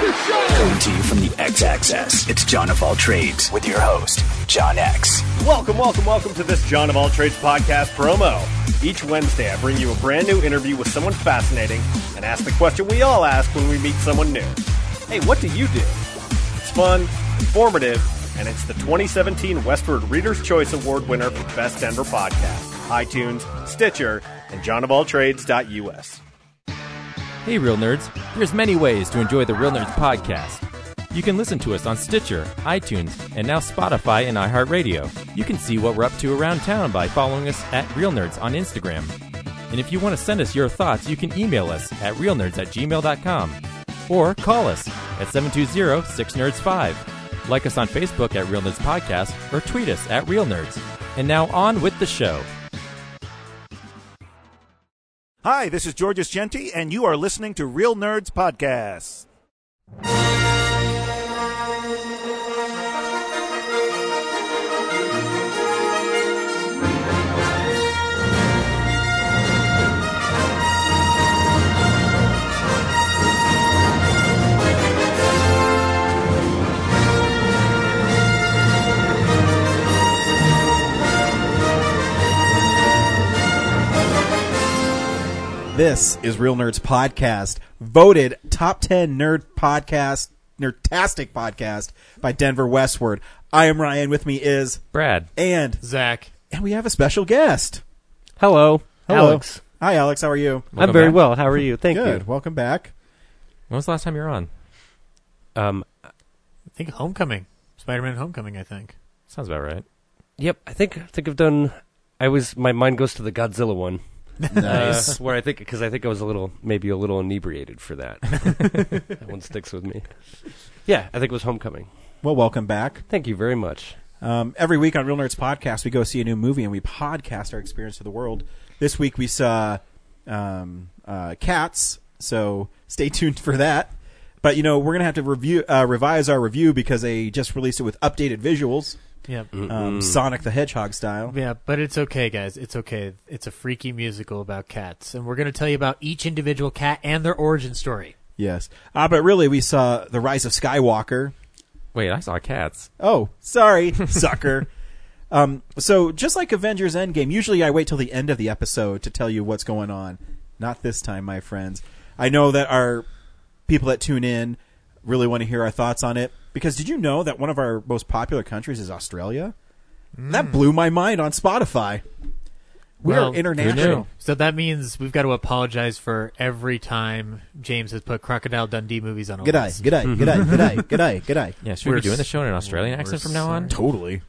Coming to you from the X Access, it's John of All Trades with your host, John X. Welcome, welcome, welcome to this John of All Trades podcast promo. Each Wednesday, I bring you a brand new interview with someone fascinating and ask the question we all ask when we meet someone new Hey, what do you do? It's fun, informative, and it's the 2017 Westword Reader's Choice Award winner for Best Denver Podcast. iTunes, Stitcher, and johnofalltrades.us. Hey, Real Nerds. There's many ways to enjoy the Real Nerds podcast. You can listen to us on Stitcher, iTunes, and now Spotify and iHeartRadio. You can see what we're up to around town by following us at Real Nerds on Instagram. And if you want to send us your thoughts, you can email us at realnerds at gmail.com or call us at 720-6nerds5. Like us on Facebook at Real Nerds Podcast or tweet us at Real Nerds. And now on with the show. Hi, this is Georges Genti, and you are listening to Real Nerds Podcast. This is Real Nerds Podcast, voted top 10 nerd podcast, nerdtastic podcast by Denver Westword. I am Ryan. With me is Brad. and Zach. and we have a special guest. Hello, Alex. Hi, Alex. How are you? Welcome I'm very back. well. How are you? Thank you. Good. Welcome back. When was the last time you were on? Um, I think Homecoming. Spider-Man Homecoming, I think. Sounds about right. yep. I think I think I've done. I was my mind goes to the Godzilla one. Nice. Uh, where I think because I think I was a little maybe a little inebriated for that. that one sticks with me. Yeah, I think it was Homecoming. well, welcome back. Thank you very much. Um, every week on Real Nerds Podcast, we go see a new movie and we podcast our experience to the world. This week we saw um, uh, Cats, so stay tuned for that. But you know we're gonna have to review uh, revise our review because they just released it with updated visuals, Yeah. um, Sonic the Hedgehog style. Yeah, but it's okay, guys. It's okay. It's a freaky musical about cats, and we're going to tell you about each individual cat and their origin story. Yes, uh, but really we saw the Rise of Skywalker. Wait, I saw cats. Oh, sorry, sucker. Um, so just like Avengers Endgame, usually I wait till the end of the episode to tell you what's going on. Not this time, my friends. I know that our people that tune in really want to hear our thoughts on it because did you know that one of our most popular countries is Australia? That blew my mind on Spotify. We Well, are international. So that means we've got to apologize for every time James has put Crocodile Dundee movies on a G'day, list. g'day, g'day, g'day, g'day, g'day. Yeah, should we We're be doing the show in an Australian accent from now on? Totally.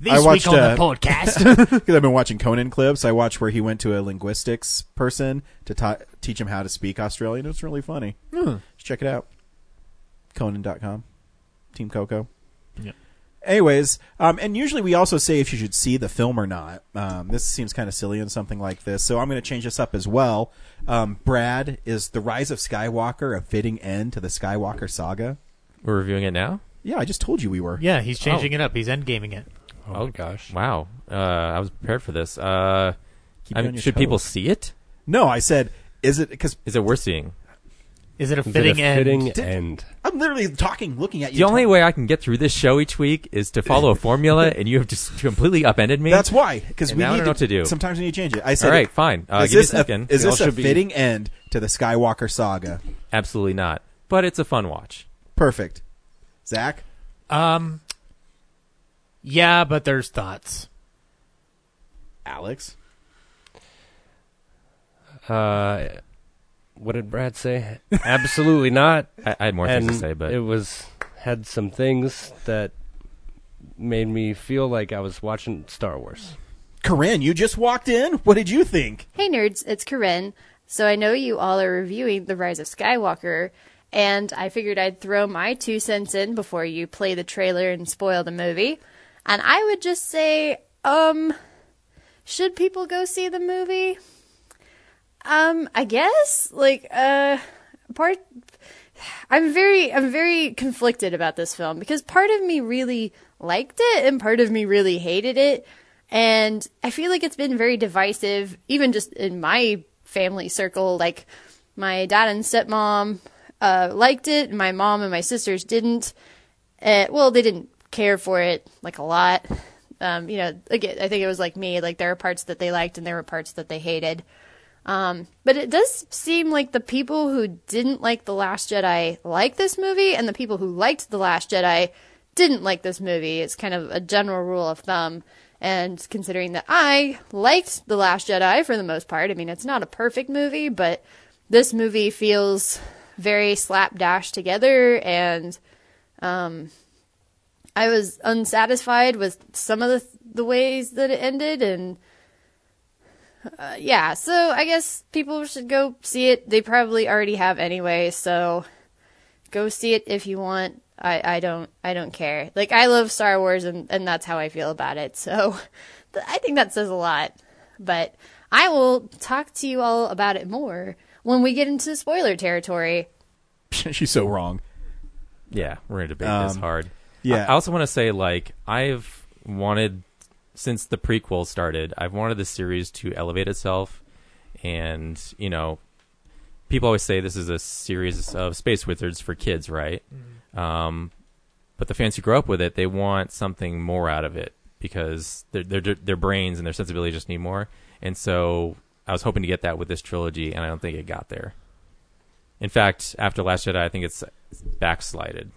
This I watched, week on uh, the podcast. Because I've been watching Conan clips. I watched where he went to a linguistics person to ta- teach him how to speak Australian. It's really funny. Hmm. Check it out. Conan.com. Team Coco. Yep. Anyways, um, and usually we also say if you should see the film or not. Um, this seems kind of silly in something like this, so I'm going to change this up as well. Um, Brad, is The Rise of Skywalker a fitting end to the Skywalker saga? We're reviewing it now? Yeah, I just told you we were. yeah, he's changing it up. He's endgaming it. Oh, my gosh. Wow. Uh, I was prepared for this. Uh, Keep I mean, on your should people see it? No, I said, is it because Is it worth seeing? Is it a Is it fitting a end? fitting Did- end? I'm literally talking, looking at you. The only way I can get through this show each week is to follow a formula, and you have just completely upended me. That's why, because we now I need don't know what to do. Sometimes we need to change it. I said, All right, fine. Uh, is give me a this second. is We this a should be- fitting end to the Skywalker saga? Absolutely not. But it's a fun watch. Perfect. Zach, Um. Yeah, but there's thoughts. Alex, Uh, what did Brad say? Absolutely not. I, I had more and things to say, but it was had some things that made me feel like I was watching Star Wars. Corinne, you just walked in. What did you think? Hey nerds, it's Corinne. So I know you all are reviewing The Rise of Skywalker, and I figured I'd throw my two cents in before you play the trailer and spoil the movie. And I would just say, um, should people go see the movie? Um, I guess. Like, uh, part. I'm very, I'm very conflicted about this film because part of me really liked it and part of me really hated it. And I feel like it's been very divisive, even just in my family circle. Like, my dad and stepmom uh, liked it. and My mom and my sisters didn't. Uh, well, they didn't care for it like a lot. Um, you know, again, I think it was like me. Like there were parts that they liked and there were parts that they hated. Um, but it does seem like the people who didn't like The Last Jedi like this movie, and the people who liked The Last Jedi didn't like this movie. It's kind of a general rule of thumb. And considering that I liked The Last Jedi for the most part, I mean, it's not a perfect movie, but this movie feels very slapdash together, and um, I was unsatisfied with some of the the ways that it ended, and uh, yeah. So I guess people should go see it. They probably already have anyway, so go see it if you want. I, I don't I don't care. Like I love Star Wars and, and that's how I feel about it. So I think that says a lot. But I will talk to you all about it more when we get into spoiler territory. She's so wrong. Yeah, we're gonna debate this Um, hard. yeah. I, I also want to say like I've wanted since the prequel started, I've wanted the series to elevate itself, and you know, people always say this is a series of space wizards for kids, right? Um, but the fans who grow up with it, they want something more out of it because their their their brains and their sensibility just need more. And so I was hoping to get that with this trilogy, and I don't think it got there. In fact, after Last Jedi, I think it's backslided.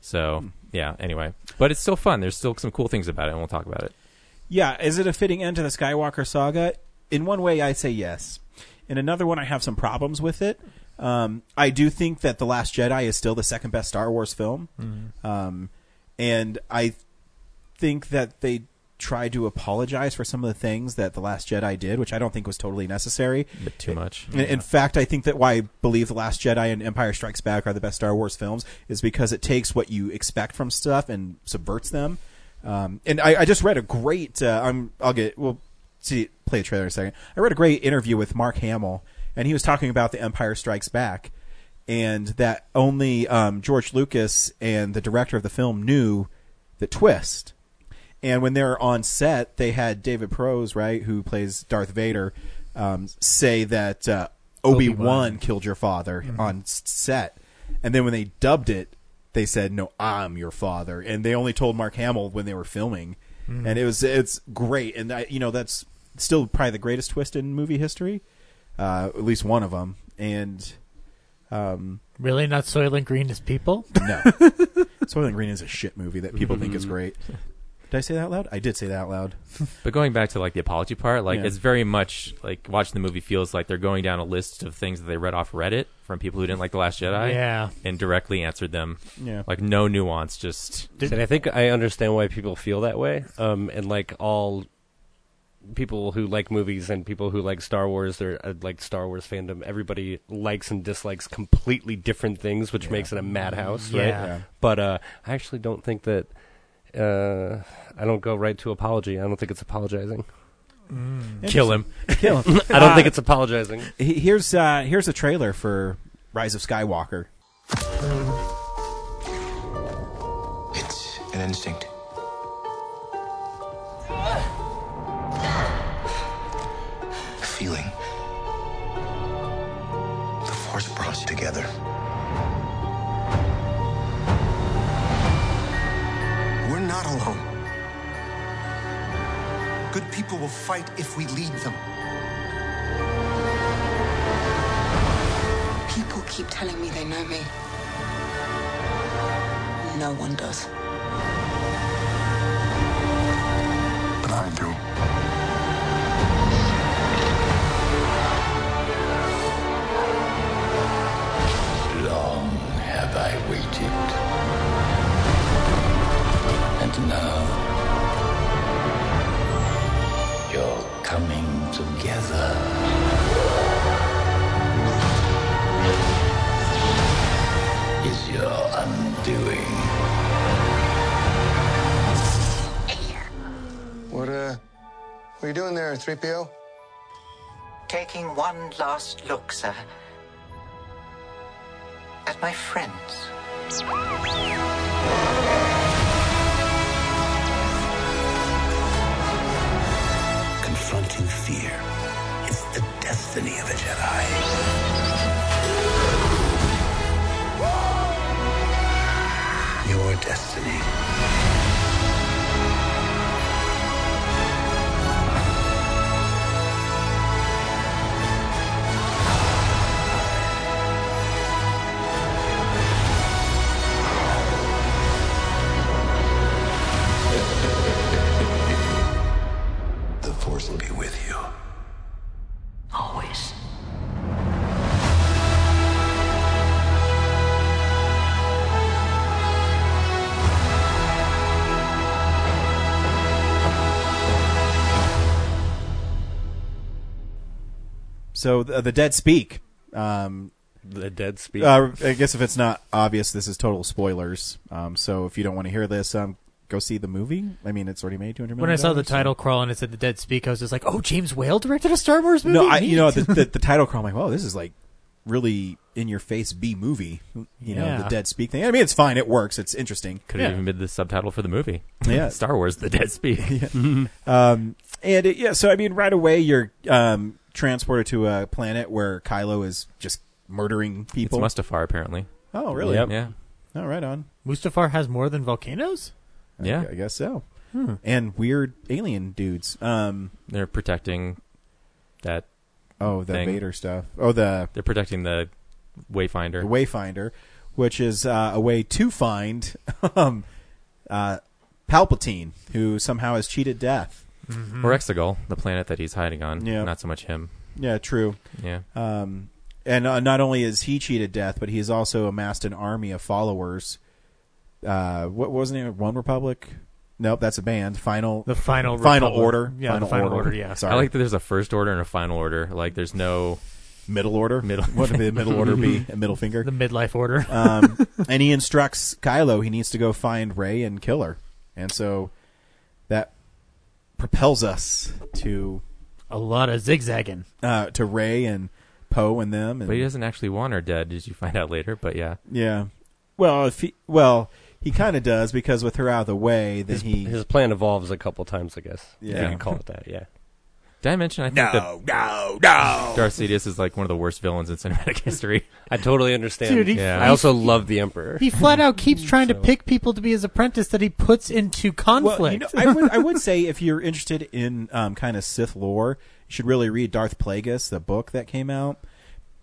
So yeah. Anyway, but it's still fun. There's still some cool things about it, and we'll talk about it. Yeah, is it a fitting end to the Skywalker saga? In one way, I say yes. In another one, I have some problems with it. Um, I do think that The Last Jedi is still the second best Star Wars film. Um, and I think that they tried to apologize for some of the things that The Last Jedi did, which I don't think was totally necessary. A bit too much. In, in fact, I think that why I believe The Last Jedi and Empire Strikes Back are the best Star Wars films is because it takes what you expect from stuff and subverts them. Um, and I, I just read a great. Uh, I'm. I'll get. We'll see. Play a trailer in a second. I read a great interview with Mark Hamill, and he was talking about The Empire Strikes Back, and that only um, George Lucas and the director of the film knew the twist. And when they're on set, they had David Prowse, right, who plays Darth Vader, um, say that uh, Obi Wan killed your father on set. And then when they dubbed it, they said, "No, I'm your father." And they only told Mark Hamill when they were filming, and it was it's great. And I, you know, that's still probably the greatest twist in movie history, uh, at least one of them. And um, Really, not Soylent Green is people? no, Soylent Green is a shit movie that people think is great. Did I say that out loud? I did say that out loud. But going back to like the apology part, like Yeah. it's very much like watching the movie feels like they're going down a list of things that they read off Reddit from people who didn't like the Last Jedi, Yeah. and directly answered them. Yeah. Like no nuance, just And I think I understand why people feel that way. Um, and like all people who like movies and people who like Star Wars or uh, like Star Wars fandom, everybody likes and dislikes completely different things, which makes it a madhouse, right? Yeah. Yeah. But uh, I actually don't think that. Uh, I don't go right to apology. I don't think it's apologizing. kill him. Kill him. I don't think it's apologizing. Here's uh, here's a trailer for Rise of Skywalker. It's an instinct. A feeling. The Force brought us together. Will fight if we lead them. People keep telling me they know me. No one does. Doing there, 3PO? Taking one last look, sir. At my friends. So the, the dead speak. Um, The dead speak. uh, I guess if it's not obvious, this is total spoilers. Um, so if you don't want to hear this, um, go see the movie. I mean, it's already made two hundred When. I saw the title crawl and it said "The Dead Speak," I was just like, "Oh, James Whale directed a Star Wars movie." No, I, you know the, the, the title crawl. I'm like, oh, this is like really in your face B movie. You know, Yeah. the dead speak thing. I mean, it's fine. It works. It's interesting. Could have Yeah. even been the subtitle for the movie. Yeah. Star Wars: The Dead Speak. Um, and it, yeah, so I mean, right away you're um, transported to a planet where Kylo is just murdering It's people. Mustafar, apparently. oh, really? Yep. Yeah. Oh, right on. Mustafar has more than volcanoes. I- Yeah. I, guess so. Hmm. And weird alien dudes. Um, They're protecting that. oh, the Thing. Vader stuff. Oh, the They're protecting the Wayfinder. the Wayfinder, which is uh, a way to find um, uh, Palpatine, who somehow has cheated death. Or Exegol, the planet that he's hiding on. Yeah. Not so much him. Yeah, true. Yeah. Um, and uh, not only is he cheated death, but he has also amassed an army of followers. Uh, what, what was the name of One Republic? Nope, that's a band. Final, The final final Republic. order. Yeah, the final order, yeah. Sorry, I like that there's a first order and a final order. Like, there's no. middle order. Middle- What would the middle order be? A middle finger. The midlife order. um, and he instructs Kylo he needs to go find Rey and kill her, and so that propels us to a lot of zigzagging. uh, to Rey and Poe and them. And, But he doesn't actually want her dead, did you find out later? But yeah. Yeah. Well, if he, well, he kind of does because with her out of the way, then his, he. his plan evolves a couple times, I guess. Yeah. You could call it that, yeah. Did I mention I think no, that no, no. Darth Sidious is like one of the worst villains in cinematic history? I totally understand. Dude, he- Yeah. I also love the Emperor. He flat out keeps trying to pick people to be his apprentice that he puts into conflict. Well, you know, I would I would say if you're interested in um, kind of Sith lore, you should really read Darth Plagueis, the book that came out,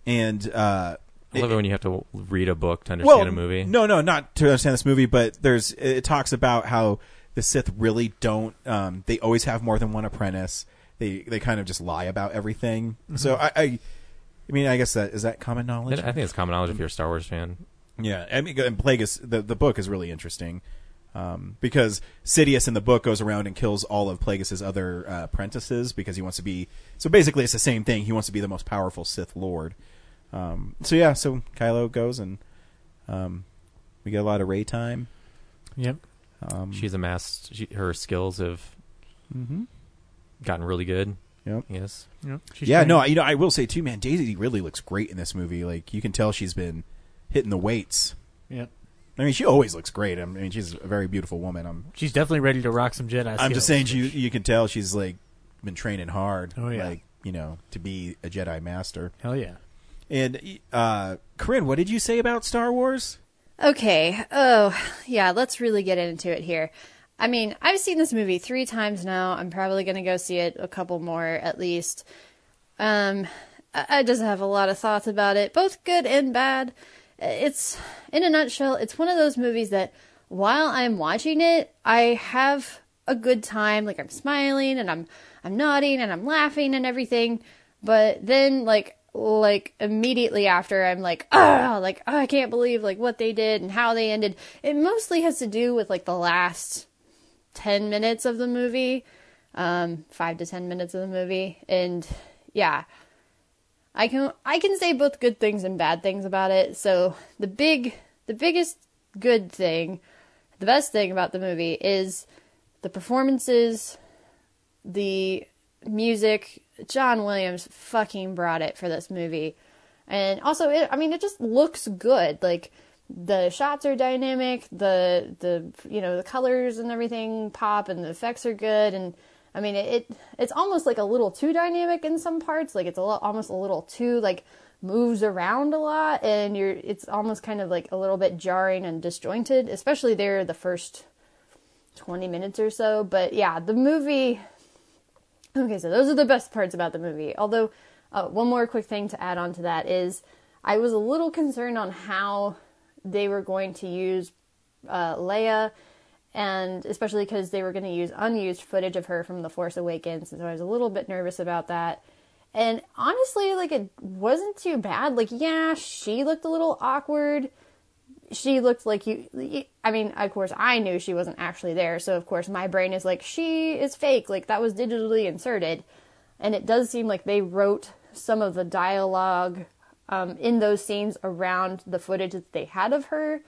and uh, I love it when you have to read a book to well, understand a movie. No, no, not to understand this movie, but there's it talks about how the Sith really don't. Um, they always have more than one apprentice. They they kind of just lie about everything. So I, I, I mean, I guess that is that common knowledge. I think it's common knowledge if you're a Star Wars fan. Yeah, I mean, and Plagueis, the the book is really interesting um, because Sidious in the book goes around and kills all of Plagueis's other uh, apprentices because he wants to be. So basically, it's the same thing. He wants to be the most powerful Sith Lord. Um, so yeah, so Kylo goes and um, we get a lot of Rey time. yep. Um, She's amassed she, her skills have mhm. Gotten really good. Yep. Yes. Yep. She's yeah, trying- no, I- you know, I will say too, man. Daisy really looks great in this movie. Like you can tell she's been hitting the weights. Yep. I mean, she always looks great. I mean, she's a very beautiful woman. I'm She's definitely ready to rock some Jedi. I'm just skills. saying, you you can tell she's like been training hard. Oh, yeah. like you know to be a Jedi master. Hell yeah. And uh, Corinne, what did you say about Star Wars? Okay. Oh, yeah. Let's really get into it here. I mean, I've seen this movie three times now. I'm probably going to go see it a couple more at least. Um, I just have a lot of thoughts about it, both good and bad. It's, in a nutshell, it's one of those movies that while I'm watching it, I have a good time. Like I'm smiling and I'm, I'm nodding and I'm laughing and everything. But then, like, like immediately after, I'm like, ah, like oh, I can't believe like what they did and how they ended. It mostly has to do with like the last 10 minutes of the movie um 5 to 10 minutes of the movie and yeah. I can i can say both good things and bad things about it so the big the biggest good thing the best thing about the movie is the performances the music. John williams fucking brought it for this movie. And also it i mean it just looks good like the shots are dynamic the the you know the colors and everything pop and the effects are good. And i mean it, it it's almost like a little too dynamic in some parts. Like it's a little, almost a little too like moves around a lot. And you're it's almost kind of like a little bit jarring and disjointed especially there the first 20 minutes or so. But yeah the movie Okay, so those are the best parts about the movie. Although, uh, one more quick thing to add on to that is I was a little concerned on how they were going to use uh, Leia, and especially because they were going to use unused footage of her from The Force Awakens, and so I was a little bit nervous about that. And honestly, like, it wasn't too bad. Like, yeah, she looked a little awkward she looked like you i mean of course i knew she wasn't actually there so of course my brain is like she is fake like that was digitally inserted and it does seem like they wrote some of the dialogue um, in those scenes around the footage that they had of her.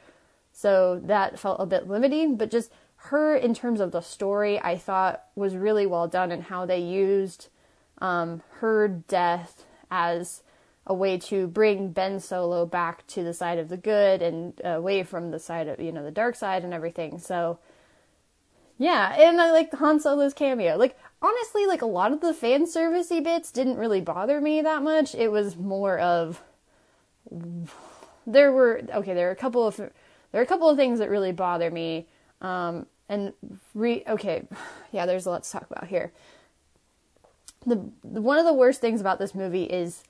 So that felt a bit limiting, but just her in terms of the story, I thought was really well done and how they used um, her death as a way to bring Ben Solo back to the side of the good and away from the side of you know the dark side and everything. So yeah, and I like Han Solo's cameo. Like honestly, like a lot of the fan servicey bits didn't really bother me that much. It was more of there were okay, there are a couple of there are a couple of things that really bother me. Um, and re okay, yeah, there's a lot to talk about here. The, one of the worst things about this movie is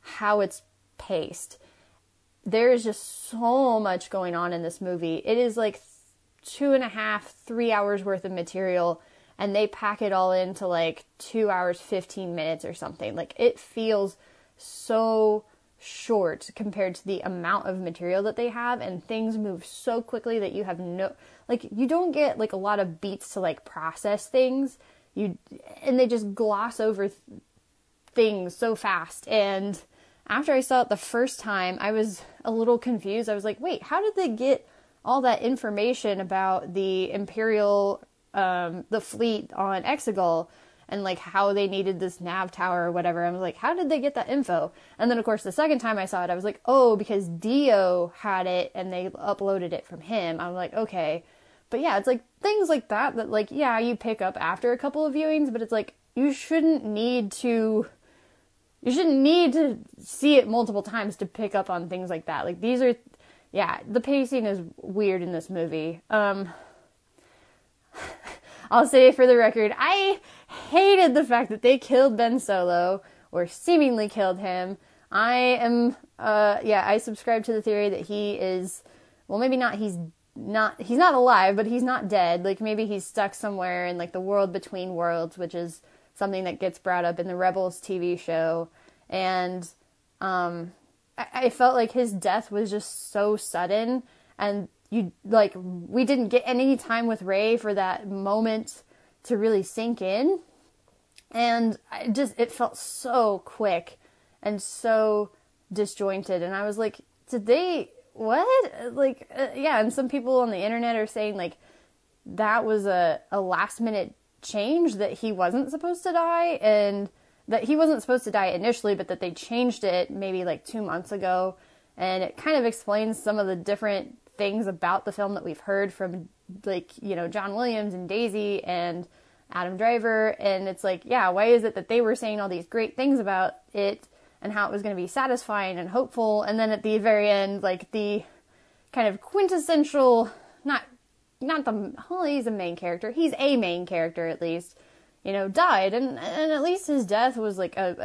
how it's paced. There is just so much going on in this movie. It is like two and a half, three hours worth of material, and they pack it all into like two hours, 15 minutes or something. Like it feels so short compared to the amount of material that they have, and things move so quickly that you have no, like, you don't get like a lot of beats to like process things. You, and they just gloss over th- things so fast. And after I saw it the first time, I was a little confused. I was like, wait, how did they get all that information about the Imperial, um, the fleet on Exegol? And like how they needed this nav tower or whatever. I was like, how did they get that info? And then of course the second time I saw it, I was like, oh, because D-O had it and they uploaded it from him. I'm like, okay. But yeah, it's like things like that that like yeah, you pick up after a couple of viewings, but it's like you shouldn't need to you shouldn't need to see it multiple times to pick up on things like that. Like these are yeah, the pacing is weird in this movie. Um I'll say for the record, I hated the fact that they killed Ben Solo or seemingly killed him. I am, uh, yeah, I subscribe to the theory that he is, well, maybe not. He's not. He's not alive, but he's not dead. Like maybe he's stuck somewhere in like the world between worlds, which is something that gets brought up in the Rebels TV show, and um, I, I felt like his death was just so sudden, and you like we didn't get any time with Rey for that moment to really sink in. And I just, it felt so quick and so disjointed. And I was like, did they, what? Like, uh, yeah. And some people on the internet are saying, like, that was a, a last minute change that he wasn't supposed to die and that he wasn't supposed to die initially, but that they changed it maybe like two months ago. And it kind of explains some of the different things about the film that we've heard from like you know John Williams and Daisy and Adam Driver. And it's like yeah why is it that they were saying all these great things about it and how it was going to be satisfying and hopeful? And then at the very end like the kind of quintessential not not the well he's a main character. He's a main character at least you know died. And and at least his death was like a,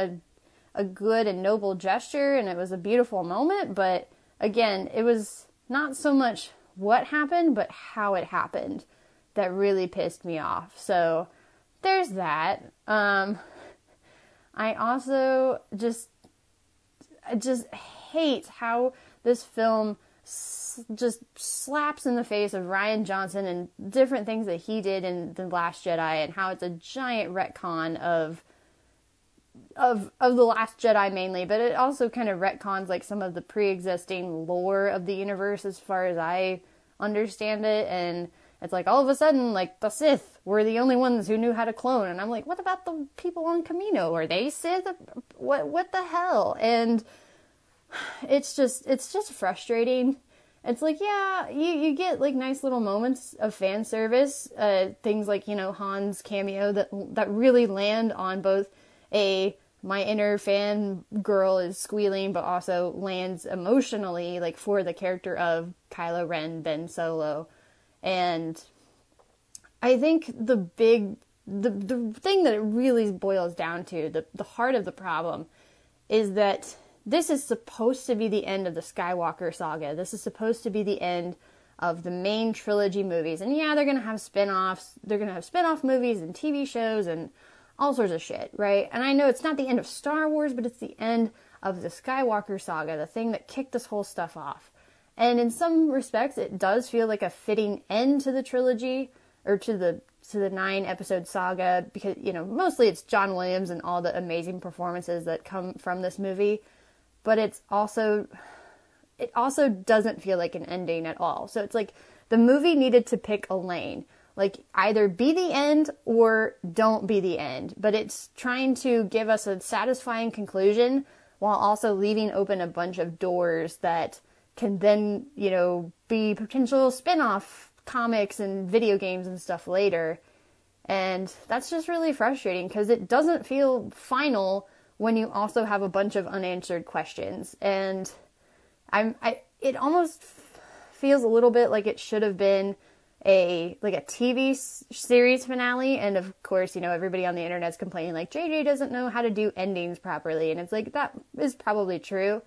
a a good and noble gesture. And it was a beautiful moment. But again it was not so much what happened, but how it happened that really pissed me off. So there's that. Um, I also just, I just hate how this film s- just slaps in the face of Rian Johnson and different things that he did in The Last Jedi and how it's a giant retcon of of of the last jedi mainly but it also kind of retcons like some of the pre-existing lore of the universe as far as i understand it. And it's like all of a sudden like the sith were the only ones who knew how to clone. And i'm like what about the people on Kamino are they sith? What what the hell? And it's just it's just frustrating. It's like yeah you, you get like nice little moments of fan service uh, things like you know han's cameo that that really land on both a my inner fan girl is squealing, but also lands emotionally, like for the character of Kylo Ren, Ben Solo. And I think the big, the, the thing that it really boils down to, the, the heart of the problem, is that this is supposed to be the end of the Skywalker saga. This is supposed to be the end of the main trilogy movies. And yeah, they're going to have spin offs, they're going to have spin off movies and TV shows and all sorts of shit, right? And I know it's not the end of Star Wars, but it's the end of the Skywalker saga, the thing that kicked this whole stuff off. And in some respects, it does feel like a fitting end to the trilogy, or to the to the nine episode saga because you know mostly it's John Williams and all the amazing performances that come from this movie, but it's also it also doesn't feel like an ending at all. So it's like the movie needed to pick a lane. Like either be the end or don't be the end. But it's trying to give us a satisfying conclusion while also leaving open a bunch of doors that can then, you know, be potential spin-off comics and video games and stuff later. And that's just really frustrating because it doesn't feel final when you also have a bunch of unanswered questions. And I'm I it almost feels a little bit like it should have been a like a TV series finale and of course, you know, everybody on the internet's complaining like JJ doesn't know how to do endings properly and it's like that is probably true.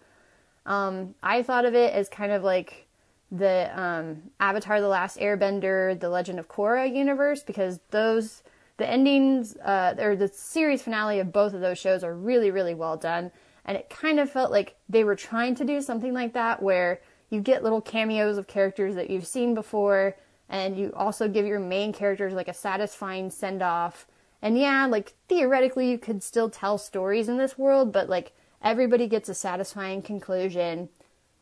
Um I thought of it as kind of like the um Avatar the Last Airbender, The Legend of Korra universe because those the endings uh or the series finale of both of those shows are really really well done and it kind of felt like they were trying to do something like that where you get little cameos of characters that you've seen before and you also give your main characters like a satisfying send off and yeah like theoretically you could still tell stories in this world but like everybody gets a satisfying conclusion.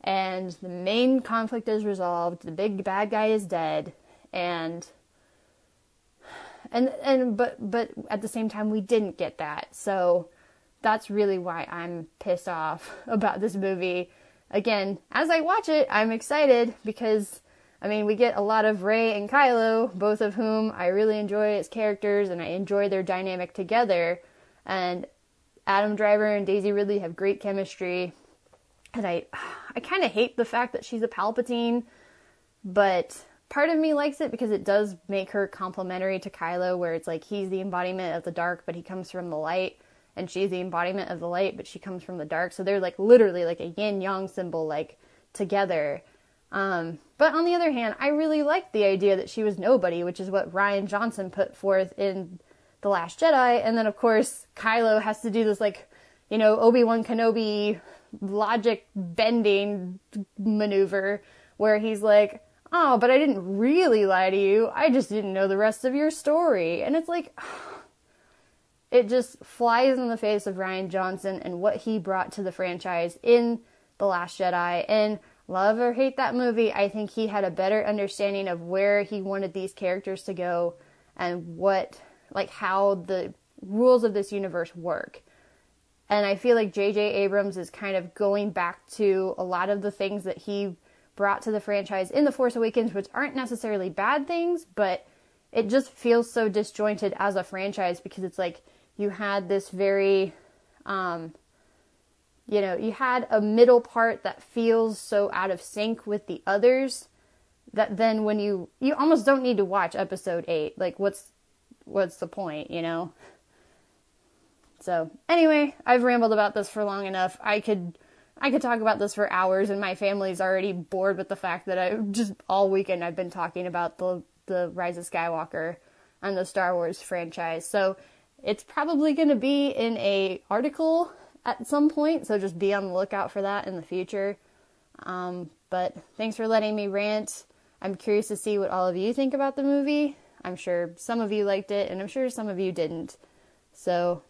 And the main conflict is resolved. The big bad guy is dead. And and and but but at the same time we didn't get that. So that's really why I'm pissed off about this movie. Again, as I watch it, I'm excited because I mean, we get a lot of Rey and Kylo, both of whom I really enjoy as characters and I enjoy their dynamic together. And Adam Driver and Daisy Ridley have great chemistry. And I I kind of hate the fact that she's a Palpatine, but part of me likes it because it does make her complementary to Kylo where it's like he's the embodiment of the dark, but he comes from the light and she's the embodiment of the light, but she comes from the dark. So they're like literally like a yin yang symbol, like together. Um, but on the other hand, I really liked the idea that she was nobody, which is what Rian Johnson put forth in The Last Jedi. And then, of course, Kylo has to do this, like, you know, Obi Wan Kenobi logic bending maneuver where he's like, oh, but I didn't really lie to you. I just didn't know the rest of your story. And it's like, it just flies in the face of Rian Johnson and what he brought to the franchise in The Last Jedi. And love or hate that movie, I think he had a better understanding of where he wanted these characters to go and what, like, how the rules of this universe work. And I feel like J.J. Abrams is kind of going back to a lot of the things that he brought to the franchise in The Force Awakens, which aren't necessarily bad things, but it just feels so disjointed as a franchise because it's like you had this very um, you know you had a middle part that feels so out of sync with the others that then when you you almost don't need to watch episode 8 like what's what's the point you know? So anyway i've rambled about this for long enough. I could i could talk about this for hours and my family's already bored with the fact that i just all weekend i've been talking about the the rise of skywalker and the star wars franchise. So it's probably going to be in a article at some point, so just be on the lookout for that in the future. Um, but thanks for letting me rant. I'm curious to see what all of you think about the movie. I'm sure some of you liked it, and I'm sure some of you didn't. So,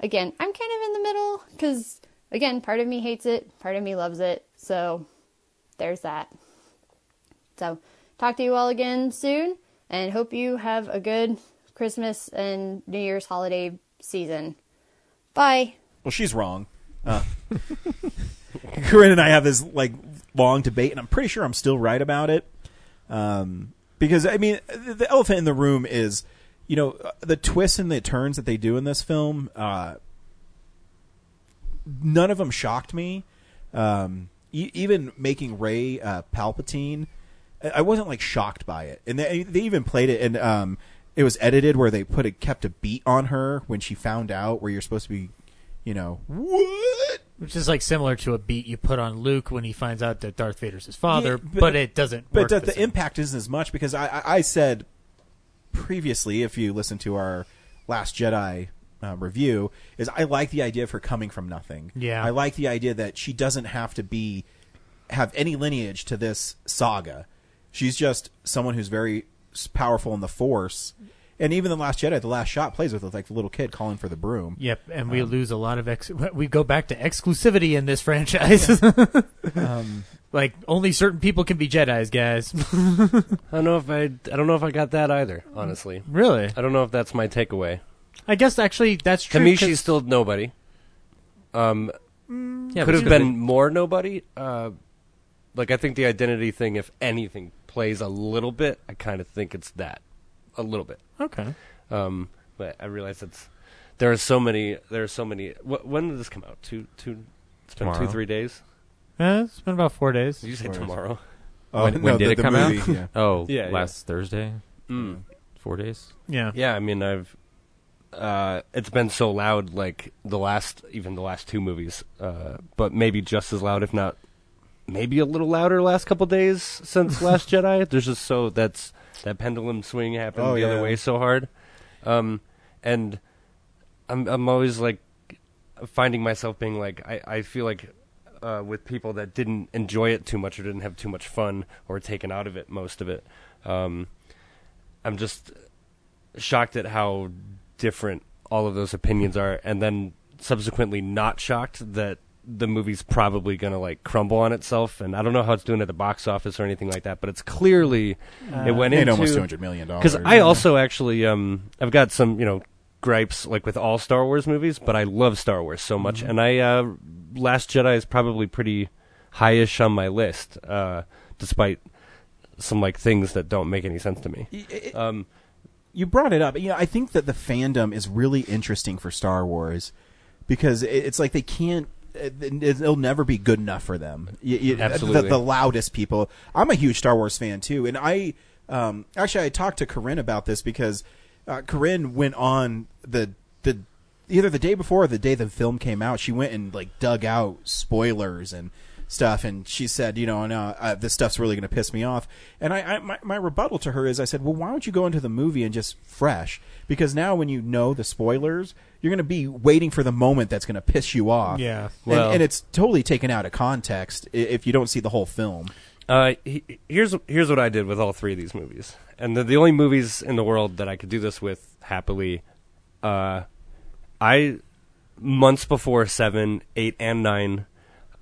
again, I'm kind of in the middle because, again, part of me hates it, part of me loves it. So, there's that. So, talk to you all again soon, and hope you have a good Christmas and New Year's holiday season. Bye. Well, she's wrong. Uh, Corinne and I have this like long debate, and I'm pretty sure I'm still right about it. Um, because I mean, the elephant in the room is, you know, the twists and the turns that they do in this film. Uh, none of them shocked me. Um, e- even making Rey uh, Palpatine, I- I wasn't like shocked by it, and they, they even played it, and um, it was edited where they put a kept a beat on her when she found out where you're supposed to be, you know, what? Which is like similar to a beat you put on Luke when he finds out that Darth Vader's his father, Yeah, but, it doesn't. But the, the impact isn't as much because I, I, I said previously, if you listen to our Last Jedi uh, review, is I like the idea of her coming from nothing. Yeah. I like the idea that she doesn't have to be have any lineage to this saga. She's just someone who's very powerful in the Force. And even the Last Jedi, the last shot plays with like the little kid calling for the broom. Yep, and we Um, lose a lot of ex. We go back to exclusivity in this franchise. Um, like only certain people can be Jedi's, guys. I don't know if I. I don't know if I got that either. Honestly, really, I don't know if that's my takeaway. I guess actually that's To true. me, 'cause- she's still nobody. Um, Yeah, could have been could've more nobody. Uh, like I think the identity thing, if anything, plays a little bit. I kind of think it's that, a little bit. okay. Um, but I realize it's there are so many. There are so many. Wh- when did this come out? Two, two. It's been two, three days. Uh, it's been about four days. Did you say Four days. tomorrow? Oh, when, when no, did the- it the come movie, out? yeah. Oh, Yeah, yeah. last Thursday. Mm. Four days. Yeah. Yeah, I mean, I've. Uh, it's been so loud, like the last, even the last two movies, uh, but maybe just as loud, if not, maybe a little louder. Last couple days since Last Jedi, there's just so that's that pendulum swing happened Oh, the yeah. other way so hard, um, and I'm I'm always like finding myself being like I I feel like uh, with people that didn't enjoy it too much or didn't have too much fun or taken out of it most of it. Um, I'm just shocked at how different all of those opinions are, and then subsequently not shocked that the movie's probably going to like crumble on itself. And I don't know how it's doing at the box office or anything like that, but it's clearly it went made into almost $200 million. Because I yeah. also actually um I've got some you know gripes like with all Star Wars movies, but I love Star Wars so much, and I uh, Last Jedi is probably pretty highish on my list, uh, despite some like things that don't make any sense to me. Um, you brought it up. You know, I think that the fandom is really interesting for Star Wars because it's like they can't. It- It'll never be good enough for them. You- you- Absolutely. The, the loudest people. I'm a huge Star Wars fan too, and I um, actually I talked to Corinne about this because uh, Corinne went on the the either the day before or the day the film came out. She went and like dug out spoilers and stuff, and she said, you know, no, uh, this stuff's really going to piss me off. And I, I my, my rebuttal to her is, I said, well, why don't you go into the movie and just fresh? Because now when you know the spoilers, you're going to be waiting for the moment that's going to piss you off. Yeah. And- Well- and, it's totally taken out of context i- if you don't see the whole film. Uh, he, here's here's what I did with all three of these movies, and the the only movies in the world that I could do this with happily. Uh, I months before seven, eight, and nine,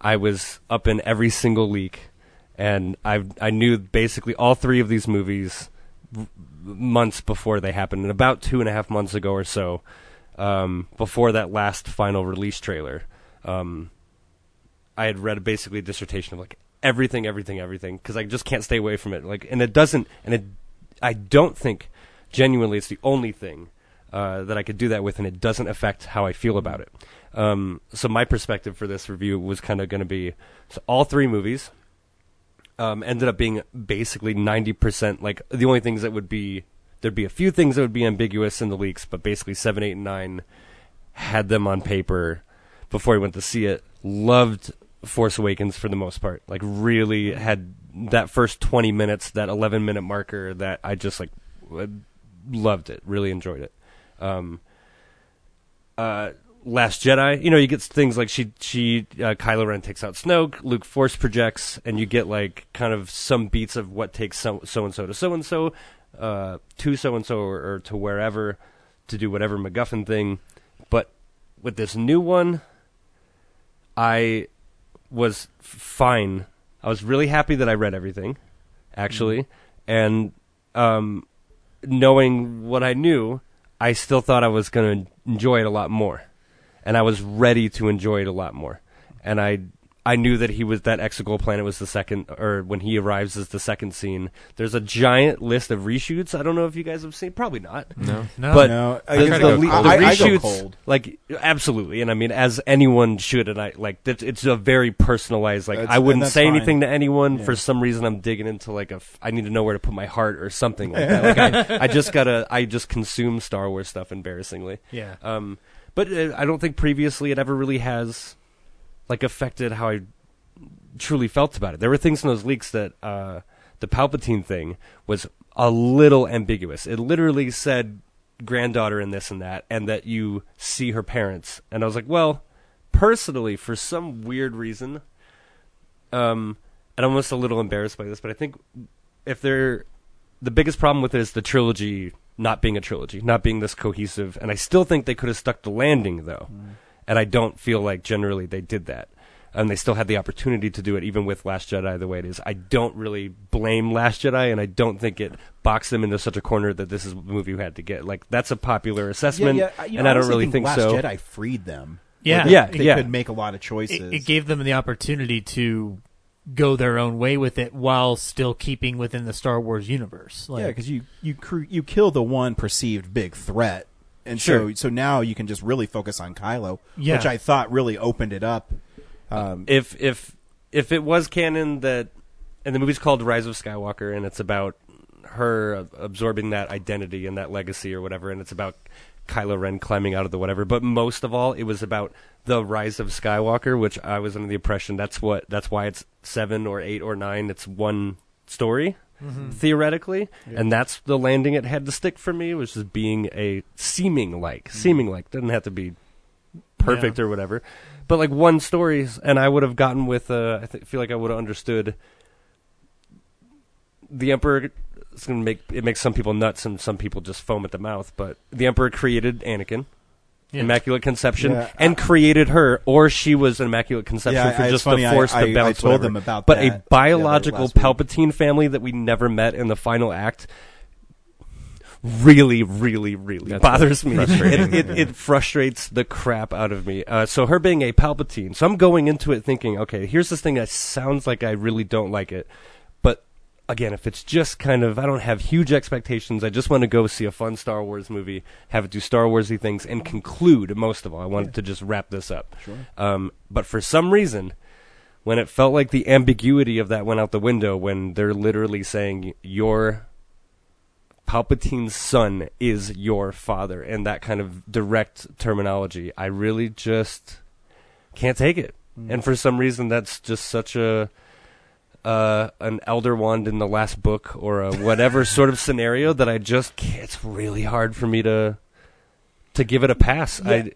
I was up in every single leak, and I I knew basically all three of these movies r- months before they happened, and about two and a half months ago or so, um, before that last final release trailer. Um, I had read basically a dissertation of like everything, everything, everything because I just can't stay away from it. Like, and it doesn't, and it, I don't think genuinely it's the only thing uh, that I could do that with, and it doesn't affect how I feel about it. Um, so my perspective for this review was kind of going to be so all three movies um, ended up being basically ninety percent. Like the only things that would be there'd be a few things that would be ambiguous in the leaks, but basically seven, eight, and nine had them on paper before I went to see it. Loved Force Awakens for the most part. Like really had that first 20 minutes, that 11 minute marker that I just like loved it. Really enjoyed it. Um, uh, Last Jedi, you know, you get things like she she uh, Kylo Ren takes out Snoke, Luke force projects, and you get like kind of some beats of what takes so so and so to so and so, uh, to so and so or to wherever to do whatever MacGuffin thing. But with this new one, I was fine. I was really happy that I read everything, actually, and um, knowing what I knew, I still thought I was going to enjoy it a lot more, and I was ready to enjoy it a lot more, and I. I knew that he was that Exegol planet was the second, or when he arrives is the second scene. There's a giant list of reshoots. I don't know if you guys have seen. Probably not. No. No. But No, I the, try the, to go le- cold. the I- I go reshoots, cold. like absolutely, and I mean, as anyone should, and I like that. It's a very personalized. Like That's- I wouldn't say fine. anything to anyone. Yeah. For some reason, I'm digging into like a. F- I need to know where to put my heart or something like that. Like I, I just gotta. I just consume Star Wars stuff embarrassingly. Yeah. Um, but uh, I don't think previously it ever really has, like, affected how I truly felt about it. There were things in those leaks that uh, the Palpatine thing was a little ambiguous. It literally said granddaughter and this and that, and that you see her parents. And I was like, well, personally, for some weird reason, um, and I'm almost a little embarrassed by this, but I think if they're the biggest problem with it is the trilogy not being a trilogy, not being this cohesive. And I still think they could have stuck the landing though, and I don't feel like generally they did that. And they still had the opportunity to do it, even with Last Jedi the way it is. I don't really blame Last Jedi, and I don't think it boxed them into such a corner that this is the movie we had to get. Like that's a popular assessment, yeah, yeah. You know, and I don't really think Last so. Jedi freed them. Yeah. Like, Yeah, they yeah. could make a lot of choices. It, it gave them the opportunity to go their own way with it while still keeping within the Star Wars universe. Like, yeah, because you you cr- you kill the one perceived big threat, and so so now you can just really focus on Kylo, Yeah. which I thought really opened it up. Um, if if if it was canon that and the movie's called Rise of Skywalker and it's about her absorbing that identity and that legacy or whatever and it's about Kylo Ren climbing out of the whatever but most of all it was about the rise of Skywalker which I was under the impression that's what that's why it's 7 or 8 or 9 it's one story theoretically and that's the landing it had to stick for me which is being a seeming like seeming like doesn't have to be perfect or whatever. But like one story, and I would have gotten with. Uh, I th- feel like I would have understood. The emperor. It's gonna make it makes some people nuts and some people just foam at the mouth. But the emperor created Anakin, Yeah. immaculate conception, Yeah, and created her, or she was an immaculate conception Yeah, for I- just funny, the force I- to I bounce. told whatever. them about but that a biological last week. Palpatine family that we never met in the final act really, really, really That's bothers me. It, it, it frustrates the crap out of me. Uh, so her being a Palpatine, so I'm going into it thinking, okay, here's this thing that sounds like I really don't like it, but again, if it's just kind of, I don't have huge expectations. I just want to go see a fun Star Wars movie, have it do Star Warsy things, and conclude. Most of all, I wanted to just wrap this up. Sure. Um, but for some reason, when it felt like the ambiguity of that went out the window, when they're literally saying your Palpatine's son is your father, and that kind of direct terminology, I really just can't take it. And for some reason, that's just such a uh, an elder wand in the last book or a whatever sort of scenario that I just can't, it's really hard for me to to give it a pass. Yeah. I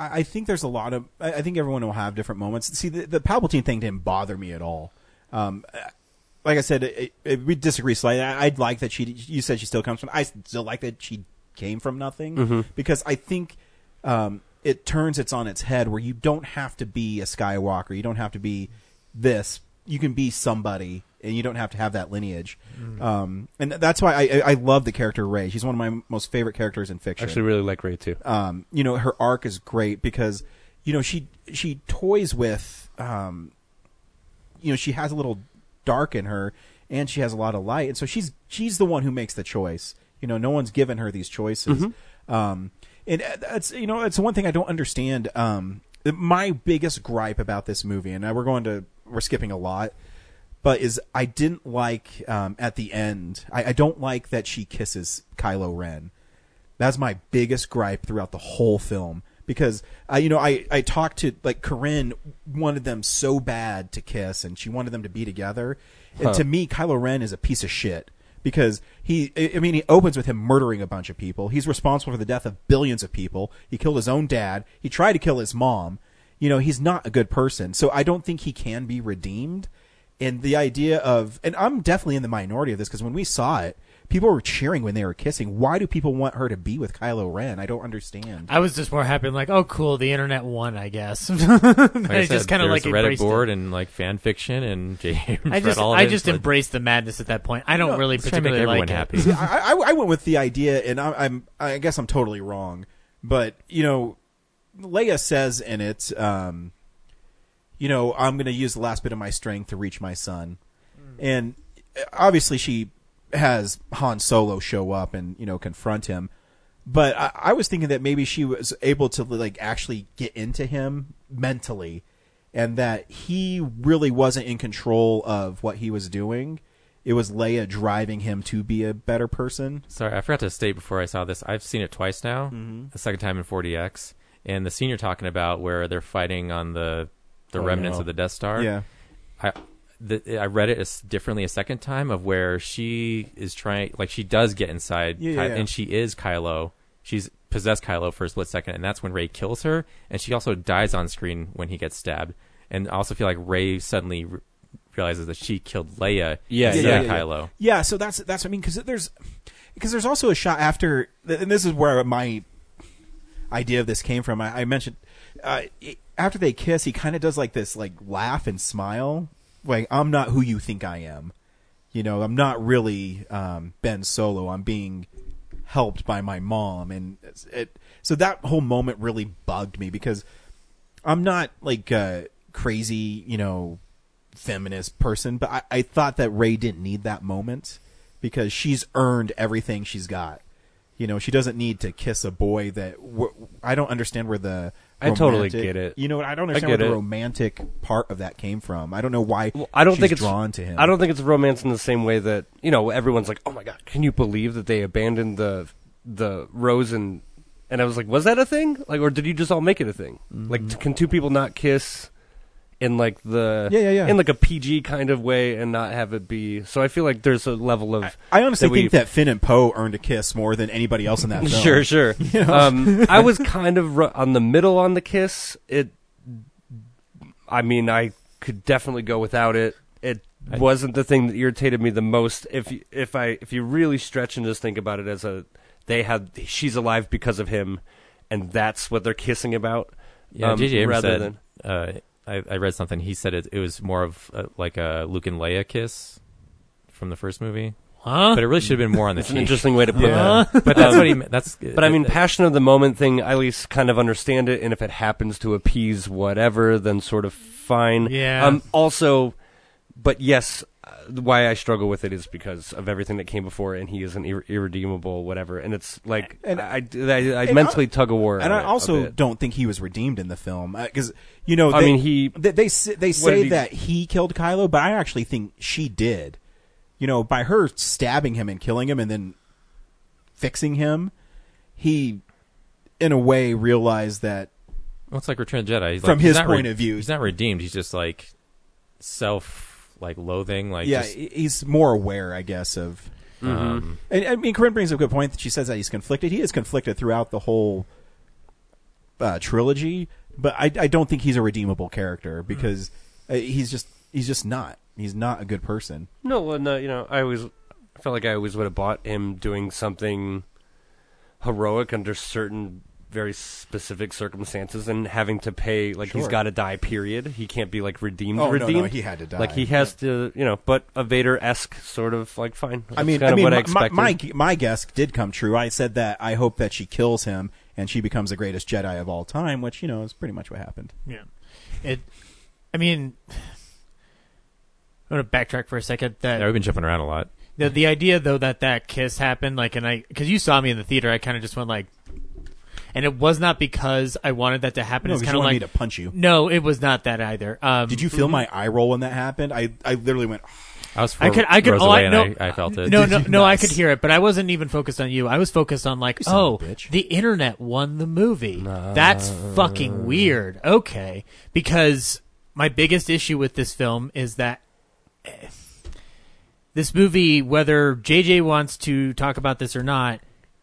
I think there's a lot of. I think everyone will have different moments. See, the, the Palpatine thing didn't bother me at all. Um, like I said, it, it, we disagree slightly. I, I'd like that she. You said she still comes from. I still like that she came from nothing Mhm. because I think um, it turns it's on its head where you don't have to be a Skywalker. You don't have to be this. You can be somebody, and you don't have to have that lineage. Um, and that's why I, I, love the character Rey. She's one of my most favorite characters in fiction I actually really like Rey too. um, you know, her arc is great because, you know, she she toys with, um, you know, she has a little dark in her, and she has a lot of light, and so she's she's the one who makes the choice. You know, no one's given her these choices. Um, and uh, that's you know, it's one thing I don't understand. Um, my biggest gripe about this movie, and now we're going to we're skipping a lot, but is I didn't like um, at the end. I, I don't like that she kisses Kylo Ren. That's my biggest gripe throughout the whole film because I, you know, I I talked to like Corinne wanted them so bad to kiss and she wanted them to be together, and to me, Kylo Ren is a piece of shit because he, I mean, he opens with him murdering a bunch of people. He's responsible for the death of billions of people. He killed his own dad. He tried to kill his mom. You know, he's not a good person. So I don't think he can be redeemed. And the idea of, and I'm definitely in the minority of this because when we saw it, people were cheering when they were kissing. Why do people want her to be with Kylo Ren? I don't understand. I was just more happy, like, oh, cool, the internet won, I guess. Like I, I, said, just kind of like a Reddit board it. and like fan fiction and J. Abrams I just, read all of I it. just It's like- embraced the madness at that point. I don't No, really let's try to make particularly everyone like happy. it. See, I, I, I went with the idea, and I, I'm, I guess I'm totally wrong, but you know, Leia says in it, um, you know, I'm going to use the last bit of my strength to reach my son, and uh, obviously she has Han Solo show up and you know confront him, but I, I was thinking that maybe she was able to like actually get into him mentally, and that he really wasn't in control of what he was doing. It was Leia driving him to be a better person. Sorry, I forgot to state before I saw this. I've seen it twice now. Mhm. The second time in 4DX, and the scene you're talking about where they're fighting on the the Oh, remnants no. of the Death Star. Yeah. I the, I read it as differently a second time of where she is trying, like she does get inside, Yeah, Ky- yeah, yeah. and she is Kylo. She's possessed Kylo for a split second, and that's when Rey kills her, and she also dies on screen when he gets stabbed. And I also feel like Rey suddenly re- realizes that she killed Leia. Yeah, instead yeah, of yeah. Kylo. Yeah, so that's that's what I mean because there's because there's also a shot after, and this is where my idea of this came from. I, I mentioned uh, it- after they kiss, he kind of does like this like laugh and smile, like I'm not who you think I am. You know, I'm not really um, Ben Solo. I'm being helped by my mom, and it. So that whole moment really bugged me because I'm not like a crazy, you know, feminist person, but I, I thought that Rey didn't need that moment because she's earned everything she's got. You know, she doesn't need to kiss a boy that I don't understand where the. I totally romantic- get it. You know, what? I don't understand get where the it. romantic part of that came from. I don't know why. I don't she's think it's drawn to him. I don't think it's romance in the same way that you know everyone's like, "Oh my god, can you believe that they abandoned the the rose and?" And I was like, "Was that a thing? Like, or did you just all make it a thing? Mm-hmm. Like, t- can two people not kiss in like the. Yeah, yeah, yeah. in like a PG kind of way and not have it be?" So I feel like there's a level of I honestly that think that Finn and Poe earned a kiss more than anybody else in that film. Sure, sure. You know? um, I was kind of ru- on the middle on the kiss. It, I mean, I could definitely go without it. It wasn't the thing that irritated me the most. If you, if I if you really stretch and just think about it as a, they had she's alive because of him, and that's what they're kissing about. Yeah, um, J.J. Abrams rather said. than uh, I, I read something. He said it, it was more of uh like a Luke and Leia kiss from the first movie. Huh? But it really should have been more on the That's an cheek. interesting way to put Yeah. that. But that's what he. meant. That's. But I mean, passion of the moment thing. I at least kind of understand it, and if it happens to appease whatever, then sort of fine. Yeah. Um. Also, but yes, uh, why I struggle with it is because of everything that came before, and he is an ir- irredeemable whatever, and it's like And- I, I, I and mentally I- tug a war. And I also don't think he was redeemed in the film because you know I they, mean, he- they they, say- they say he- that he killed Kylo, but I actually think she did. You know, by her stabbing him and killing him and then fixing him, he in a way realized that Well, it's like Return of the Jedi. He's From like, he's his not point of view. he's not redeemed. He's just like self, like loathing. Like yeah, just, he's more aware, I guess, of. um, And I mean, Corinne brings up a good point that she says that he's conflicted. He is conflicted throughout the whole uh, trilogy, but I, I don't think he's a redeemable character because uh, he's just he's just not. He's not a good person. No, well, no, you know, I always I felt like I always would have bought him doing something heroic under certain very specific circumstances and having to pay like he's got to die. Period. He can't be like redeemed. Oh, no, no, he had to die. Like he has to, you know. But a Vader esque sort of like fine. That's I mean, kind I of mean, what I my, expected. my my guess did come true. I said that I hope that she kills him and she becomes the greatest Jedi of all time, which you know is pretty much what happened. Yeah. It. I mean, I'm gonna backtrack for a second. That yeah, we've been jumping around a lot. the the idea though that that kiss happened, like, and I because you saw me in the theater, I kind of just went like, and it was not because I wanted that to happen. No, it's 'cause kind you of wanted like me to punch you. No, it was not that either. Um, Did you feel my eye roll when that happened? I I literally went. I was. I could, I could, oh, I, no, I, I felt it. No, no, no, I could hear it, but I wasn't even focused on you. I was focused on like, son of a oh, bitch. the internet won the movie. That's fucking weird. Okay, because my biggest issue with this film is that eh, this movie, whether JJ wants to talk about this or not,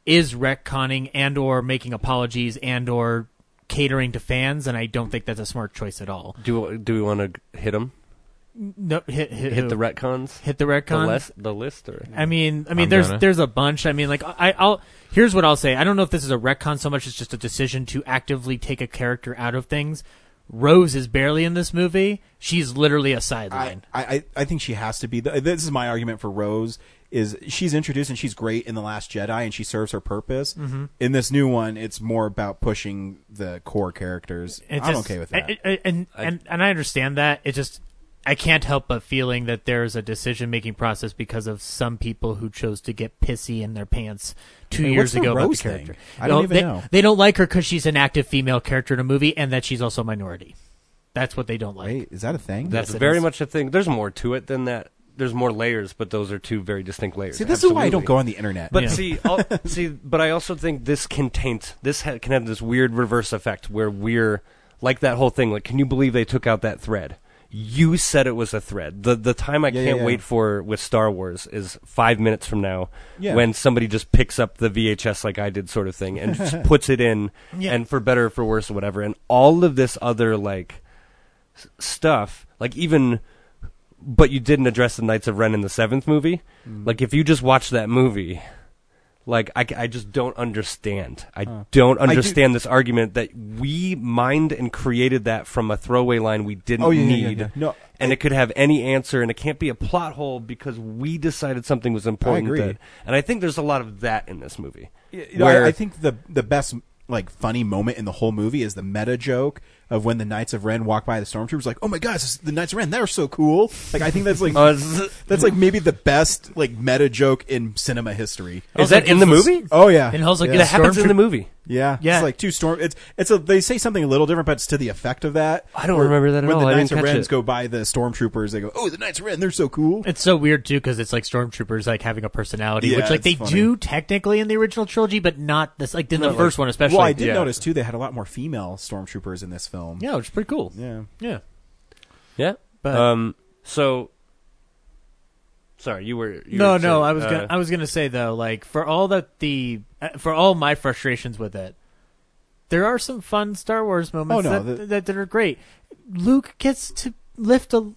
is retconning and or making apologies and or catering to fans, and I don't think that's a smart choice at all. do do we want to hit them? No, hit hit, Hit the retcons? hit the retcon. The list? The list or I mean, I mean, I'm there's gonna. there's a bunch. I mean, like I, I'll here's what I'll say. I don't know if this is a retcon so much as just a decision to actively take a character out of things. Rose is barely in this movie. She's literally a sideline. I I think she has to be. This is my argument for Rose. Is she's introduced and she's great in the Last Jedi and she serves her purpose. Mm-hmm. In this new one, it's more about pushing the core characters. It's I'm just- okay with that. And, and, and, and, and I understand that. It just I can't help but feeling that there's a decision making process because of some people who chose to get pissy in their pants two Hey, years ago about the Rose thing? character. I don't No, even they, know. They don't like her because she's an active female character in a movie and that she's also a minority. That's what they don't like. Wait, is that a thing? That's Yes, very is. much a thing. There's more to it than that. There's more layers, but those are two very distinct layers. See, this is why I don't go on the internet. But Yeah. see, I'll, see, but I also think this can taint. This ha- can have this weird reverse effect where we're like that whole thing. Like, can you believe they took out that thread? You said it was a thread. The the time I Yeah, can't yeah. wait for with Star Wars is five minutes from now, Yeah. when somebody just picks up the VHS like I did, sort of thing, and just puts it in, Yeah. and for better or for worse or whatever, and all of this other like s- stuff, like even but you didn't address the Knights of Ren in the seventh movie. Mm. Like if you just watch that movie, like I, I just don't understand. I don't I do- understand this argument that we mined and created that from a throwaway line we didn't Oh, yeah, yeah, yeah, need. yeah. No, and it could have any answer, and it can't be a plot hole because we decided something was important. I agree. that- and I think there's a lot of that in this movie. You know, where I, I think the the best like funny moment in the whole movie is the meta joke of when the Knights of Ren walk by the stormtroopers, like, "Oh my gosh, the Knights of Ren! They're so cool!" Like, I think that's like Oh, that's like maybe the best like meta joke in cinema history. Is that in the movie? Oh yeah, And also yeah. gives That happens in the movie. Yeah, Yeah. It's like two storm. It's it's a they say something a little different, but it's to the effect of that. I don't Where- remember that at when all. the Knights didn't of catch Rens it. go by the stormtroopers, they go, "Oh, the Knights of Ren, they're so cool." It's so weird too because it's like stormtroopers like having a personality, Yeah, which like it's they funny. do technically in the original trilogy, but not this like in the No, first one especially. well, I did yeah. notice too they had a lot more female stormtroopers in this film. yeah, which is pretty cool. yeah. Yeah, Yeah. But- um. So. Sorry, you were. You no, were no, saying, I was uh, gonna I was gonna say though, like for all that the uh, for all my frustrations with it, there are some fun Star Wars moments Oh, no, that, the- that that are great. Luke gets to lift a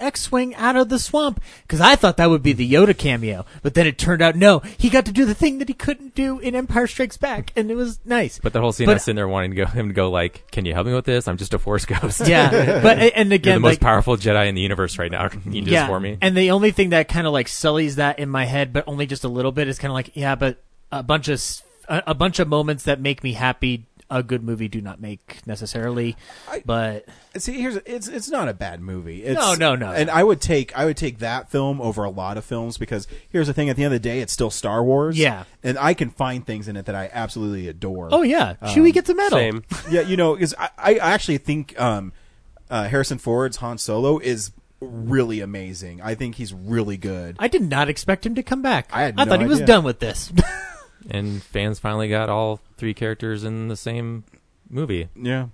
X-wing out of the swamp because I thought that would be the Yoda cameo, but then it turned out no, he got to do the thing that he couldn't do in Empire Strikes Back, and it was nice. But the whole scene, But- I was sitting there wanting to go him to go like, "Can you help me with this? I'm just a Force ghost." yeah, but and You're the most like, powerful Jedi in the universe right now. Can you do yeah, this for me? And the only thing that kind of like sullies that in my head, but only just a little bit, is kind of like, yeah, but a bunch of a bunch of moments that make me happy. A good movie do not make necessarily, I- but See, here's it's it's not a bad movie. It's, No, no, no, And no. I would take I would take that film over a lot of films because here's the thing: at the end of the day, it's still Star Wars. Yeah. and I can find things in it that I absolutely adore. oh yeah, Um, Chewie gets a medal. Same. yeah, you know, because I, I actually think um, uh, Harrison Ford's Han Solo is really amazing. I think he's really good. I did not expect him to come back. I had no thought he was done with this. and fans finally got all three characters in the same movie. Yeah,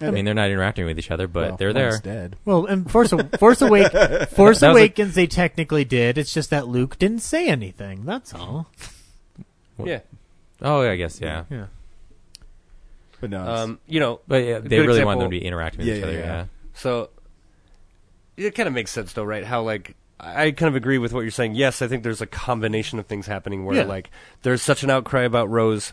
I mean, they're not interacting with each other, but Well, they're there. one's Dead. well, and Force Force Awake Force That was a- Awakens they technically did. It's just that Luke didn't say anything. That's all. Yeah. Oh, I guess yeah. Yeah. But no, it's- Um. You know. But yeah, they good really example- want them to be interacting with Yeah, each yeah, other. yeah. Yeah. So it kind of makes sense, though, right? How like I kind of agree with what you're saying. Yes, I think there's a combination of things happening where Yeah. like there's such an outcry about Rose.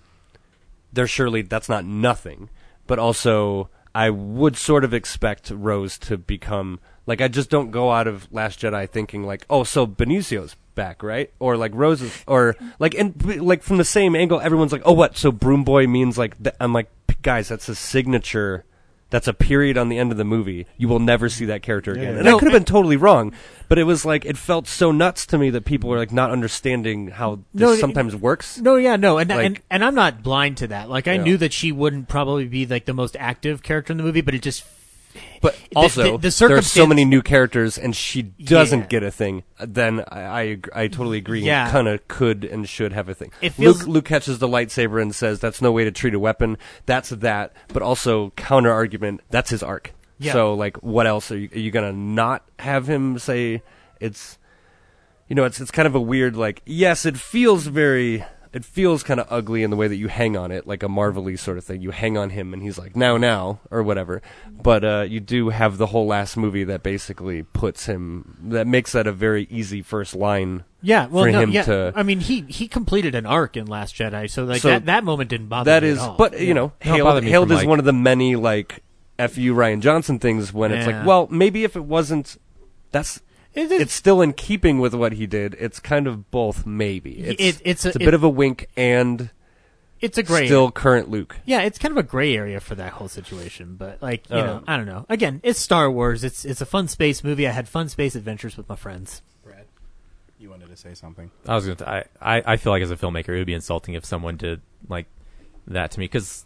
There surely that's not nothing, but also I would sort of expect Rose to become like I just don't go out of Last Jedi thinking like oh so Benicio's back right or like Rose's, or like and like from the same angle everyone's like oh what so Broom Boy means like th- I'm like guys that's a signature that's a period on the end of the movie. You will never see that character again. yeah. And I could have been totally wrong, but it was like it felt so nuts to me that people were like not understanding how this No, sometimes works. No, yeah, no, and Like- and and I'm not blind to that. Like I Yeah. knew that she wouldn't probably be like the most active character in the movie, but it just But the- also, the there's circumstance- so many new characters, and she doesn't Yeah. get a thing. Then I I, ag- I totally agree. Yeah. kind of could and should have a thing. It feels- Luke Luke catches the lightsaber and says, "That's no way to treat a weapon." That's that. But also counter argument. That's his arc. Yeah. So like, what else are you, are you gonna not have him say? It's you know, it's it's kind of a weird like. Yes, it feels very. It feels kind of ugly in the way that you hang on it, like a Marvelly sort of thing. You hang on him, and he's like now, now, or whatever. But uh, you do have the whole last movie that basically puts him. That makes that a very easy first line. yeah. Well, for no, him yeah. to- I mean, he he completed an arc in Last Jedi, so like So that that moment didn't bother That me is, at all. but you know, No, hailed, hailed like- one of the many like "fu Rian Johnson" things when it's like, well, maybe if it wasn't, that's It is- it's still in keeping with what he did. It's kind of both, maybe. It's, It- it's a- a, it- bit of a wink and it's a gray. still current Luke. yeah, it's kind of a gray area for that whole situation. But like you know, Um, I don't know. Again, it's Star Wars. It's it's a fun space movie. I had fun space adventures with my friends. Brad, you wanted to say something. I was gonna. T- I, I I feel like as a filmmaker, it would be insulting if someone did like that to me because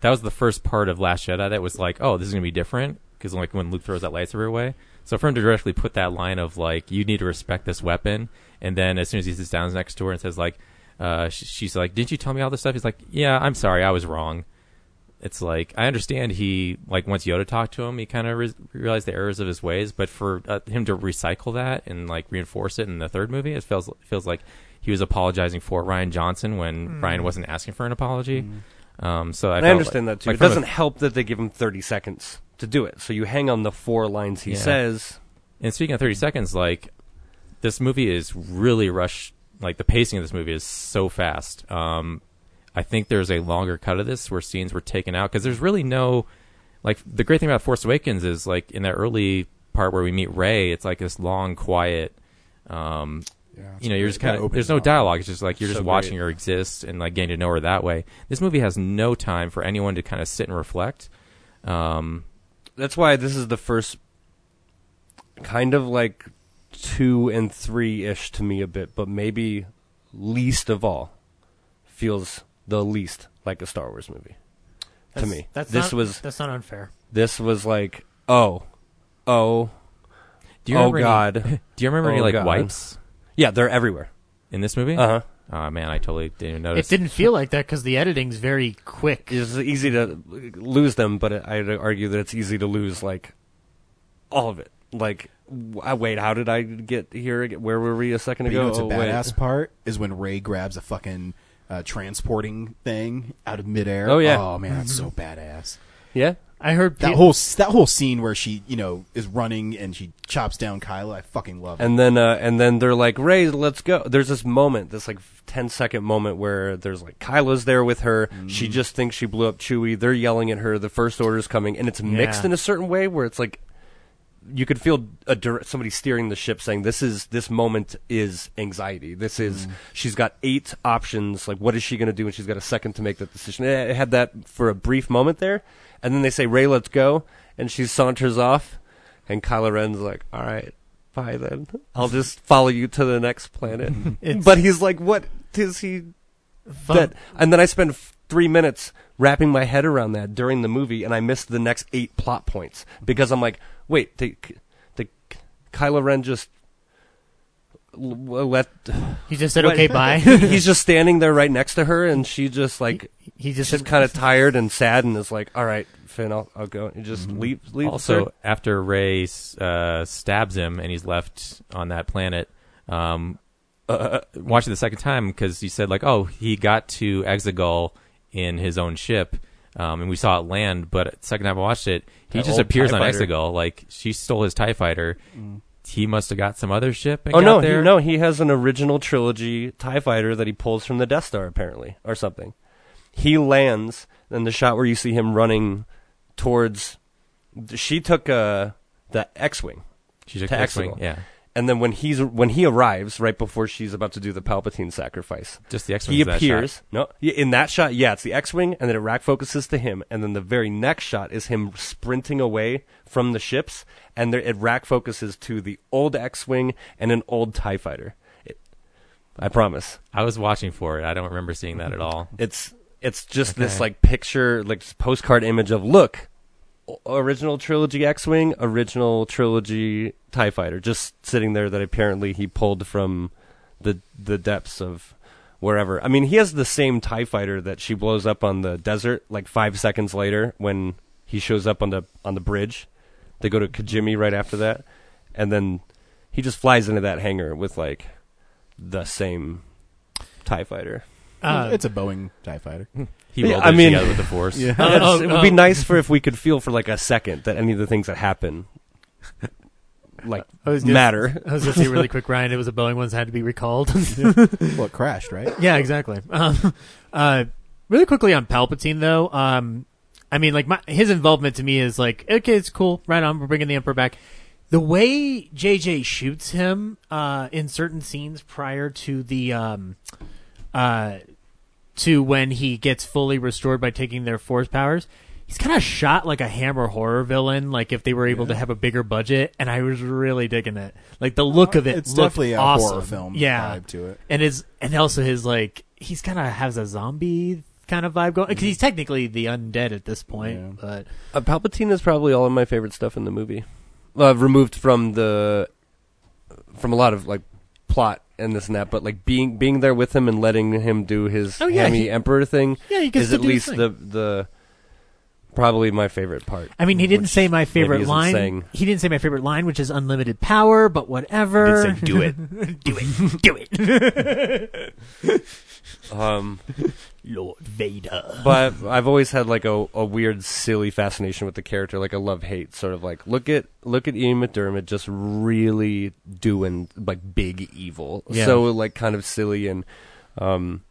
that was the first part of Last Jedi that was like, oh, this is gonna be different because like when Luke throws that lightsaber away. So for him to directly put that line of like, you need to respect this weapon, and then as soon as he sits down next to her and says like, uh, sh- she's like, didn't you tell me all this stuff? He's like, yeah, I'm sorry, I was wrong. It's like I understand he like once Yoda talked to him, he kind of re- realized the errors of his ways. But for uh, him to recycle that and like reinforce it in the third movie, it feels feels like he was apologizing for Rian Johnson when Rian wasn't asking for an apology. Um, so I, I understand like- that too. like it doesn't help that they give him 30 seconds to do it. So you hang on the four lines he Yeah. says. And speaking of 30 seconds, like this movie is really rushed. Like the pacing of this movie is so fast. Um, I think there's a longer cut of this where scenes were taken out because there's really no like the great thing about Force Awakens is like in that early part where we meet Rey, it's like this long, quiet. Um, you know, you're just kind of there's no dialogue. It's just like you're So just great. watching her exist and like getting to know her that way. This movie has no time for anyone to kind of sit and reflect. Um, That's why this is the first kind of like two and three ish to me a bit, but maybe least of all feels the least like a Star Wars movie to me. that's this not- was that's not unfair. This was like oh oh Do you oh remember any- god. do you remember any Oh, like God. wipes Yeah, they're everywhere. in this movie? Uh huh. Oh man, I totally didn't even notice. It didn't feel like that because the editing's very quick. It's easy to lose them, but I'd argue that it's easy to lose like all of it. Like, w- uh, wait, how did I get here? again? Where were we a second But you ago? know what's a Oh, wait. badass part is when Rey grabs a fucking uh, transporting thing out of midair. Oh, yeah. Oh man, that's so badass. Yeah, I heard That pe- whole that whole scene where she you know is running and she chops down Kylo. I fucking love it. and then uh, and then they're like, Rey, let's go. There's this moment, this like 10 second moment where there's like Kylo's there with her. She just thinks she blew up Chewie. They're yelling at her. The first order's coming, and it's mixed Yeah. in a certain way where it's like you could feel a dir- somebody steering the ship saying this is this moment is anxiety. This is she's got eight options. Like what is she going to do? And she's got a second to make that decision. It it had that for a brief moment there, and then they say Rey, let's go, and she saunters off, and Kylo Ren's like, all right. Bye then. I'll just follow you to the next planet. But he's like, what is he? Fun- That, and then I spend f- three minutes wrapping my head around that during the movie, and I missed the next eight plot points because I'm like, wait, did, did Kylo Ren just let? He just said, "Okay, bye." he's just standing there right next to her, and she just like he just she's kind of tired and sad, and is like, all right, Finn, I'll, I'll go. And just leave, leave. also her. after Rey uh, stabs him and he's left on that planet. Um, uh, watching the second time because he said like, oh, he got to Exegol in his own ship, um, and we saw it land. But second time I watched it, he That just appears on. Exegol. Like she stole his Tie Fighter. He must have got some other ship. And Oh no, he, no, he has an original trilogy Tie Fighter that he pulls from the Death Star apparently, or something. He lands, and the shot where you see him running towards, she took uh, the X-wing. She took the X-wing. Exegol. yeah. And then when he's when he arrives, right before she's about to do the Palpatine sacrifice, Just the X-wing He appears. No, in that shot, yeah, it's the X-wing, and then it rack focuses to him, and then the very next shot is him sprinting away from the ships, and there, it rack focuses to the old X-wing and an old Tie Fighter. It, I promise. I was watching for it. I don't remember seeing that at mm-hmm. all. It's it's just this like picture, like postcard image of look, original trilogy X-wing, original trilogy Tie Fighter, just sitting there that apparently he pulled from the the depths of wherever. I mean, he has the same Tie Fighter that she blows up on the desert like five seconds later when he shows up on the on the bridge. They go to Kijimi right after that, and then he just flies into that hangar with like the same Tie Fighter. Uh, it's a Boeing Tie Fighter. He Yeah, welded I it mean- together with the Force. Yeah. Uh, It's- oh, it would be oh. nice for if we could feel for like a second that any of the things that happen like I was just- matter. I was going to say really quick, Ryan. It was a Boeing ones had to be recalled. well, it crashed, right? yeah, exactly. Um, uh, really quickly on Palpatine, though. Um, I mean, like my, his involvement to me is like, okay, it's cool. Right on. We're bringing the Emperor back. The way JJ shoots him uh, in certain scenes prior to the um, uh, to when he gets fully restored by taking their force powers. He's kind of shot like a Hammer horror villain, like if they were able to have a bigger budget, and I was really digging it. Like the look of it, It's definitely a awesome. horror film yeah. vibe to it. and his and also his like he's kind of has a zombie kind of vibe going because he's technically the undead at this point, but Uh, Palpatine is probably all of my favorite stuff in the movie. Uh, removed from the from a lot of like plot and this and that, but like being being there with him and letting him do his Oh, yeah, he- emperor thing Yeah, he gets is to at do his least thing. the the probably my favorite part. I mean, he didn't which say my maybe favorite isn't line. saying- He didn't say my favorite line, which is unlimited power, but whatever. He did say, "Do it." do it, do it. Um, Lord Vader. but I've always had like a, a weird, silly fascination with the character, like a love hate sort of like look at look at Ian McDiarmid just really doing like big evil, Yeah. so like kind of silly and um,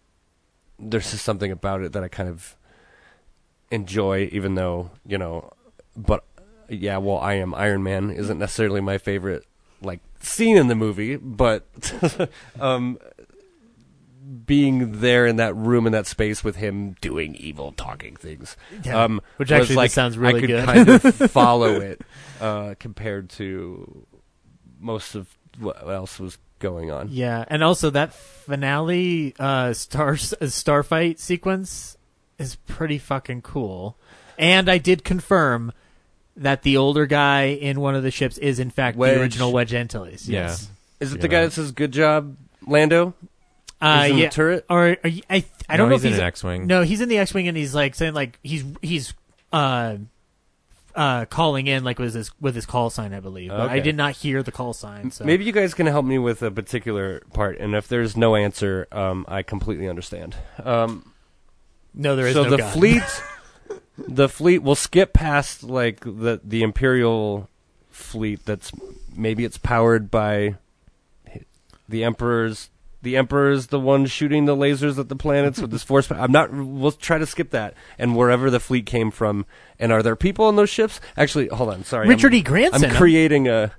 there's just something about it that I kind of enjoy, even though you know, but yeah, well, I am Iron Man isn't necessarily my favorite like scene in the movie, but um, being there in that room in that space with him doing evil talking things, Yeah. um, Which actually like sounds really I could good. kind of follow it uh, compared to most of what else was going on. Yeah, and also that finale uh, star uh, starfight sequence is pretty fucking cool. And I did confirm that the older guy in one of the ships is in fact Wedge. the original Wedge Antilles. Yes. Is it the guy that says "Good job, Lando"? Uh, He's in yeah. the turret. Or, or I, I don't know he's if in he's an X-wing. No, he's in the X-wing, and he's like saying like he's he's uh uh calling in like with his with his call sign, I believe. But I Okay. did not hear the call sign. So Maybe you guys can help me with a particular part, and if there's no answer, um, I completely understand. Um, No, there is so no the God. fleet, the fleet. We'll skip past like the the imperial fleet. That's maybe it's powered by the emperor's. The emperor's the one shooting the lasers at the planets with this force. I'm not. We'll try to skip that and wherever the fleet came from. And are there people on those ships? Actually, hold on. Sorry, Richard I'm, E. Granson. I'm creating a.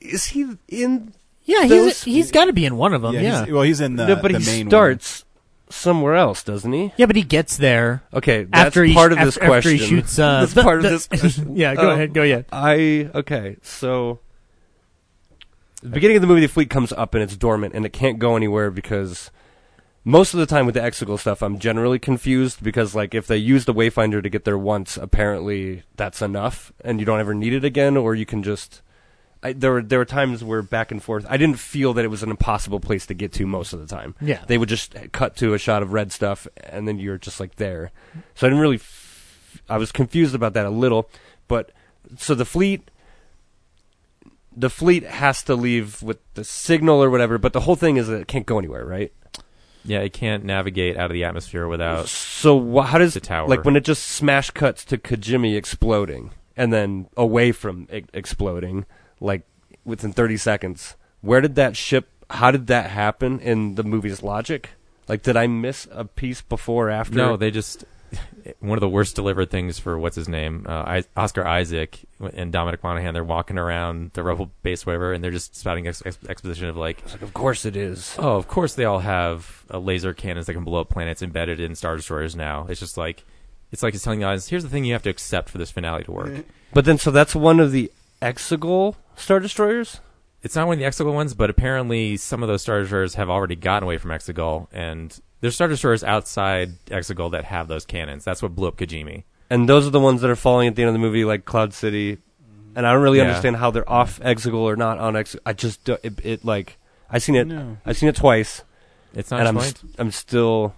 Is he in? Yeah, he's he's got to be in one of them. Yeah, Yeah, he's- well, he's in the, no, but the he main starts somewhere else, doesn't he? Yeah, but he gets there. Okay, that's after he part of after, this after question. he shoots. Uh, that's the- part of this yeah, go Oh, ahead. Go ahead. I okay. So the beginning of the movie, the fleet comes up and it's dormant and it can't go anywhere because most of the time with the Exegol stuff, I'm generally confused because like if they use the Wayfinder to get there once, apparently that's enough and you don't ever need it again, or you can just. I, there were there were times where back and forth. I didn't feel that it was an impossible place to get to most of the time. Yeah. they would just cut to a shot of red stuff, and then you're just like there. So I didn't really. F- I was confused about that a little, but so the fleet. The fleet has to leave with the signal or whatever, but the whole thing is that it can't go anywhere, right? Yeah, it can't navigate out of the atmosphere without. So wh- how does the tower. like when it just smash cuts to Kijimi exploding and then away from e- exploding, like within thirty seconds? Where did that ship? How did that happen in the movie's logic? Like, did I miss a piece before or after? No, they just one of the worst delivered things for what's his name, uh, I, Oscar Isaac and Dominic Monaghan. They're walking around the rebel base, whatever, and they're just spouting ex- ex- exposition of like, of course it is. oh, of course they all have uh, laser cannons that can blow up planets embedded in star destroyers. Now it's just like, it's like it's telling the audience, here's the thing you have to accept for this finale to work. But then, so that's one of the Exegol star destroyers. It's not one of the Exegol ones, but apparently some of those Star Destroyers have already gotten away from Exegol, and there's Star Destroyers outside Exegol that have those cannons. That's what blew up Kijimi. And those are the ones that are falling at the end of the movie, like Cloud City. And I don't really Yeah. understand how they're off Exegol or not on Exegol. I just do, it, it like I seen it. No. I've seen it twice. It's not and I'm explained. st- I'm still,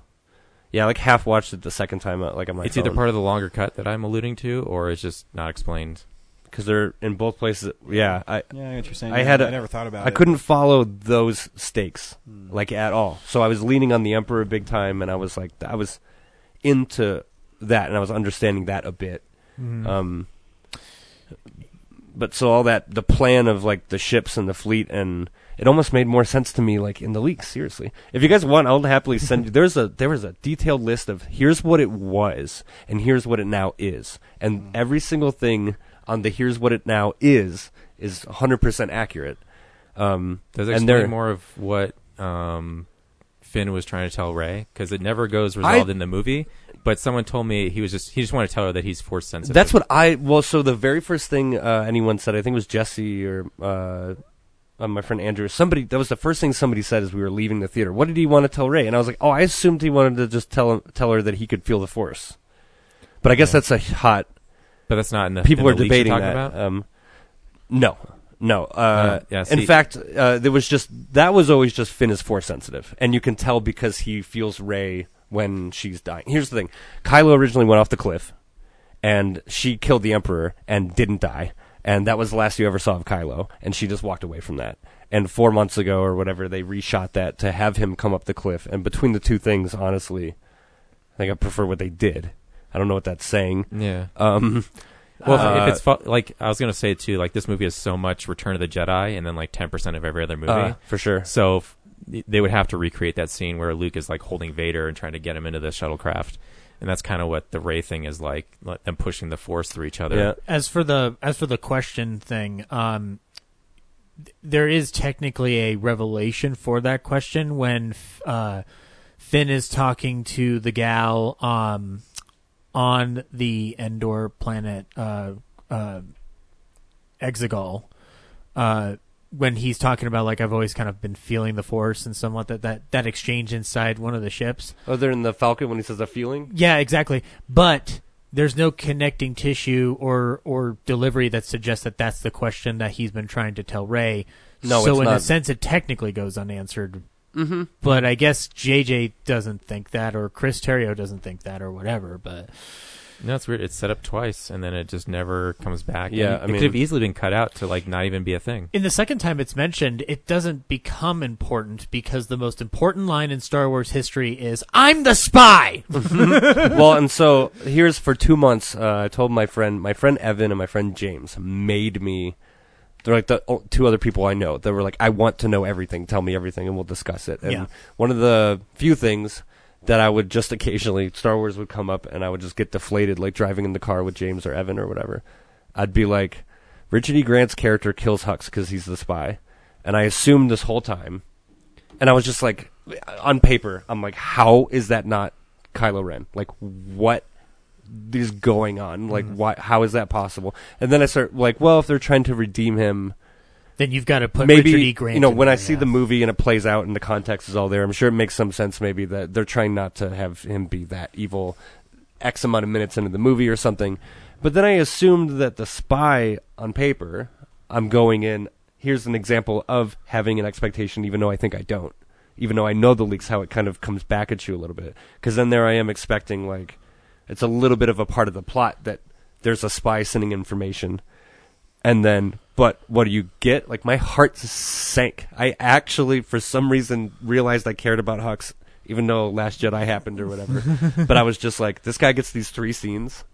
yeah, like half watched it the second time, uh, like on my it's phone. either part of the longer cut that I'm alluding to, or it's just not explained. Because they're in both places. Yeah, I Yeah, I get what you're saying. I had I a- never thought about I it. couldn't follow those stakes like at all. So I was leaning on the Emperor big time, and I was like, I was into that, and I was understanding that a bit. Mhm. Um, but so all that the plan of like the ships and the fleet and it almost made more sense to me like in the leaks seriously if you guys want i'll happily send you there's a there was a detailed list of here's what it was and here's what it now is and every single thing on the here's what it now is is 100% accurate um Does it and they're- explain more of what um, Finn was trying to tell Rey? Because it never goes resolved in the movie. But someone told me he was just he just wanted to tell her that he's force sensitive. That's what I well. So the very first thing uh, anyone said, I think it was Jesse or uh, uh, my friend Andrew. Somebody that was the first thing somebody said as we were leaving the theater. What did he want to tell Rey? And I was like, oh, I assumed he wanted to just tell him, tell her that he could feel the force. But I guess that's a hot. But that's not in the people in are the you're debating that. about? Um, no, no. Uh, Uh, yeah, in fact, uh, there was just that was always just Finn is force sensitive, and you can tell because he feels Rey when she's dying. Here's the thing: Kylo originally went off the cliff, and she killed the Emperor and didn't die, and that was the last you ever saw of Kylo, and she just walked away from that. And four months ago or whatever, they reshot that to have him come up the cliff, and between the two things, honestly. I think I prefer what they did. I don't know what that's saying. Yeah. Um, Well, if- uh, if it's fu- like I was gonna say too, like this movie has so much Return of the Jedi, and then like ten percent of every other movie Uh, for sure. So f- they would have to recreate that scene where Luke is like holding Vader and trying to get him into the shuttlecraft, and that's kind of what the Rey thing is like, like them pushing the Force through each other. As for the as for the question thing, um, th- there is technically a revelation for that question when f- uh, Finn is talking to the gal um, on the Endor planet uh, uh, Exegol. Uh, when he's talking about like I've always kind of been feeling the force and somewhat that that that exchange inside one of the ships. Oh, they're in the Falcon when he says a feeling. Yeah, exactly. But there's no connecting tissue or or delivery that suggests that that's the question that he's been trying to tell Rey. No, so in a sense, it technically goes unanswered. Mhm. But I guess JJ doesn't think that, or Chris Terrio doesn't think that, or whatever. But No, it's weird. It's set up twice, and then it just never comes back. Yeah, And I it could have easily been cut out to like not even be a thing. in the second time it's mentioned, it doesn't become important because the most important line in Star Wars history is "I'm the spy." well, and so here's for two months. Uh, I told my friend, my friend Evan and my friend James made me. They're like the o- two other people I know. They were like, I want to know everything. Tell me everything, and we'll discuss it. And Yeah. one of the few things that I would just occasionally Star Wars would come up, and I would just get deflated, like driving in the car with James or Evan or whatever. I'd be like, Richard E. Grant's character kills Hux because he's the spy, and I assumed this whole time, and I was just like, on paper, I'm like, how is that not Kylo Ren? Like, what is going on? Like, Mm-hmm. why? How is that possible? And then I start like, well, if they're trying to redeem him, then you've got to put maybe E. You know when I there, see yeah. the movie and it plays out and the context is all there. I'm sure it makes some sense. Maybe that they're trying not to have him be that evil. X amount of minutes into the movie or something, but then I assumed that the spy on paper, I'm going in. Here's an example of having an expectation, even though I think I don't. Even though I know the leaks, how it kind of comes back at you a little bit. Because then there I am expecting like it's a little bit of a part of the plot that there's a spy sending information and then but what do you get like my heart sank i actually for some reason realized i cared about hux even though last jedi happened or whatever but i was just like this guy gets these three scenes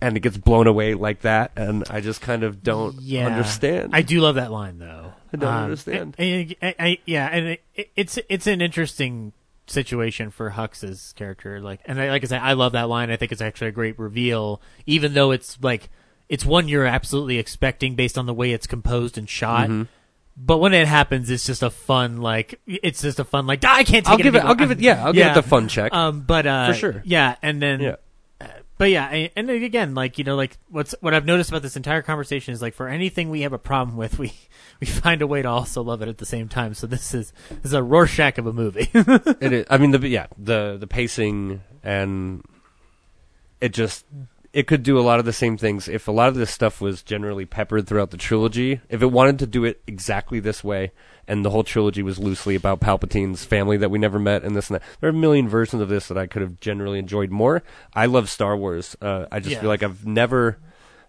and it gets blown away like that and i just kind of don't yeah. understand I do love that line though. I don't Um, understand. and- and- I- yeah, and it, it's it's an interesting situation for Hux's character. Like, and I, like I said, I love that line. I think it's actually a great reveal, even though it's like it's one you're absolutely expecting based on the way it's composed and shot. Mhm. But when it happens, it's just a fun like it's just a fun like "Ah, I can't take I'll it. give it- anymore." I'll give it- yeah, I'll give it the fun check. Um, but uh, For sure. yeah, and then Yeah. But yeah, and again, like you know, like what's what I've noticed about this entire conversation is like for anything we have a problem with, we we find a way to also love it at the same time. So this is this is a Rorschach of a movie. it is. I mean, the yeah, the the pacing and it just it could do a lot of the same things if a lot of this stuff was generally peppered throughout the trilogy. If it wanted to do it exactly this way, and the whole trilogy was loosely about Palpatine's family that we never met, and this and that, there are a million versions of this that I could have generally enjoyed more. I love Star Wars. Uh, I just Yeah. feel like I've never.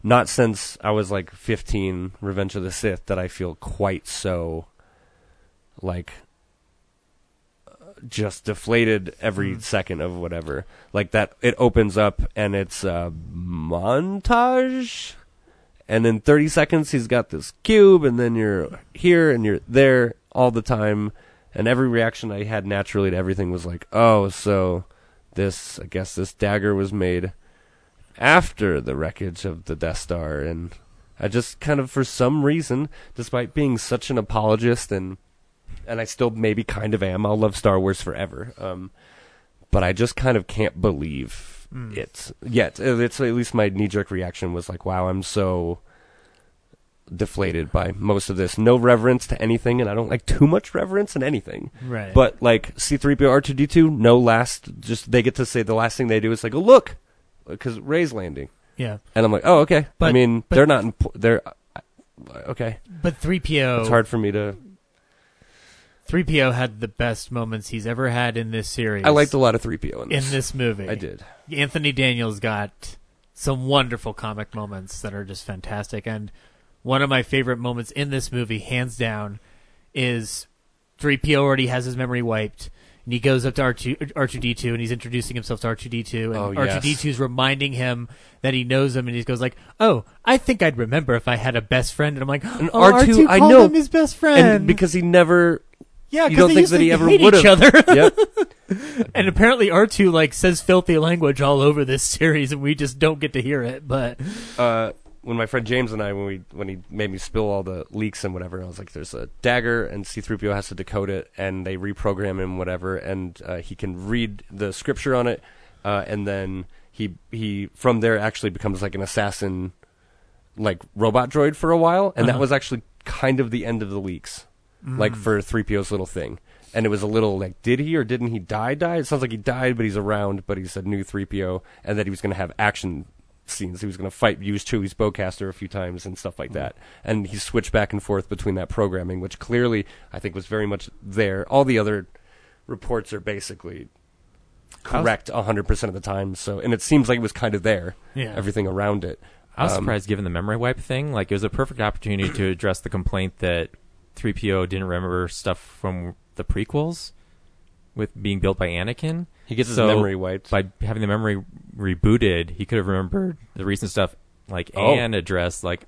Not since I was like 15, Revenge of the Sith, that I feel quite so, like, just deflated every hmm. second of whatever. Like that, it opens up and it's a montage, and in 30 seconds he's got this cube, and then you're here and you're there all the time, and every reaction I had naturally to everything was like, oh, so this, I guess this dagger was made after the wreckage of the Death Star, and I just kind of, for some reason, despite being such an apologist and and I still maybe kind of am. I'll love Star Wars forever. Um, but I just kind of can't believe Mm. it yet. Uh, It's at least my knee jerk reaction was like, "Wow, I'm so deflated by most of this. No reverence to anything, and I don't like too much reverence in anything. Right. But like C-3PO, R2D2, no last. Just they get to say the last thing they do is like, "Oh look," because Rey's landing. Yeah. And I'm like, "Oh okay." I mean, but- they're not. Impo- they're okay. But 3PO It's hard for me to. 3PO had the best moments he's ever had in this series. I liked a lot of 3PO in this. in this movie. I did. Anthony Daniels got some wonderful comic moments that are just fantastic, and one of my favorite moments in this movie, hands down, is 3PO already has his memory wiped, and he goes up to R two R two D two, and he's introducing himself to R2D2. and oh, D yes. two is reminding him that he knows him, and he goes like, "Oh, I think I'd remember if I had a best friend." And I'm like, oh, R2, R2 I know. him his best friend and because he never. Yeah, you 'cause don't they think used that he ever would each have. other. yep. and apparently R two like says filthy language all over this series, and we just don't get to hear it. But uh, when my friend James and I, when we when he made me spill all the leaks and whatever, I was like, "There's a dagger, and C-3PO has to decode it, and they reprogram him, whatever, and uh, he can read the scripture on it, uh, and then he he from there actually becomes like an assassin, like robot droid for a while, and that Uh-huh. was actually kind of the end of the leaks, like Mm. for 3PO's little thing." And it was a little like, did he or didn't he die? Die? It sounds like he died, but he's around. But he's a new 3PO, and that he was going to have action scenes. He was going to fight, use Chewie's bowcaster a few times and stuff like that. And he switched back and forth between that programming, which clearly I think was very much there. All the other reports are basically correct a hundred percent of the time. So, and it seems like it was kind of there. Yeah. everything around it. I was Um, surprised given the memory wipe thing. Like it was a perfect opportunity to address the complaint that 3PO didn't remember stuff from the prequels with being built by Anakin. He gets his memory wiped. by having the memory rebooted. He could have remembered the recent stuff, like Oh. and addressed like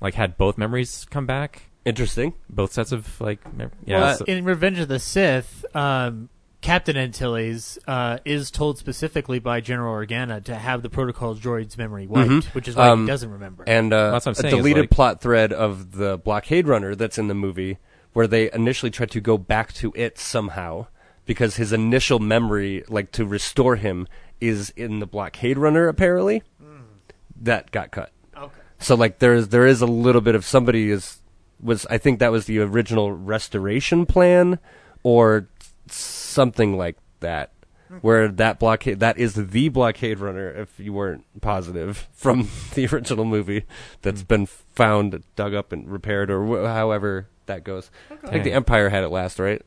like had both memories come back. Interesting. Both sets of like mem- yeah. well, so- in Revenge of the Sith, um, Captain Antilles uh, is told specifically by General Organa to have the protocol droid's memory wiped, Mhm. which is why Um, he doesn't remember. And uh, That's what I'm a saying, is deleted like- plot thread of the blockade runner that's in the movie, where they initially tried to go back to it somehow because his initial memory, like to restore him, is in the blockade runner. Apparently, that got cut. Okay. So like there is there is a little bit of somebody is was I think that was the original restoration plan or something like that. Where that blockade that is the blockade runner if you weren't positive from the original movie that's been found dug up and repaired or wh- however that goes. I think the Empire had it last, right?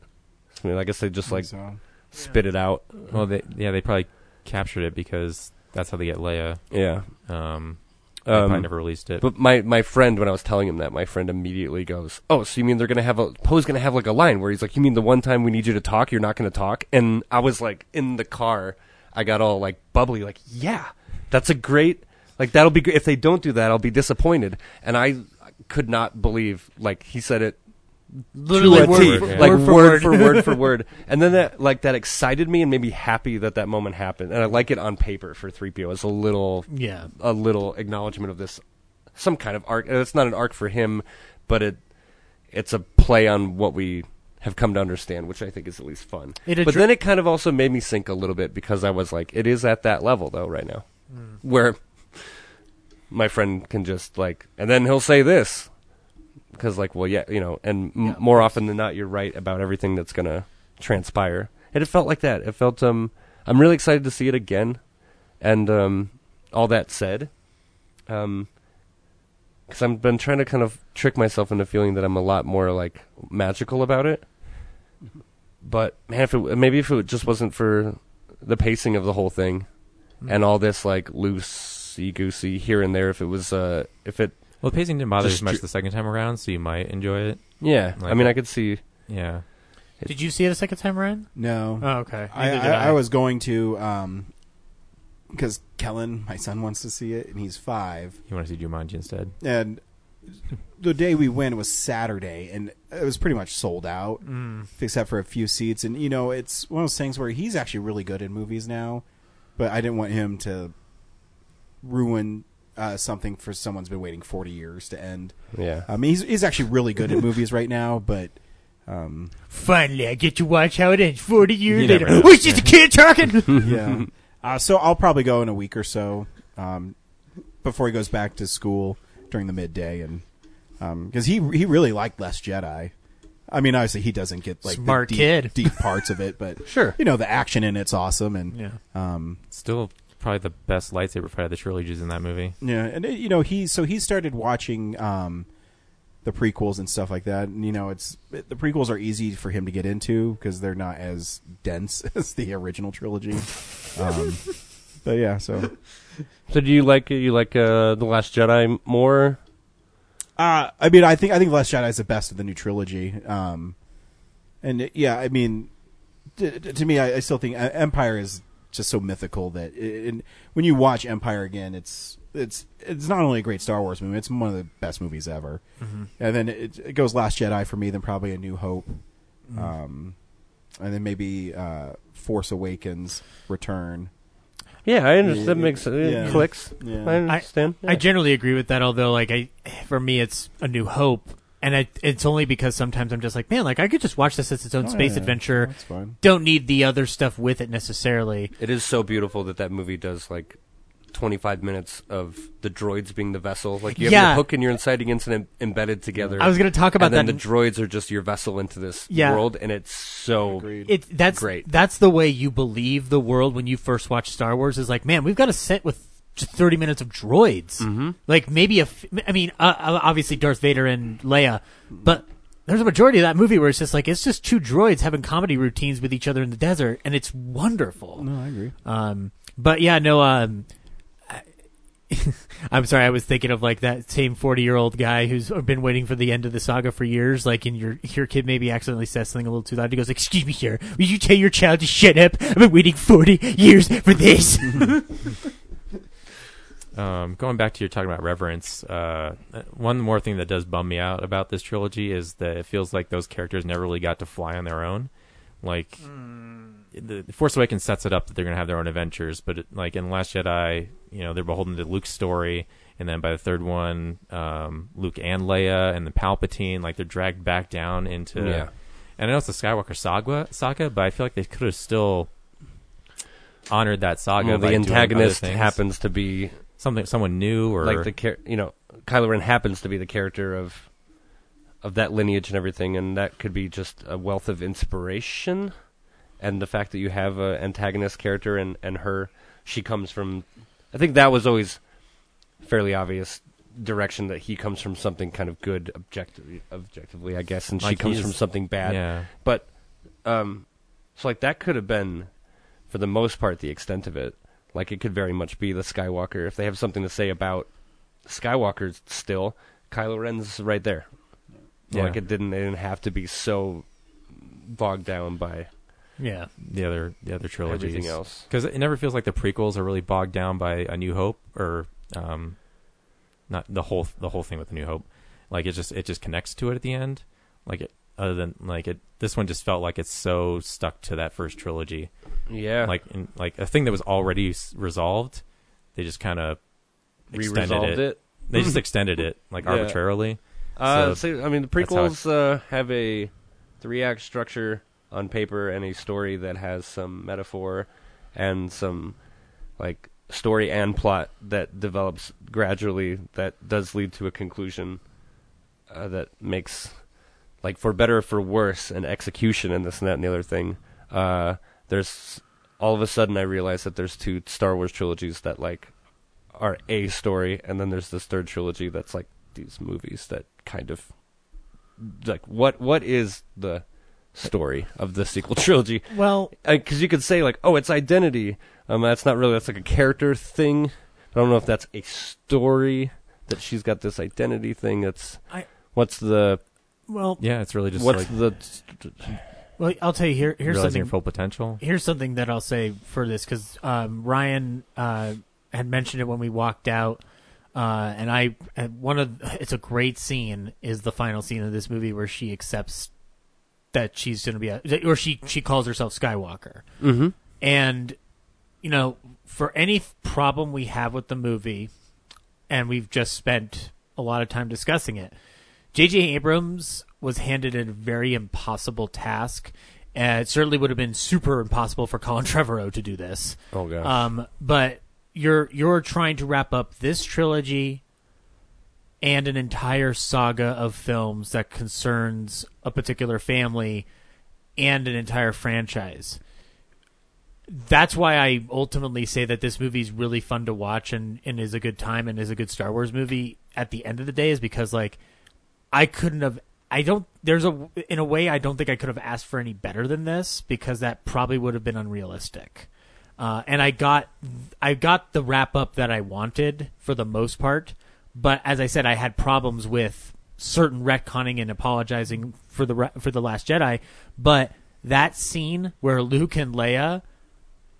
I mean, I guess they just like so. spit it out. well, they, yeah, they probably captured it because that's how they get Leia. Yeah. Um, they Um, probably never released it. But my, my friend, when I was telling him that, my friend immediately goes, "Oh, so you mean they're gonna have a Poe's gonna have like a line where he's like, you mean the one time we need you to talk, you're not gonna talk?" And I was like, in the car, I got all like bubbly, like, "Yeah, that's a great, like that'll be great. If they don't do that, I'll be disappointed." And I could not believe, like he said it Literally to word T, for- like word for word word. for word for word. And then that like that excited me and made me happy that that moment happened. And I like it on paper for 3PO as a little Yeah. a little acknowledgement of this some kind of arc. And It's not an arc for him, but it it's a play on what we have come to understand, which I think is at least fun. It but then it kind of also made me sink a little bit because I was like, it is at that level though right now, Hmm. where my friend can just like, and then he'll say this because like, well, yeah, you know, and m- more often than not, you're right about everything that's gonna transpire. And it felt like that. It felt um, I'm really excited to see it again, and um, all that said, um, because I've been trying to kind of trick myself into feeling that I'm a lot more like magical about it. But man, if it, maybe if it just wasn't for the pacing of the whole thing, and all this like loosey goosey here and there, if it was, uh, if it, well, the pacing didn't bother Just as much stri- the second time around, so you might enjoy it. yeah, I Like mean, I could see. Yeah. Did you see it a second time around? No. Oh, okay. I, Neither did I, I was going to um because Kellen, my son, wants to see it, and he's five. You want to see Jumanji instead? And the day we went was Saturday, and it was pretty much sold out, Mm. except for a few seats. And you know, it's one of those things where he's actually really good in movies now, but I didn't want him to ruin uh, something for someone's been waiting forty years to end. Yeah. I mean, he's he's actually really good at movies right now, but. Um, Finally, I get to watch how it ends 40 years later. never know. Oh, it's just a kid talking! yeah. Uh, so I'll probably go in a week or so um, before he goes back to school during the midday, and because he he really liked Last Jedi. I mean, obviously he doesn't get like Smart the deep, kid. deep parts of it, but Sure. you know the action in it's awesome, and Yeah. um, Still, probably the best lightsaber fight of the trilogies in that movie. yeah, and uh, you know he so he started watching um, the prequels and stuff like that, and you know it's the prequels are easy for him to get into because they're not as dense as the original trilogy. Um, but yeah, so So do you like you like uh, the Last Jedi more? Uh, I mean, I think I think Last Jedi is the best of the new trilogy. Um, and it- yeah, I mean, to, to me, I, I still think uh, Empire is just so mythical that it, and when you watch Empire again, it's it's it's not only a great Star Wars movie; it's one of the best movies ever. Mhm. And then it, it goes Last Jedi for me, then probably A New Hope, Mhm. um, and then maybe uh, Force Awakens, Return. Yeah, I understand. That makes- it clicks. Yeah. I understand. I, I generally agree with that. Although, like, I for me, it's a New Hope, and I, it's only because sometimes I'm just like, man, like I could just watch this as its own Oh, space yeah, adventure. that's fine. Don't need the other stuff with it necessarily. It is so beautiful that that movie does like 25 minutes of the droids being the vessel. Like you have Yeah. your hook and your inciting incident embedded together. I was gonna talk about and then that the droids are just your vessel into this Yeah. world, and it's so It that's great. That's the way you believe the world when you first watch Star Wars. Is like, man, we've got a set with just thirty minutes of droids. Mhm. Like maybe a, f- I mean, uh, uh, obviously Darth Vader and Leia, but there's a majority of that movie where it's just like it's just two droids having comedy routines with each other in the desert, and it's wonderful. No, I agree. Um, but yeah, no. Um, I'm sorry. I was thinking of like that same 40 year old guy who's been waiting for the end of the saga for years. Like, and your your kid maybe accidentally says something a little too loud. He goes, "Excuse me, sir. Will you tell your child to shut up? I've been waiting 40 years for this." Um, going back to your talking about reverence, uh, one more thing that does bum me out about this trilogy is that it feels like those characters never really got to fly on their own. Like, the, the Force Awakens sets it up that they're going to have their own adventures, but it, like in Last Jedi, you know, they're beholden to Luke's story, and then by the third one, um, Luke and Leia and the Palpatine, like they're dragged back down into. Yeah. And I know it's the Skywalker saga, saga, but I feel like they could have still honored that saga. Well, the antagonist happens to be something someone new or like the char- you know Kylo Ren happens to be the character of of that lineage and everything, and that could be just a wealth of inspiration. And the fact that you have an antagonist character and and her, she comes from, I think that was always fairly obvious direction that he comes from something kind of good objectively, objectively I guess, and she comes from something bad. yeah. But um, so like that could have been, for the most part, the extent of it. Like it could very much be the Skywalker. If they have something to say about Skywalker still, Kylo Ren's right there. Yeah. Like it didn't. They didn't have to be so bogged down by. Yeah. the other the other trilogies. Everything else. because it never feels like the prequels are really bogged down by A New Hope or um, not the whole the whole thing with A New Hope. Like it just it just connects to it at the end. Like it other than like it this one just felt like it's so stuck to that first trilogy. Yeah. like in, like a thing that was already s- resolved. They just kind of extended Re-resolved it? They just extended it like Yeah. arbitrarily. Uh, So I mean, the that's how it- prequels uh, have a three act structure on paper and a story that has some metaphor and some like story and plot that develops gradually that does lead to a conclusion uh, that makes like for better or for worse an execution and this and that and the other thing uh, there's all of a sudden i realize that there's two star wars trilogies that like are a story and then there's this third trilogy that's like these movies that kind of like what what is the story of the sequel trilogy? Well- because you could say like oh it's identity. Um that's not really that's like a character thing. I don't know if that's a story that she's got this identity thing. That's I- what's the Well- Yeah, it's really just what's like- the Well, I'll tell you here. Here's Realizing something. your full potential. Here's something that I'll say for this because um, Ryan uh, had mentioned it when we walked out, uh, and I and one of it's a great scene is the final scene of this movie where she accepts that she's going to be a or she she calls herself Skywalker, Mhm. and you know for any problem we have with the movie, and we've just spent a lot of time discussing it. J.J. Abrams was handed a very impossible task. Uh, it certainly would have been super impossible for Colin Trevorrow to do this. Oh, gosh. Um, but you're you're trying to wrap up this trilogy and an entire saga of films that concerns a particular family and an entire franchise. That's why I ultimately say that this movie is really fun to watch and, and is a good time and is a good Star Wars movie at the end of the day is because like I couldn't have I don't there's a in a way I don't think I could have asked for any better than this because that probably would have been unrealistic. Uh, and I got I got the wrap up that I wanted for the most part, but as I said, I had problems with certain retconning and apologizing for the for the Last Jedi. But that scene where Luke and Leia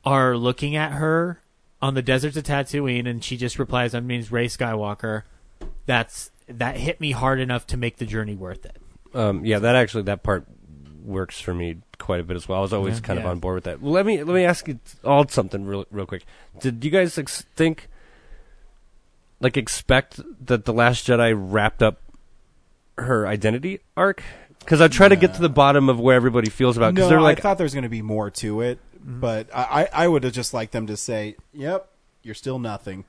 are looking at her on the deserts of Tatooine, and she just replies, "I mean, Rey Skywalker." That's that hit me hard enough to make the journey worth it. Um, yeah, that actually that part works for me quite a bit as well. I was always Yeah. kind of on board with that. Let me let me ask you all something real real quick. Did you guys ex- think like expect that the Last Jedi wrapped up her identity arc? Because I try to get to the bottom of where everybody feels about. Because no, they're like, I thought there was going to be more to it, but I, I, I would have just liked them to say, "Yep, you're still nothing."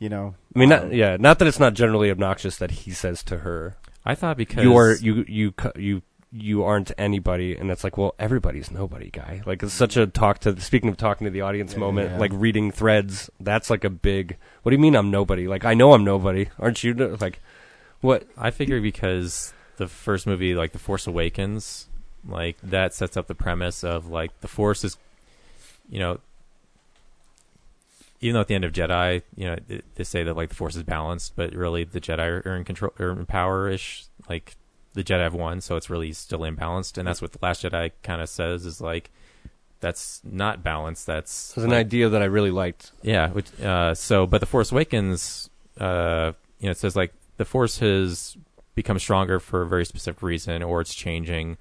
You know, I mean, um, not, yeah, not that it's not generally obnoxious that he says to her, I thought because you are you you you you aren't anybody and it's like well everybody's nobody guy. Like it's such a talk to speaking of talking to the audience moment yeah. like reading threads that's like a big what do you mean i'm nobody? Like i know i'm nobody. Aren't you no- like what? I figure because the first movie, like The Force Awakens, like that sets up the premise of like the Force is, you know, even though at the end of Jedi, you know, they, say that like the Force is balanced, but really the Jedi are, are in control or in power ish. Like the Jedi have won, so it's really still imbalanced, and that's what the Last Jedi kind of says is like that's not balanced. That's was an like, idea that i really liked yeah. Which, uh, so, but the Force Awakens, uh, you know, it says like the Force has become stronger for a very specific reason, or it's changing.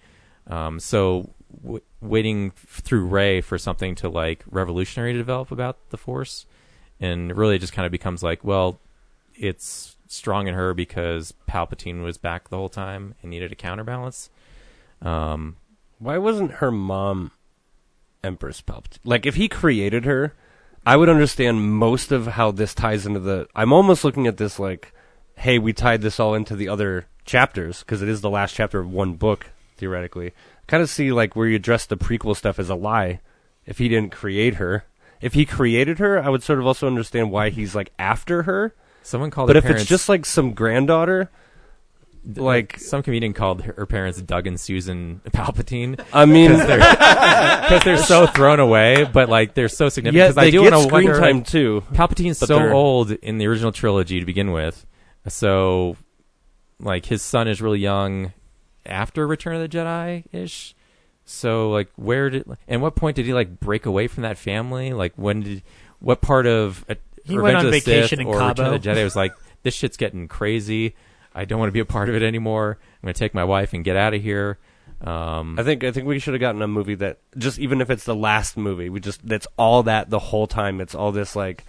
Um, so, w- waiting through Rey for something to like revolutionary to develop about the Force, and really just kind of becomes like, well, it's strong in her because Palpatine was back the whole time and needed a counterbalance. Um, why wasn't her mom empress palpatine? Like if he created her i would understand most of how this ties into the i'm almost looking at this like hey we tied this all into the other chapters because it is the last chapter of one book theoretically. Kind of see like where you address the prequel stuff as a lie if he didn't create her if he created her i would sort of also understand why he's like after her someone called but her if parents, it's just like some granddaughter like some comedian called her, parents Doug and Susan Palpatine. i mean because they're, they're so thrown away, but like they're so significant. yeah they I do get screen wonder, time too Palpatine's so old in the original trilogy to begin with, so like his son is really young after Return of the Jedi ish. So like, where did and what point did he like break away from that family? Like when did what part of uh, He Revenge went on of the vacation Sith in or Return of the Cabo. Jedi was like this shit's getting crazy. I don't want to be a part of it anymore. I'm gonna take my wife and get out of here. Um, I think I think we should have gotten a movie that just even if it's the last movie, we just that's all that the whole time. It's all this like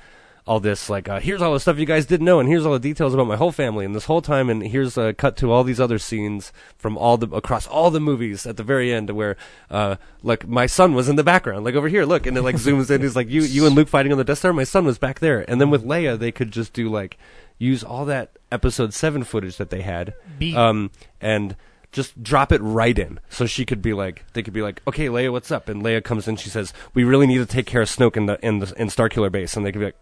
all this like uh, here's all the stuff you guys didn't know, and here's all the details about my whole family, and this whole time, and here's a cut to all these other scenes from all the across all the movies at the very end where uh like my son was in the background, like over here, look, and it like zooms in. He's like you you and Luke fighting on the Death Star. My son was back there, and then with Leia, they could just do like use all that Episode Seven footage that they had, um, and just drop it right in so she could be like they could be like okay Leia what's up and Leia comes in she says we really need to take care of Snoke in the in the in Starkiller base and they could be like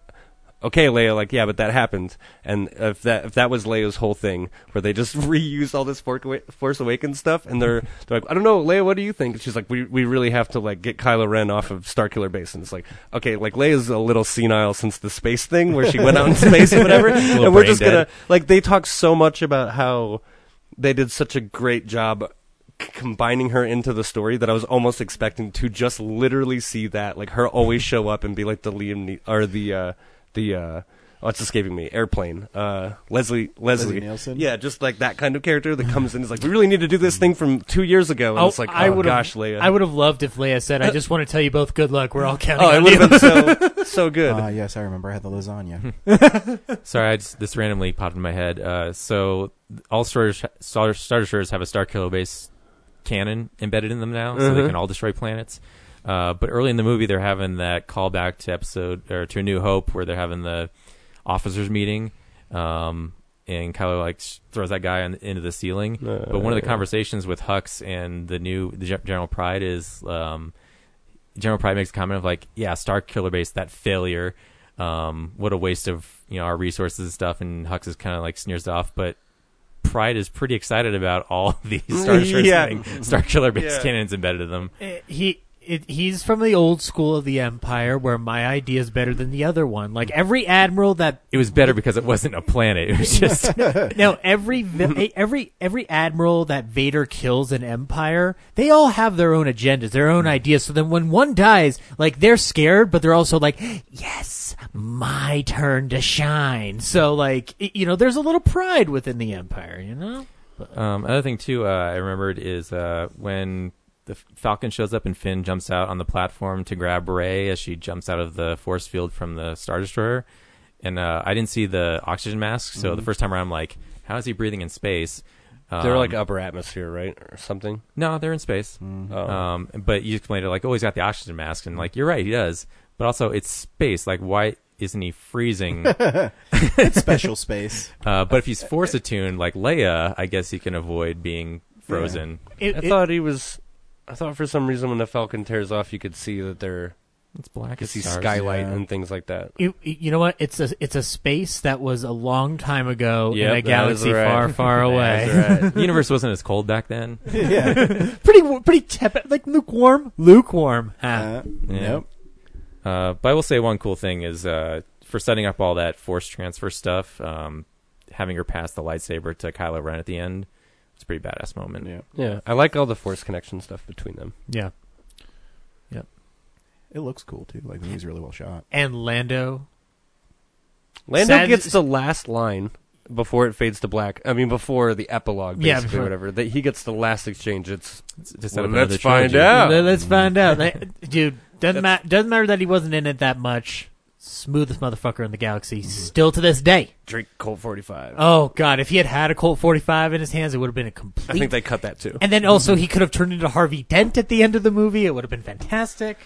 okay Leia like yeah but that happened. And if that if that was Leia's whole thing where they just reuse all this Force Awa- Force Awakens stuff and they're they're like I don't know Leia what do you think? And she's like we we really have to like get Kylo Ren off of Starkiller base. And it's like okay like Leia's a little senile since the space thing where she went out in space or whatever. And we're just gonna dead. like they talk so much about how they did such a great job c- combining her into the story that I was almost expecting to just literally see that like her always show up and be like the Liam ne- or the uh the uh oh it's escaping me airplane uh Leslie Leslie, Leslie Nielsen? yeah just like that kind of character that comes in is like we really need to do this thing from two years ago and Oh, it's like I oh would've- gosh Leia I would have loved if Leia said, "I just want to tell you both good luck. We're all counting oh it on would you." have been so so good Ah, yes, I remember. I had the lasagna. Sorry, I just, this randomly popped in my head. Uh, so all Star, Star, Star Destroyers have a Starkiller base cannon embedded in them now, so they Mhm. can all destroy planets. Uh, but early in the movie, they're having that callback to episode or to A New Hope, where they're having the officers meeting, um, and Kylo like throws that guy on, into the ceiling. but one of the Uh. conversations with Hux and the new the Gen- General Pryde is um, General Pryde makes a comment of like, "Yeah, Starkiller base, that failure." Um, what a waste of you know our resources and stuff. And Hux is kind of like sneers it off, but Pryde is pretty excited about all these Star Destroyers Yeah. Starkiller base Yeah. cannons embedded in them. Eh, he it, he's from the old school of the Empire, where my idea is better than the other one. Like every admiral that It was better because it wasn't a planet. It was just no, every every every admiral that Vader kills in Empire, they all have their own agendas, their own ideas. So then when one dies, like they're scared, but they're also like, "Yes, my turn to shine." So like, you know, there's a little pride within the Empire, you know. Um, another thing too, uh, I remembered is uh, when the Falcon shows up and Finn jumps out on the platform to grab Rey as she jumps out of the force field from the Star Destroyer, and uh, I didn't see the oxygen mask, so the first time around, I'm like, how is he breathing in space? They're like Um, upper atmosphere, right, or something. No, they're in space. Oh. Um, but you explained it like, oh, he's got the oxygen mask, and like, you're right, he does. But also, it's space. Like, why isn't he freezing? Special space. uh, but if he's force attuned, like Leia, I guess he can avoid being frozen. It- I it- thought he was. I thought for some reason when the Falcon tears off, you could see that they're. It's black. You could see stars. skylight yeah. and things like that. it- you know what? It's a it's a space that was a long time ago Yep, in a galaxy right. far, far away. Right. the universe wasn't as cold back then. yeah, pretty pretty tepid, like lukewarm, lukewarm. Huh. Uh, Yeah. Nope. Uh, but I will say one cool thing is uh, for setting up all that force transfer stuff, um, having her pass the lightsaber to Kylo Ren at the end. It's a pretty badass moment. Yeah. yeah, I like all the force connection stuff between them. Yeah, Yep. It looks cool too. Like the movie's really well shot. and Lando. Lando Sad- gets the last line before it fades to black. I mean, before the epilogue, Yeah, basically, before- whatever. That he gets the last exchange. It's It's to set Well, up let's find trilogy. out. Let- Let's find out, Like, dude. Doesn't matter. Doesn't matter that he wasn't in it that much. Smoothest motherfucker in the galaxy, mm-hmm. still to this day. drink Colt forty five. Oh God, if he had had a Colt 45 in his hands, it would have been a complete. I think they cut that too. and then also mm-hmm. he could have turned into Harvey Dent at the end of the movie. It would have been fantastic.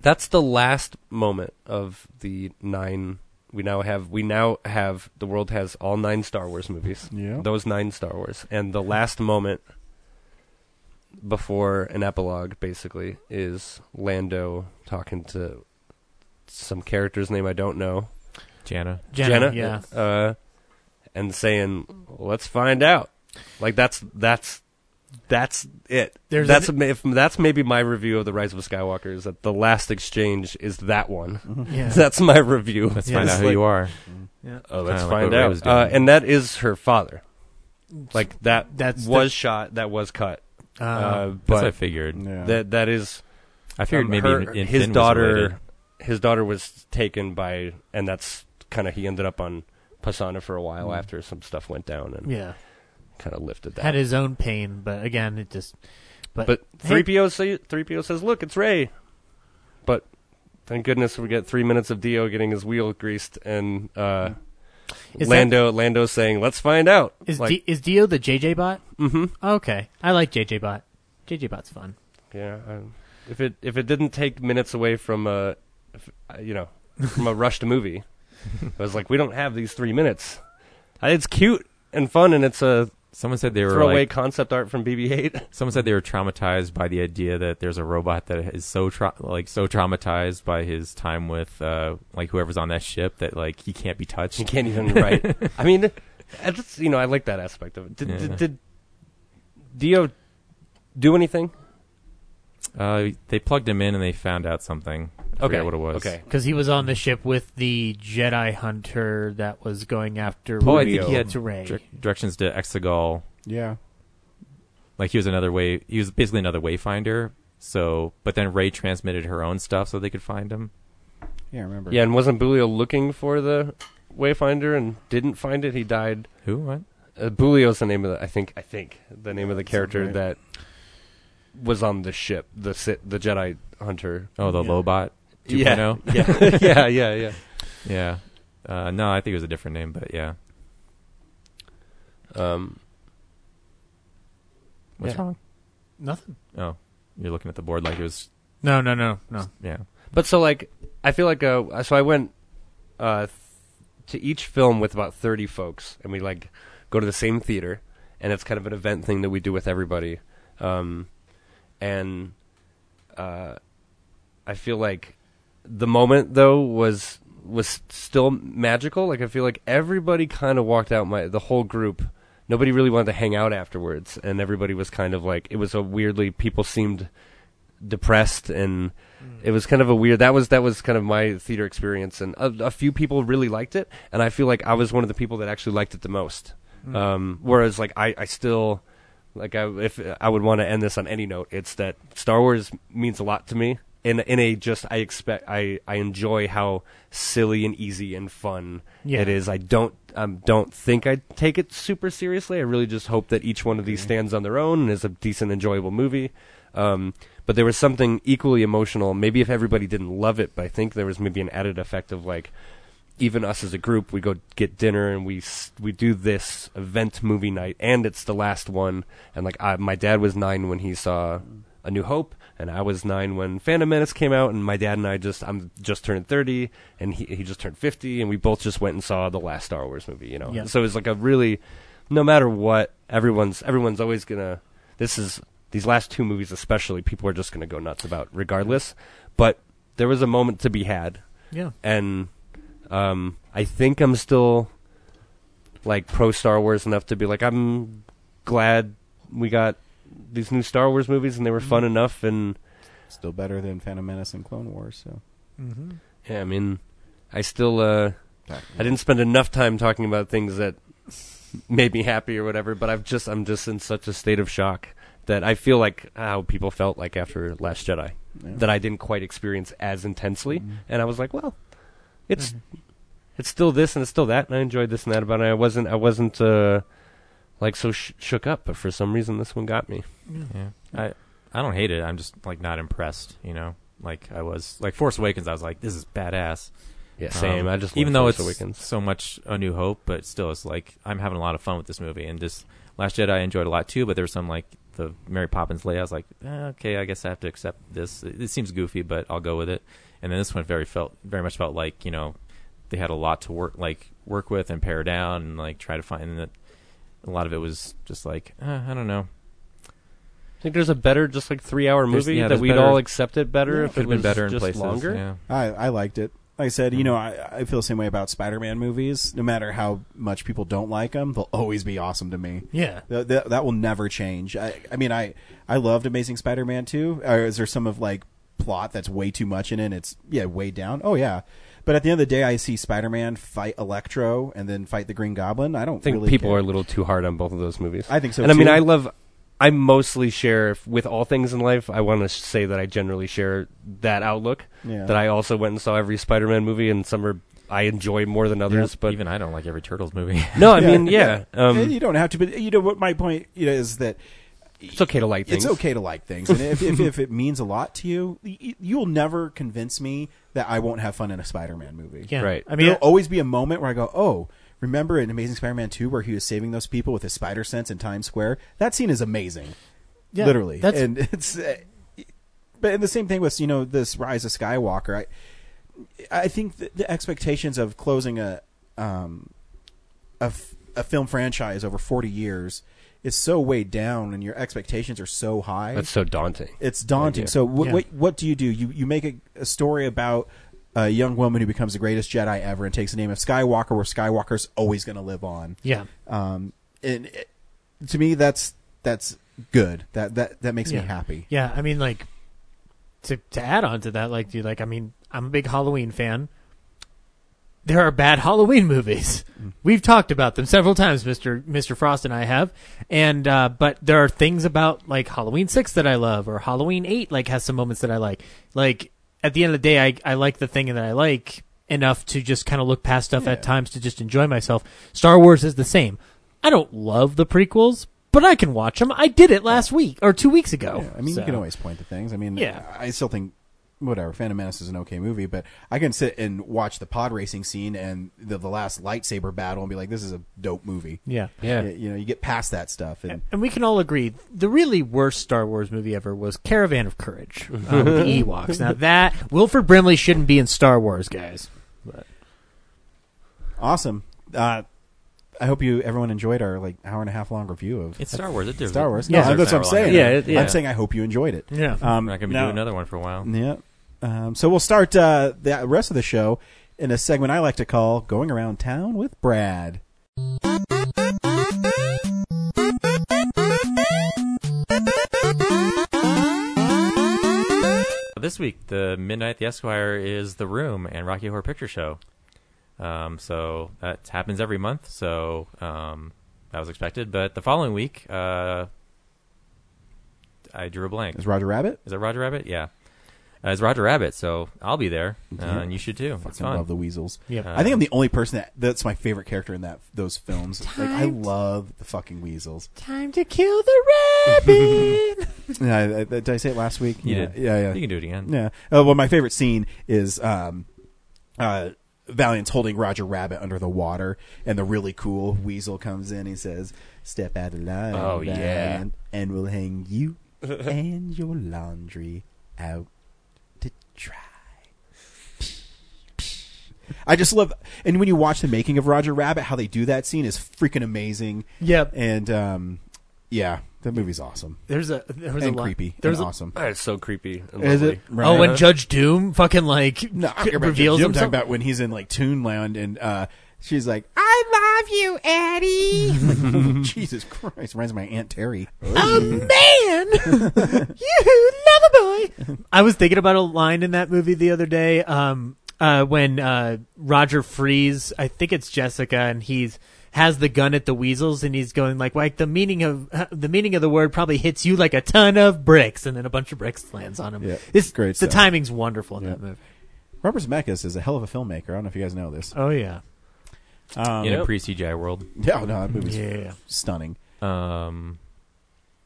That's the last moment of the nine. We now have we now have the world has all nine Star Wars movies. Yeah. Those nine Star Wars, and the last moment before an epilogue, basically, is Lando talking to some character's name I don't know, Jana. Jenna, yeah. uh, and saying, "Let's find out." Like that's that's that's it. There's that's an- ma- if that's maybe my review of the Rise of Skywalker is that the last exchange is that one. Yeah. That's my review. Let's Yeah, find out who like- you are. Yeah. Oh, let's Kinda like find out. Uh, and that is her father. Like that That's was the- shot. That was cut. Uh, Uh, That's what I but figure. Yeah. that that is I figured um, maybe her- in, in his Finn was daughter. His daughter was taken by, and that's kind of he ended up on Pasaana for a while Mm. after some stuff went down and yeah. kind of lifted that. Had his own pain, but again, it just. But, But three PO say three PO says, "Look, it's Rey." But thank goodness we get three minutes of D-O getting his wheel greased and uh, Is Lando Lando saying, "Let's find out." is like, D- is D-O the JJ bot? hmm Okay, I like JJ bot. JJ bot's fun. yeah. Um, if it if it didn't take minutes away from uh, you know, from a rushed movie, I was like, we don't have these three minutes. Uh, It's cute and fun, and it's a Someone said they were throwaway like, concept art from BB-8. someone said they were traumatized by the idea that there's a robot that is so tra- like so traumatized by his time with uh, like whoever's on that ship that like he can't be touched. He can't even write. I mean, I just, you know, I like that aspect of it. Did, Yeah. did, did D-O do anything? Uh, they plugged him in and they found out something. I forget what it was. Okay. Because he was on the ship with the Jedi hunter that was going after Oh, I think he had to Rey. dir- directions to Exegol. Yeah. Like he was another way. He was basically another wayfinder. So, but then Rey transmitted her own stuff so they could find him. Yeah, I remember. Yeah, and wasn't Bulio looking for the Wayfinder and didn't find it? He died. Who? What? Uh, Bulio's the name of the. I think. I think the name of the character right. that was on the ship, the Sith, the Jedi hunter. Oh, the Yeah. Lobot. Yeah, 2.0? yeah, yeah, yeah, yeah. Yeah. Uh, no, I think it was a different name, but yeah. Um, What's Yeah. wrong? Nothing. Oh, you're looking at the board like it was. No, no, no, no. Yeah. But so like I feel like uh so I went uh th- to each film with about 30 folks and we like go to the same theater and it's kind of an event thing that we do with everybody. Um and uh I feel like the moment though was was still magical. Like I feel like everybody kind of walked out my the whole group nobody really wanted to hang out afterwards and everybody was kind of like it was a weirdly people seemed depressed and it was kind of a weird that was that was kind of my theater experience and a, a few people really liked it and i feel like i was one of the people that actually liked it the most Mm. um, whereas like I, I still like I, if i would want to end this on any note it's that star wars means a lot to me in in a just i expect i i enjoy how silly and easy and fun Yeah. it is i don't um, don't think i take it super seriously i really just hope that each one of these stands on their own and is a decent enjoyable movie um, but there was something equally emotional. Maybe if everybody didn't love it, but I think there was maybe an added effect of like, even us as a group, we go get dinner and we we do this event movie night, and it's the last one. And like, I, my dad was nine when he saw A New Hope, and I was nine when Phantom Menace came out. And my dad and I just I'm just turned thirty, and he he just turned fifty, and we both just went and saw the last Star Wars movie. You know, Yeah. so it was like a really, no matter what, everyone's everyone's always gonna. This is these last two movies especially. People are just gonna go nuts about regardless. But there was a moment to be had. Yeah. And um, I think I'm still like pro Star Wars enough to be like I'm glad we got these new Star Wars movies and they were fun enough and Still better than Phantom Menace and Clone Wars. So Mhm. yeah, I mean, I still uh, I didn't spend enough time talking about things that made me happy or whatever, but I've just I'm just in such a state of shock that I feel like how people felt like after Last Jedi Yeah. that I didn't quite experience as intensely, and I was like, well, it's it's still this and it's still that, and I enjoyed this and that about it. I wasn't I wasn't uh, like so sh- shook up, but for some reason this one got me. Yeah. I I don't hate it. I'm just like not impressed, you know. Like I was like Force Awakens I was like this is badass. Yeah, same. I just even though Force it's Awakens. so much A New Hope, but still it's like I'm having a lot of fun with this movie and this Last Jedi I enjoyed a lot too, but there was some like the Mary Poppins Leia I was like, eh, okay, I guess I have to accept this. It, it seems goofy, but I'll go with it. And then this one very felt very much felt like, you know, they had a lot to work like work with and pare down and like try to find that a lot of it was just like, eh, I don't know. I think there's a better, just like three hour There's- movie yeah, that there's we'd better- all accept it better Yeah, if it could've been was better in just places, longer. yeah. I, I liked it. Like I said, you know, I, I feel the same way about Spider-Man movies. No matter how much people don't like them, they'll always be awesome to me. Yeah. Th- th- that will never change. I, I mean, I I loved Amazing Spider-Man too. Or is there some of like plot that's way too much in it? And it's yeah, way down. Oh yeah. But at the end of the day, I see Spider-Man fight Electro and then fight the Green Goblin. I don't I think really people care. are a little too hard on both of those movies. I think so, And I mean. I love. I mostly share with all things in life. I want to say that I generally share that outlook. Yeah. That I also went and saw every Spider-Man movie, and some are I enjoy more than others. But even I don't like every Turtles movie. No, I mean, yeah. Um, you don't have to. But you know what my point you know, is that it's okay to like things. It's okay to like things, and if, if, if it means a lot to you, y- you'll never convince me that I won't have fun in a Spider-Man movie. Yeah. Right. I I mean, mean, there'll always be a moment where I go, "Oh, remember in Amazing Spider-Man two where he was saving those people with his spider sense in Times Square? That scene is amazing, Yeah, literally." that's- and it's, uh, but and the same thing with you know this Rise of Skywalker. I I think the, the expectations of closing a um a, f- a film franchise over forty years is so weighed down, and your expectations are so high. That's so daunting. It's daunting. Idea. So what, Yeah. what what do you do? You you make a, a story about a young woman who becomes the greatest Jedi ever and takes the name of Skywalker, where Skywalker's always going to live on. Yeah. Um, and it, to me, that's that's good. That that that makes yeah. me happy. Yeah, I mean, like to to add on to that, like, dude, like, I mean, I'm a big Halloween fan. There are bad Halloween movies. We've talked about them several times, Mister Mister Frost and I have, and uh, but there are things about like Halloween Six that I love, or Halloween Eight, like has some moments that I like. Like at the end of the day, I I like the thing that I like enough to just kind of look past stuff at times to just enjoy myself. Star Wars is the same. I don't love the prequels, but I can watch them. I did it last week or two weeks ago. Yeah, I mean, So- you can always point to things. I mean, Yeah. I still think whatever. Phantom Menace is an okay movie, but I can sit and watch the pod racing scene and the, the last lightsaber battle and be like, "This is a dope movie." Yeah. Yeah. You, you know, you get past that stuff, and And we can all agree the really worst Star Wars movie ever was Caravan of Courage, um, the Ewoks. Now that Wilford Brimley shouldn't be in Star Wars, guys. But awesome. Uh, I hope you everyone enjoyed our like hour and a half long review of It's Star Wars. It deserves Star it. Wars. Yeah. No, that's what I'm Deserves an hour saying. Yeah, it- yeah. I'm saying I hope you enjoyed it. Yeah. Um, We're not gonna be now- doing another one for a while. Yeah. Um, so we'll start uh, the rest of the show in a segment I like to call "Going Around Town with Brad." This week, the Midnight the Esquire is The Room and Rocky Horror Picture Show. Um, so that happens every month. So um, that was expected. But the following week, uh, I drew a blank. Is Roger Rabbit? Is it Roger Rabbit? Yeah. Uh, it's Roger Rabbit, so I'll be there, uh, Yeah. and you should too. It's Fucking fun. love the weasels. Yep. I think I'm the only person that that's my favorite character in that those films. Like I love the fucking weasels. Time to kill the rabbit. Yeah, I, I, did I say it last week? You yeah, did. Yeah, yeah. You can do it again. Yeah. Uh, well, my favorite scene is um, uh, Valiant's holding Roger Rabbit under the water, and the really cool weasel comes in. He says, "Step out of line, Oh, yeah. Valiant, and we'll hang you and your laundry out to dry." I just love, and when you watch the making of Roger Rabbit, how they do that scene is freaking amazing. Yep. And um, yeah, that movie's awesome There's a there was and a lot- creepy There's and a, awesome. Oh, it's so creepy. And Is it? Right. Oh, when Judge Doom fucking like No, I'm c- talking about reveals Jim, I'm talking about when he's in like Toonland and uh, she's like, "I love you, Eddie." Jesus Christ, reminds me of my Aunt Terry. Oh man, you lover boy. I was thinking about a line in that movie the other day. Um, uh, when uh, Roger frees, I think it's Jessica, and he's has the gun at the weasels, and he's going like, like the meaning of the meaning of the word probably hits you like a ton of bricks, and then a bunch of bricks lands on him. Yeah, it's great The stuff. timing's wonderful in Yeah. that movie. Robert Zemeckis is a hell of a filmmaker. I don't know if you guys know this. Oh yeah, Um, in a pre CGI world. yeah, no, that movie's yeah. stunning. Um,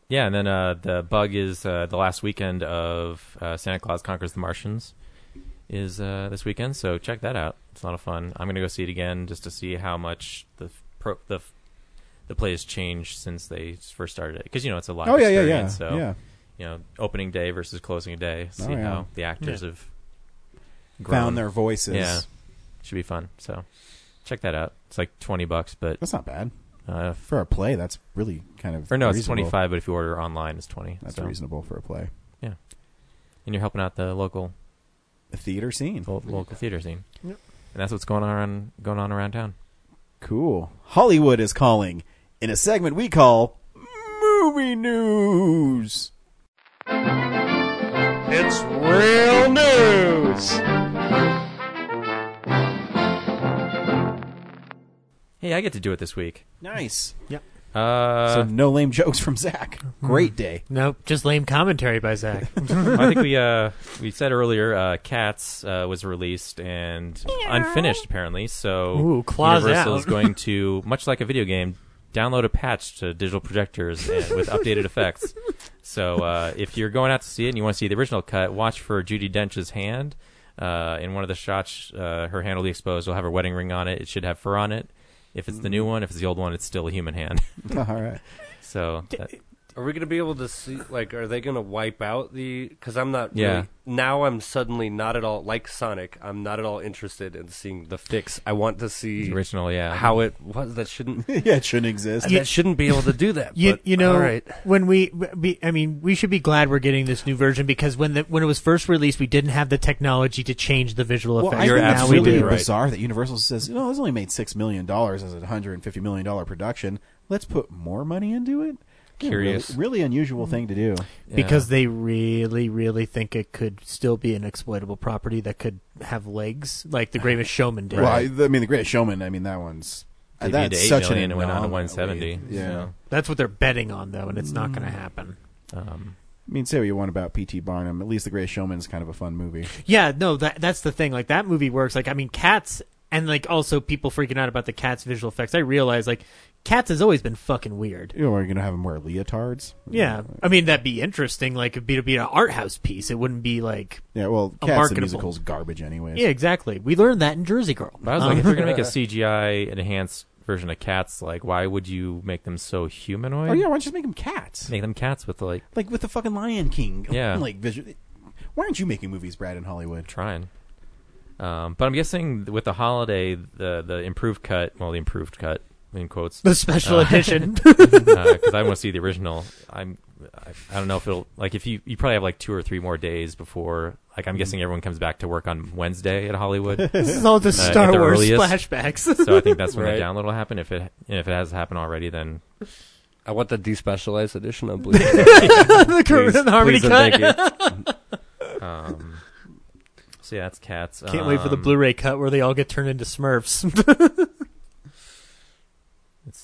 yeah, and then uh, the bug is uh, the last weekend of uh, Santa Claus Conquers the Martians is uh, this weekend, so check that out. It's a lot of fun. I'm gonna go see it again just to see how much the f- pro- the f- the play has changed since they first started it because you know it's a live Oh yeah, yeah, yeah. So yeah. you know, opening day versus closing day. See Oh, yeah. how the actors Yeah. have grown. Found their voices. Yeah, should be fun. So check that out. It's like twenty bucks, but That's not bad uh, for a play. That's really kind of or no, it's reasonable. twenty five. But if you order online, it's twenty. That's so. reasonable for a play. Yeah. And you're helping out the local The theater scene. lo- local theater scene. Yep. And that's what's going on around, going on around town. Cool. Hollywood is calling in a segment we call movie news. It's real news. Hey, I get to do it this week. Nice. Uh, so no lame jokes from Zach. Great day. Nope, just lame commentary by Zach. I think we uh, we said earlier, uh, Cats uh, was released and unfinished apparently. So Ooh, claws Universal out. is going to, much like a video game, download a patch to digital projectors and, with updated effects. So uh, if you're going out to see it and you want to see the original cut, watch for Judi Dench's hand. Uh, in one of the shots, uh, her hand will be exposed. It'll have her wedding ring on it. It should have fur on it. If it's the new mm. one, if it's the old one, it's still a human hand. All right. so that, Are we going to be able to see? Like, are they going to wipe out the? Because I'm not. Yeah. Really, now I'm suddenly not at all like Sonic. I'm not at all interested in seeing the fix. I want to see the original, yeah. how it was. That shouldn't. yeah, it shouldn't exist. that shouldn't be able to do that. You, but, you know, all right. when we, we, I mean, we should be glad we're getting this new version because when the, when it was first released, we didn't have the technology to change the visual Well, effects. I You're think Now we absolutely do. right. bizarre that Universal says, "No, this only made six million dollars as a hundred and fifty million dollar production. Let's put more money into it." Yeah, Curious. really, really unusual thing to do. because they really, really think it could still be an exploitable property that could have legs, like The Greatest Showman did. Well, I, I mean, the Greatest Showman. I mean, that one's They that's eight such million an and went on to 170. Yeah. so, That's what they're betting on, though, and it's not going to happen. um, I mean, say what you want about P.T. Barnum. At least the Greatest Showman is kind of a fun movie. Yeah, no, that that's the thing. Like that movie works. Like I mean, Cats, and like also people freaking out about the Cats visual effects. I realize like Cats has always been fucking weird. You know, are you going to have them wear leotards? Yeah, I mean that'd be interesting. Like it'd be to be an art house piece. It wouldn't be like Yeah. Well, A Cats the marketable. musical's garbage, anyways. yeah, exactly. We learned that in Jersey Girl. but I was like, if you're gonna make a CGI enhanced version of cats, like, why would you make them so humanoid? Oh yeah. Why don't you just make them cats? make them cats with like Like with the fucking Lion King. Yeah. Like visual. Why aren't you making movies, Brad, in Hollywood? trying. Um, but I'm guessing with the holiday, the the improved cut, well, the improved cut in quotes, The special Uh, edition. because I want to see the original. I'm, I, I don't know if it'll like if you you probably have like two or three more days before. Like I'm guessing everyone comes back to work on Wednesday at Hollywood, this is all just Uh, Star the Wars earliest. flashbacks. so I think that's when Right. the download will happen. If it if it has happened already, then I want the despecialized edition of Blue. yeah. the Please, Corinne Harmony please cut. thank. Um, so yeah, that's cats. Can't wait for the Um, Blu-ray cut where they all get turned into Smurfs.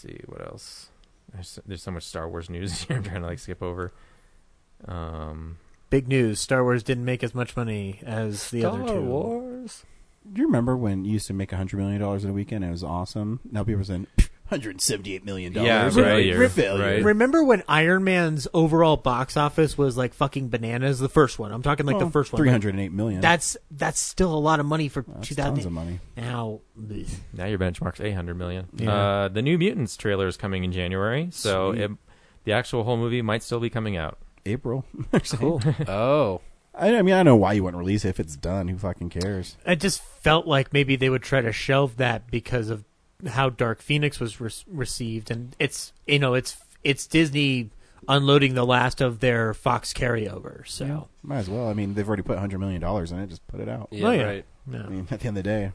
Let's see what else. There's, there's so much Star Wars news here. I'm trying to like skip over. Um, Big news: Star Wars didn't make as much money as the other Star two. Wars. Do you remember when you used to make hundred million dollars in a weekend? It was awesome. Now people are saying hundred seventy-eight million dollars. Yeah, right, Re- failure. right. Remember when Iron Man's overall box office was like fucking bananas? The first one. I'm talking like the first one. Three hundred and eight million. That's that's still a lot of money for That's 2000. tons of money. Now, bleh. now your benchmark's 800 million. Yeah. Uh, the New Mutants trailer is coming in January, so it, the actual whole movie might still be coming out. April. Cool. Oh, I, I mean, I know why you wouldn't release it if it's done. Who fucking cares? it just felt like maybe they would try to shelve that because of how Dark Phoenix was re- received, and it's you know it's it's Disney unloading the last of their Fox carryover. So Might as well. I mean, they've already put hundred million dollars in it. Just put it out. yeah, Oh, yeah. right. I mean, at the end of the day,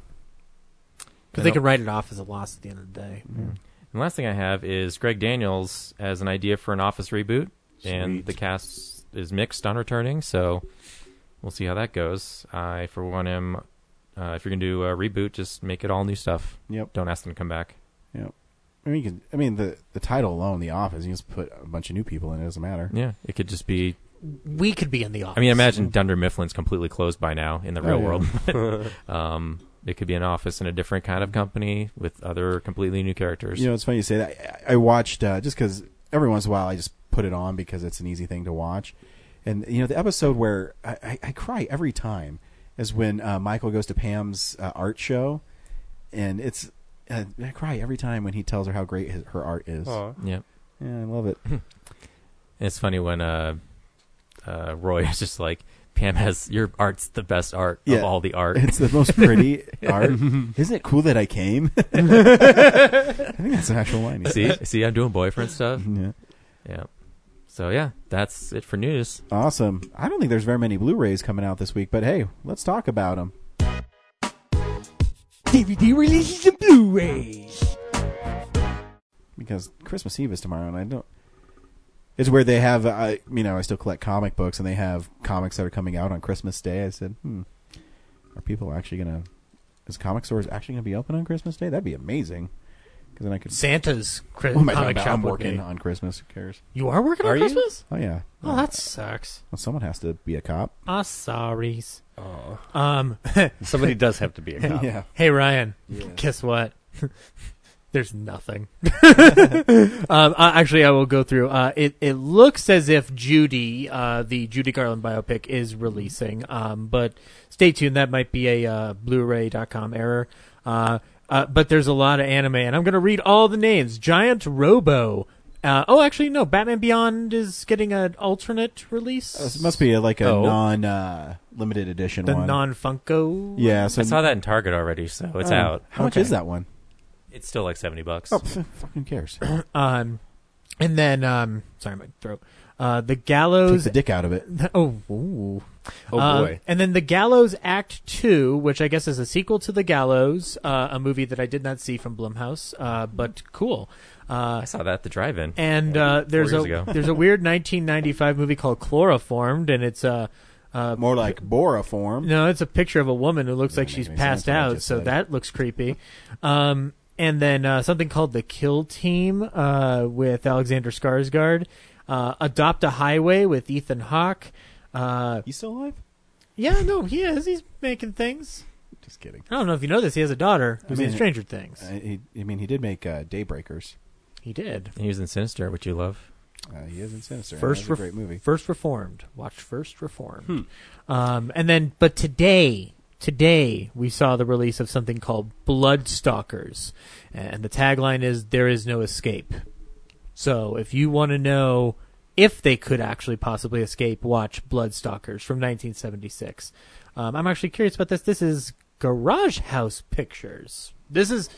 because they can write it off as a loss at the end of the day. Mm-hmm. And the last thing I have is Greg Daniels has an idea for an Office reboot, and the cast is mixed on returning, so we'll see how that goes. I, for one, am uh, if you're gonna do a reboot, just make it all new stuff. Yep. Don't ask them to come back. Yep. I mean, you can, I mean, the the title alone, The Office. You just put a bunch of new people in it. Doesn't matter. Yeah, it could just be. We could be in the office. I mean, imagine Dunder Mifflin's completely closed by now in the real Oh, yeah. world. um, it could be an office in a different kind of company with other completely new characters. You know, it's funny you say that. I, I watched uh, just because every once in a while I just put it on because it's an easy thing to watch. And you know, the episode where I, I, I cry every time is when uh, Michael goes to Pam's uh, art show, and it's uh, I cry every time when he tells her how great his, her art is. Aw. yeah. Yeah, I love it. It's funny when uh, uh, Roy is just like, Pam has your art's the best art Yeah. of all the art. It's the most pretty art. Isn't it cool that I came? I think that's an actual line. see, see, I'm doing boyfriend stuff. Yeah. Yeah. So yeah, that's it for news. Awesome. I don't think there's very many Blu-rays coming out this week, but hey, let's talk about them. DVD releases and Blu-rays. because Christmas Eve is tomorrow, and I don't. It's where they have, I you know, I still collect comic books, and they have comics that are coming out on Christmas Day. I said, hmm, are people actually gonna? Is comic stores actually gonna be open on Christmas Day? That'd be amazing. Because then I could. Santa's cri- What am I talking comic about? shop I'm would working be. on Christmas. Who cares? You are working Are on you? Christmas? Oh yeah. Oh, that sucks. Well, someone has to be a cop. Ah, sorries. Aw. Um, Somebody does have to be a cop. yeah. hey Ryan, Yeah. guess what? There's nothing. um, uh, actually, I will go through. Uh, it it looks as if Judy, uh, the Judy Garland biopic, is releasing. Um, but stay tuned. That might be a uh, Blu-ray.com error. Uh, uh, but there's a lot of anime, and I'm going to read all the names. Giant Robo. Uh, oh, actually, no. Batman Beyond is getting an alternate release. It must be a, like a Oh. non uh, limited edition the one. non Funko. yeah. So I saw that in Target already, so it's Oh, out. How much is that one? It's still like seventy bucks. Oh, pff, fucking cares. Um, and then um, sorry, my throat. Uh, the Take Gallows. the dick out of it. oh, ooh. Oh Um, boy. and then the Gallows Act Two, which I guess is a sequel to the Gallows, uh, a movie that I did not see from Blumhouse, uh, but cool. Uh, I saw that at the drive-in. and uh, there's a ago. there's a weird 1995 movie called Chloroformed, and it's a uh, More like Boroform. no, it's a picture of a woman who looks like Doesn't she's passed sense what I out, so said. that looks creepy. Um, and then uh, something called the Kill Team uh, with Alexander Skarsgård. Uh, Adopt a Highway with Ethan Hawke. Uh, You still alive? yeah, no, he is. He's making things. Just kidding. I don't know if you know this. He has a daughter who's I mean, in Stranger Things. He, I mean, he did make uh, Daybreakers. he did. He was in Sinister, which you love. Uh, he is in Sinister. First, That's a Ref- great movie. First Reformed. Watch First Reformed. Um, and then, but today, today we saw the release of something called Bloodstalkers, and the tagline is "There is no escape." So, if you want to know if they could actually possibly escape, watch Bloodstalkers from 1976. Um, I'm actually curious about this. This is Garage House Pictures. This is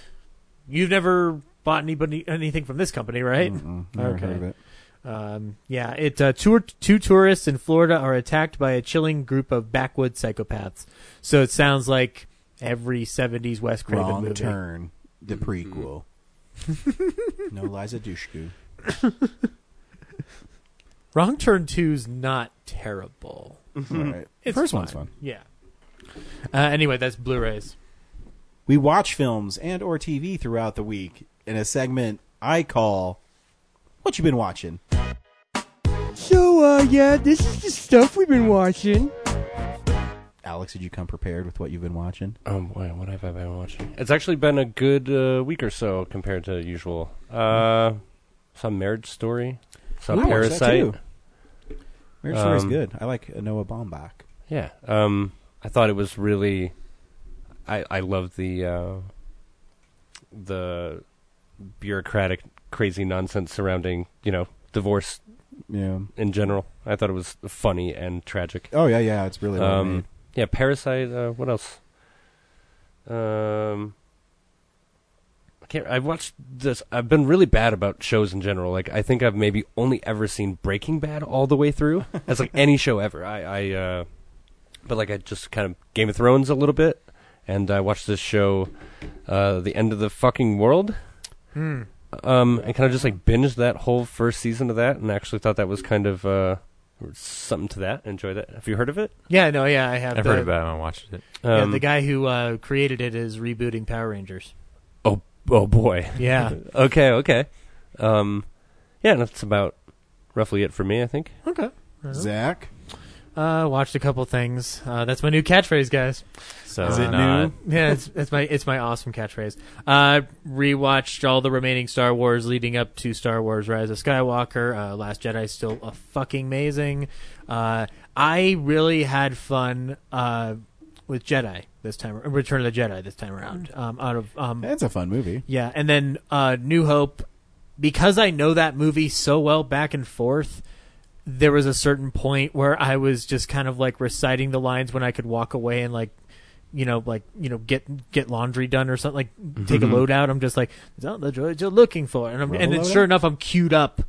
you've never bought anybody anything from this company, right? Okay. it. Um, yeah, it uh, two two tourists in Florida are attacked by a chilling group of backwoods psychopaths. So it sounds like every '70s Wes Craven Wrong movie. Turn, the prequel. no Liza Dushku. Wrong Turn Two's not terrible. All right. It's First one's fun. Yeah. Uh, anyway, that's Blu-rays. We watch films and or TV throughout the week in a segment I call "What You Been Watching." So, uh, yeah, this is the stuff we've been watching. Alex, did you come prepared with what you've been watching? Um, wait, what have I been watching? It's actually been a good uh, week or so compared to usual. Uh, some Marriage Story, some Ooh, I watched that Parasite. Marriage Story's Um, good. I like Noah Baumbach. Yeah. Um, I thought it was really. I I love the uh, the bureaucratic crazy nonsense surrounding you know divorce. Yeah. In general, I thought it was funny and tragic. Oh yeah, yeah, it's really well um. Yeah, Parasite. Uh, what else? Um, can't. I've watched this. I've been really bad about shows in general. Like I think I've maybe only ever seen Breaking Bad all the way through. As like any show ever. I, I uh, but like I just kind of Game of Thrones a little bit, and I watched this show, uh, The End of the Fucking World. Hmm. Um, and kind of just like binged that whole first season of that, and actually thought that was kind of uh, something to that. Enjoy that. Have you heard of it? Yeah, no, yeah, I have. I've the, heard about it. I watched it. yeah, Um, the guy who uh, created it is rebooting Power Rangers. Oh, boy. Yeah. okay, okay. Um, yeah, that's about roughly it for me. I think. Okay. Zach, Uh, watched a couple things. Uh, that's my new catchphrase, guys. So Is it not- Yeah, it's, it's my it's my awesome catchphrase. Uh, rewatched all the remaining Star Wars leading up to Star Wars: Rise of Skywalker. Uh, Last Jedi is still a fucking amazing. Uh, I really had fun uh, with Jedi this time. Return of the Jedi this time around. Um, out of um, it's a fun movie. yeah, and then uh, New Hope, because I know that movie so well back and forth. There was a certain point where I was just kind of like reciting the lines when I could walk away and like, you know, like you know, get get laundry done or something, like take a Mhm. load out. I'm just like, is that the droid you're looking for? And I'm, Rubber and then loadout? sure enough, I'm queued up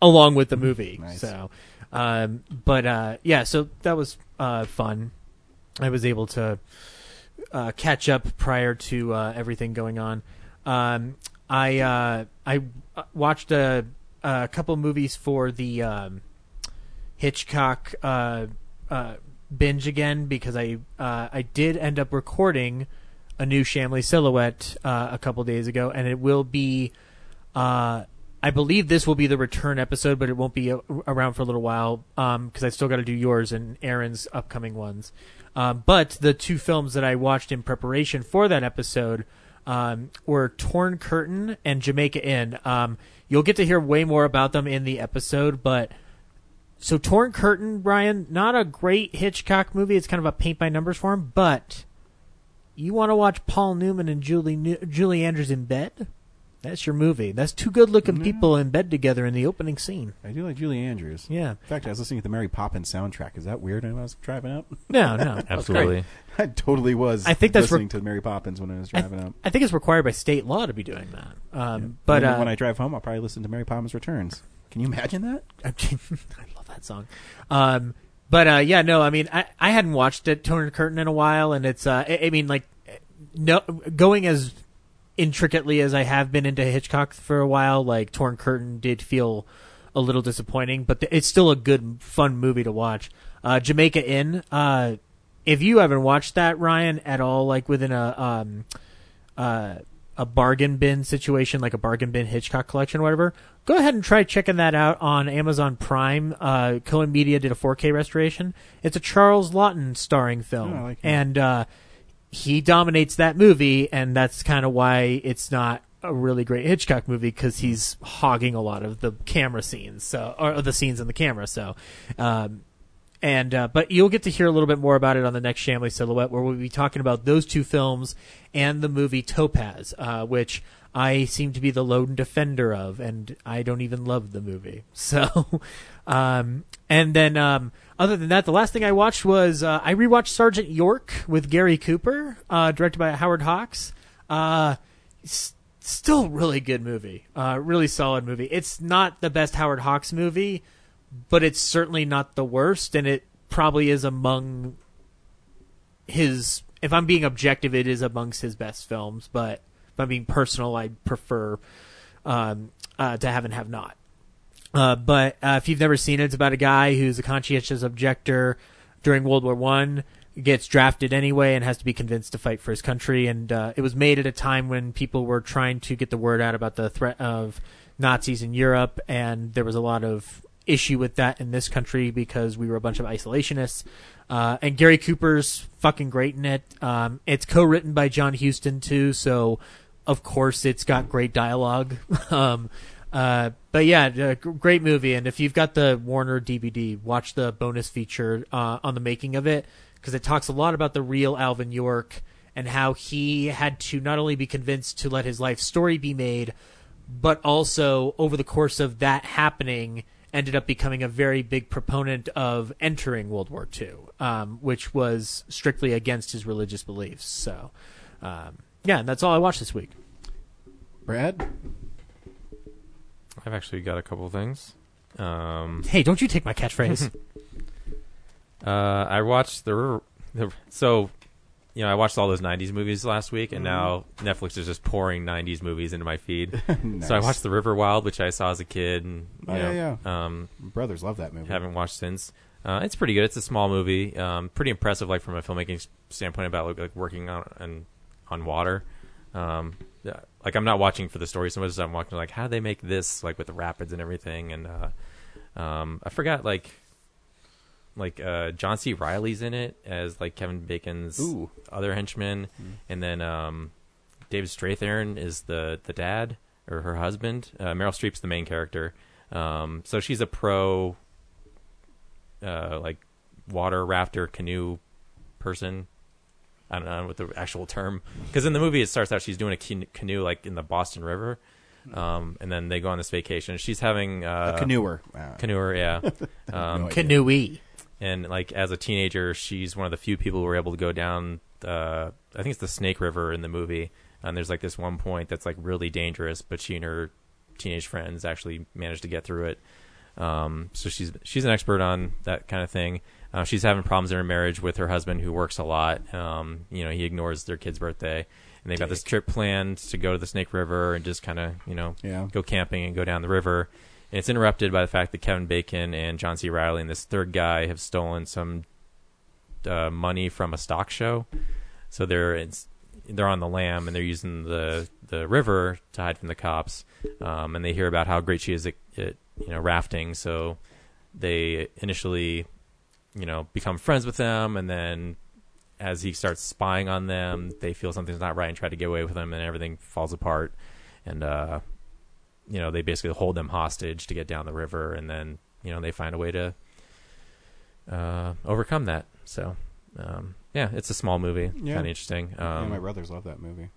along with the movie. Nice. So, um, but uh, yeah, so that was uh, fun. I was able to uh, catch up prior to uh, everything going on. Um, I uh, I watched a, a couple movies for the um, Hitchcock uh, uh, binge again because I uh, I did end up recording a new Shamley silhouette uh, a couple days ago, and it will be. Uh, I believe this will be the return episode, but it won't be a- around for a little while because I still got to do yours and Aaron's upcoming ones. Um, but the two films that I watched in preparation for that episode um, were Torn Curtain and Jamaica Inn. Um, you'll get to hear way more about them in the episode, but so Torn Curtain, Brian, not a great Hitchcock movie. It's kind of a paint by numbers for him, but you want to watch Paul Newman and Julie New- Julie Andrews in bed? That's your movie. That's two good-looking people in bed together in the opening scene. I do like Julie Andrews. Yeah. In fact, I was listening to the Mary Poppins soundtrack. Is that weird when I was driving up? No, no, Absolutely. I totally was. I think that's re- listening to Mary Poppins when I was I, driving up. I think it's required by state law to be doing that. Um, But uh, when I drive home, I'll probably listen to Mary Poppins Returns. Can you imagine that? I love that song. Um, but uh, yeah, no, I mean, I, I hadn't watched it, Torn Curtain, in a while, and it's, uh, I, I mean, like, no, going as intricately as I have been into Hitchcock for a while, like Torn Curtain did feel a little disappointing, but th- it's still a good, fun movie to watch. Uh, Jamaica Inn. Uh, if you haven't watched that, Ryan, at all, like within a um, uh, a bargain bin situation, like a bargain bin Hitchcock collection or whatever, go ahead and try checking that out on Amazon Prime. Uh, Cohen Media did a 4K restoration. It's a Charles Laughton starring film, Oh, I like and uh, he dominates that movie, and that's kind of why it's not a really great Hitchcock movie because he's hogging a lot of the camera scenes, so or the scenes in the camera. So, um, and uh, but you'll get to hear a little bit more about it on the next Shamley Silhouette, where we'll be talking about those two films and the movie Topaz, uh, which I seem to be the lone defender of, and I don't even love the movie. So, um, and then um, other than that, the last thing I watched was uh, I rewatched Sergeant York with Gary Cooper, uh, directed by Howard Hawks. Uh, still really good movie, uh, really solid movie. It's not the best Howard Hawks movie but it's certainly not the worst, and it probably is among his. If I'm being objective, it is amongst his best films. But I'm being personal, I prefer um, uh, to have and have not. Uh, but uh, if you've never seen it, it's about a guy who's a conscientious objector. during World War One, gets drafted anyway, and has to be convinced to fight for his country. And uh, it was made at a time when people were trying to get the word out about the threat of Nazis in Europe, and there was a lot of issue with that in this country because we were a bunch of isolationists. Uh, and Gary Cooper's fucking great in it. Um, it's co-written by John Huston too, so of course it's got great dialogue. um, uh, but yeah, uh, great movie. And if you've got the Warner DVD, watch the bonus feature uh, on the making of it because it talks a lot about the real Alvin York and how he had to not only be convinced to let his life story be made, but also over the course of that happening ended up becoming a very big proponent of entering World War II, um, which was strictly against his religious beliefs. So, um, yeah, that's all I watched this week. Brad? I've actually got a couple of things. Um, Hey, don't you take my catchphrase. uh, I watched the, the so you know I watched all those '90s movies last week, and now Netflix is just pouring '90s movies into my feed. So I Nice. watched The River Wild, which I saw as a kid, and you Oh, yeah, know, yeah. Um, Brothers love that movie. haven't watched since. Uh, it's pretty good. It's a small movie. Um, pretty impressive, like from a filmmaking s- standpoint about like, like working on on, on water. Um, yeah, like I'm not watching for the story so much as I'm watching like how do they make this like with the rapids and everything. And uh, um, I forgot like like uh, John C. Reilly's in it as like Kevin Bacon's Ooh. other henchman, and then um, David Strathairn is the the dad or her husband. Uh, Meryl Streep's the main character. Um, so she's a pro uh, like water rafter canoe person. I don't know what the actual term because in the movie it starts out she's doing a can- canoe like in the Boston River, um, and then they go on this vacation. She's having uh, A canoeer. Uh, canoeer, yeah, um, No idea. Canoe. and like as a teenager, she's one of the few people who were able to go down. Uh, I think it's the Snake River in the movie, and there's like this one point that's like really dangerous, but she and her teenage friends actually managed to get through it. Um, so she's she's an expert on that kind of thing. Uh, she's having problems in her marriage with her husband, who works a lot. Um, you know, he ignores their kid's birthday, and they've got this trip planned to go to the Snake River and just kind of you know Yeah. go camping and go down the river. And it's interrupted by the fact that Kevin Bacon and John C. Reilly and this third guy have stolen some uh, money from a stock show. So they're it's, they're on the lam and they're using the the river to hide from the cops. Um, and they hear about how great she is at, at you know rafting. So they initially you know become friends with them, and then as he starts spying on them, they feel something's not right and try to get away with him, and everything falls apart. And uh, you know they basically hold them hostage to get down the river, and then you know they find a way to uh, overcome that. So um, yeah, it's a small movie, Yeah. kind of interesting. yeah, Um, my brothers love that movie.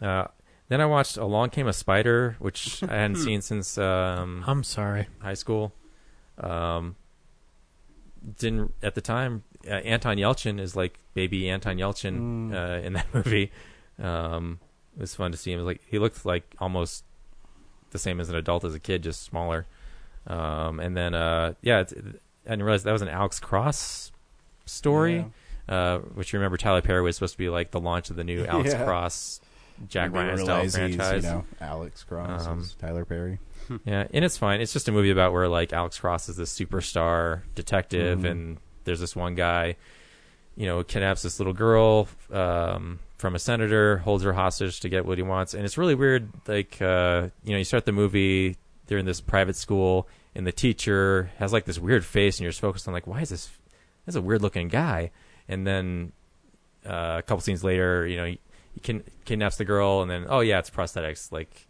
uh, then I watched Along Came a Spider, which I hadn't seen since um, I'm sorry. high school. Um, didn't at the time. Uh, Anton Yelchin is like baby Anton Yelchin uh, in that movie. Um, it was fun to see him. It was like he looked like almost the same as an adult as a kid, just smaller. Um, and then uh, yeah, it's, I didn't realize that was an Alex Cross story. Uh, which you remember Tyler Perry was supposed to be like the launch of the new Alex Yeah. Cross Jack Maybe Ryan style realize franchise. You know, Alex Cross, Um, Tyler Perry. Yeah, and it's fine. It's just a movie about where like Alex Cross is this superstar detective, Mhm. and there's this one guy, you know, kidnaps this little girl um, from a senator, holds her hostage to get what he wants, and it's really weird. Like, uh, you know, you start the movie, they're in this private school, and the teacher has like this weird face, and you're just focused on like, why is this? Is a weird looking guy, and then uh, a couple scenes later, you know, he, he kidnaps the girl, and then oh yeah, it's prosthetics. Like,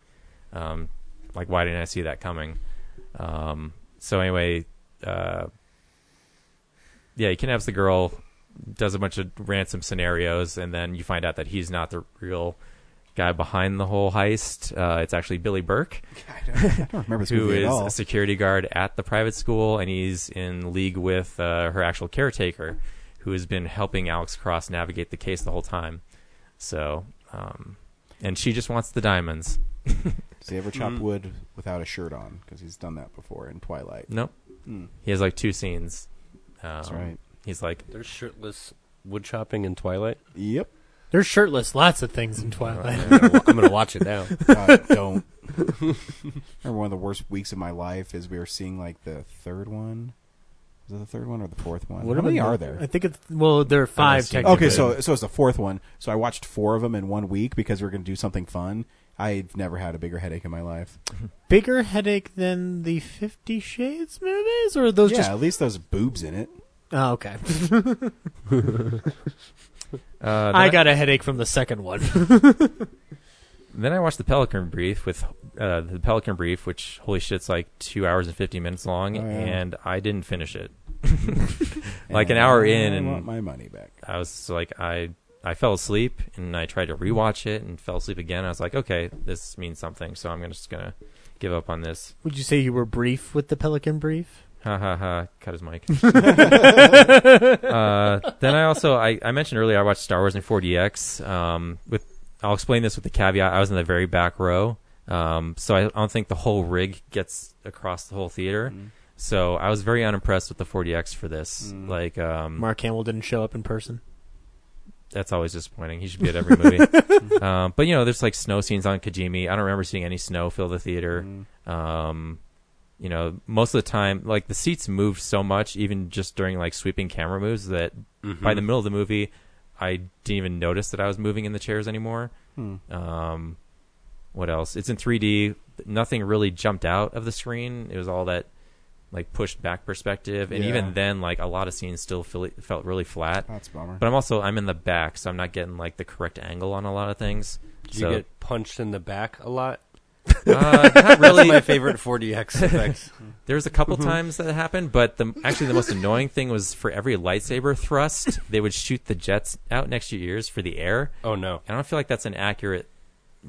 um, like why didn't I see that coming? Um, so anyway, uh, yeah, he kidnaps the girl, does a bunch of ransom scenarios, and then you find out that he's not the real guy behind the whole heist. Uh, it's actually Billy Burke, I don't remember this who movie is at all. a security guard at the private school, and he's in league with uh, her actual caretaker, who has been helping Alex Cross navigate the case the whole time. So, um, and she just wants the diamonds. Does he ever chop Mm. wood without a shirt on? Because he's done that before in Twilight. Nope. Mm. He has like two scenes. Um, That's right. He's like, There's shirtless wood chopping in Twilight. Yep. There's shirtless, lots of things in Twilight. I'm gonna, I'm gonna watch it now. God, don't. Remember one of the worst weeks of my life is we were seeing like the third one, Was it the third one or the fourth one? What How many about are there? I think it's well, there are five Okay, so so it's the fourth one. So I watched four of them in one week because we are going to do something fun. I've never had a bigger headache in my life. bigger headache than the Fifty Shades movies, or are those yeah, just? at least those boobs in it. Oh, okay. Uh, I got a headache from the second one. Then I watched the Pelican Brief with uh, the Pelican Brief, which holy shit's like two hours and fifty minutes long, Oh, yeah. and I didn't finish it. like an hour in, and want my money back. I was like, I I fell asleep, and I tried to rewatch it, and fell asleep again. I was like, okay, this means something, so I'm just gonna give up on this. Would you say you were brief with the Pelican Brief? Ha ha ha! Cut his mic. uh, then I also I, I mentioned earlier I watched Star Wars in 4DX. Um, with I'll explain this with the caveat I was in the very back row, um, so I don't think the whole rig gets across the whole theater. So I was very unimpressed with the 4DX for this. Like um, Mark Hamill didn't show up in person. That's always disappointing. He should be at every movie. um, but you know, there's like snow scenes on Kijimi. I don't remember seeing any snow fill the theater. Um, you know, most of the time, like the seats moved so much, even just during like sweeping camera moves, that by the middle of the movie, I didn't even notice that I was moving in the chairs anymore. Hmm. Um, what else? It's in 3D. Nothing really jumped out of the screen. It was all that like pushed back perspective, and Yeah. even then, like a lot of scenes still feel, felt really flat. That's a bummer. But I'm also I'm in the back, so I'm not getting like the correct angle on a lot of things. Do so you get punched in the back a lot? uh, not really. My favorite 4DX effects. There was a couple times that happened, but the actually the most annoying thing was for every lightsaber thrust, they would shoot the jets out next to your ears for the air. Oh no! And I don't feel like that's an accurate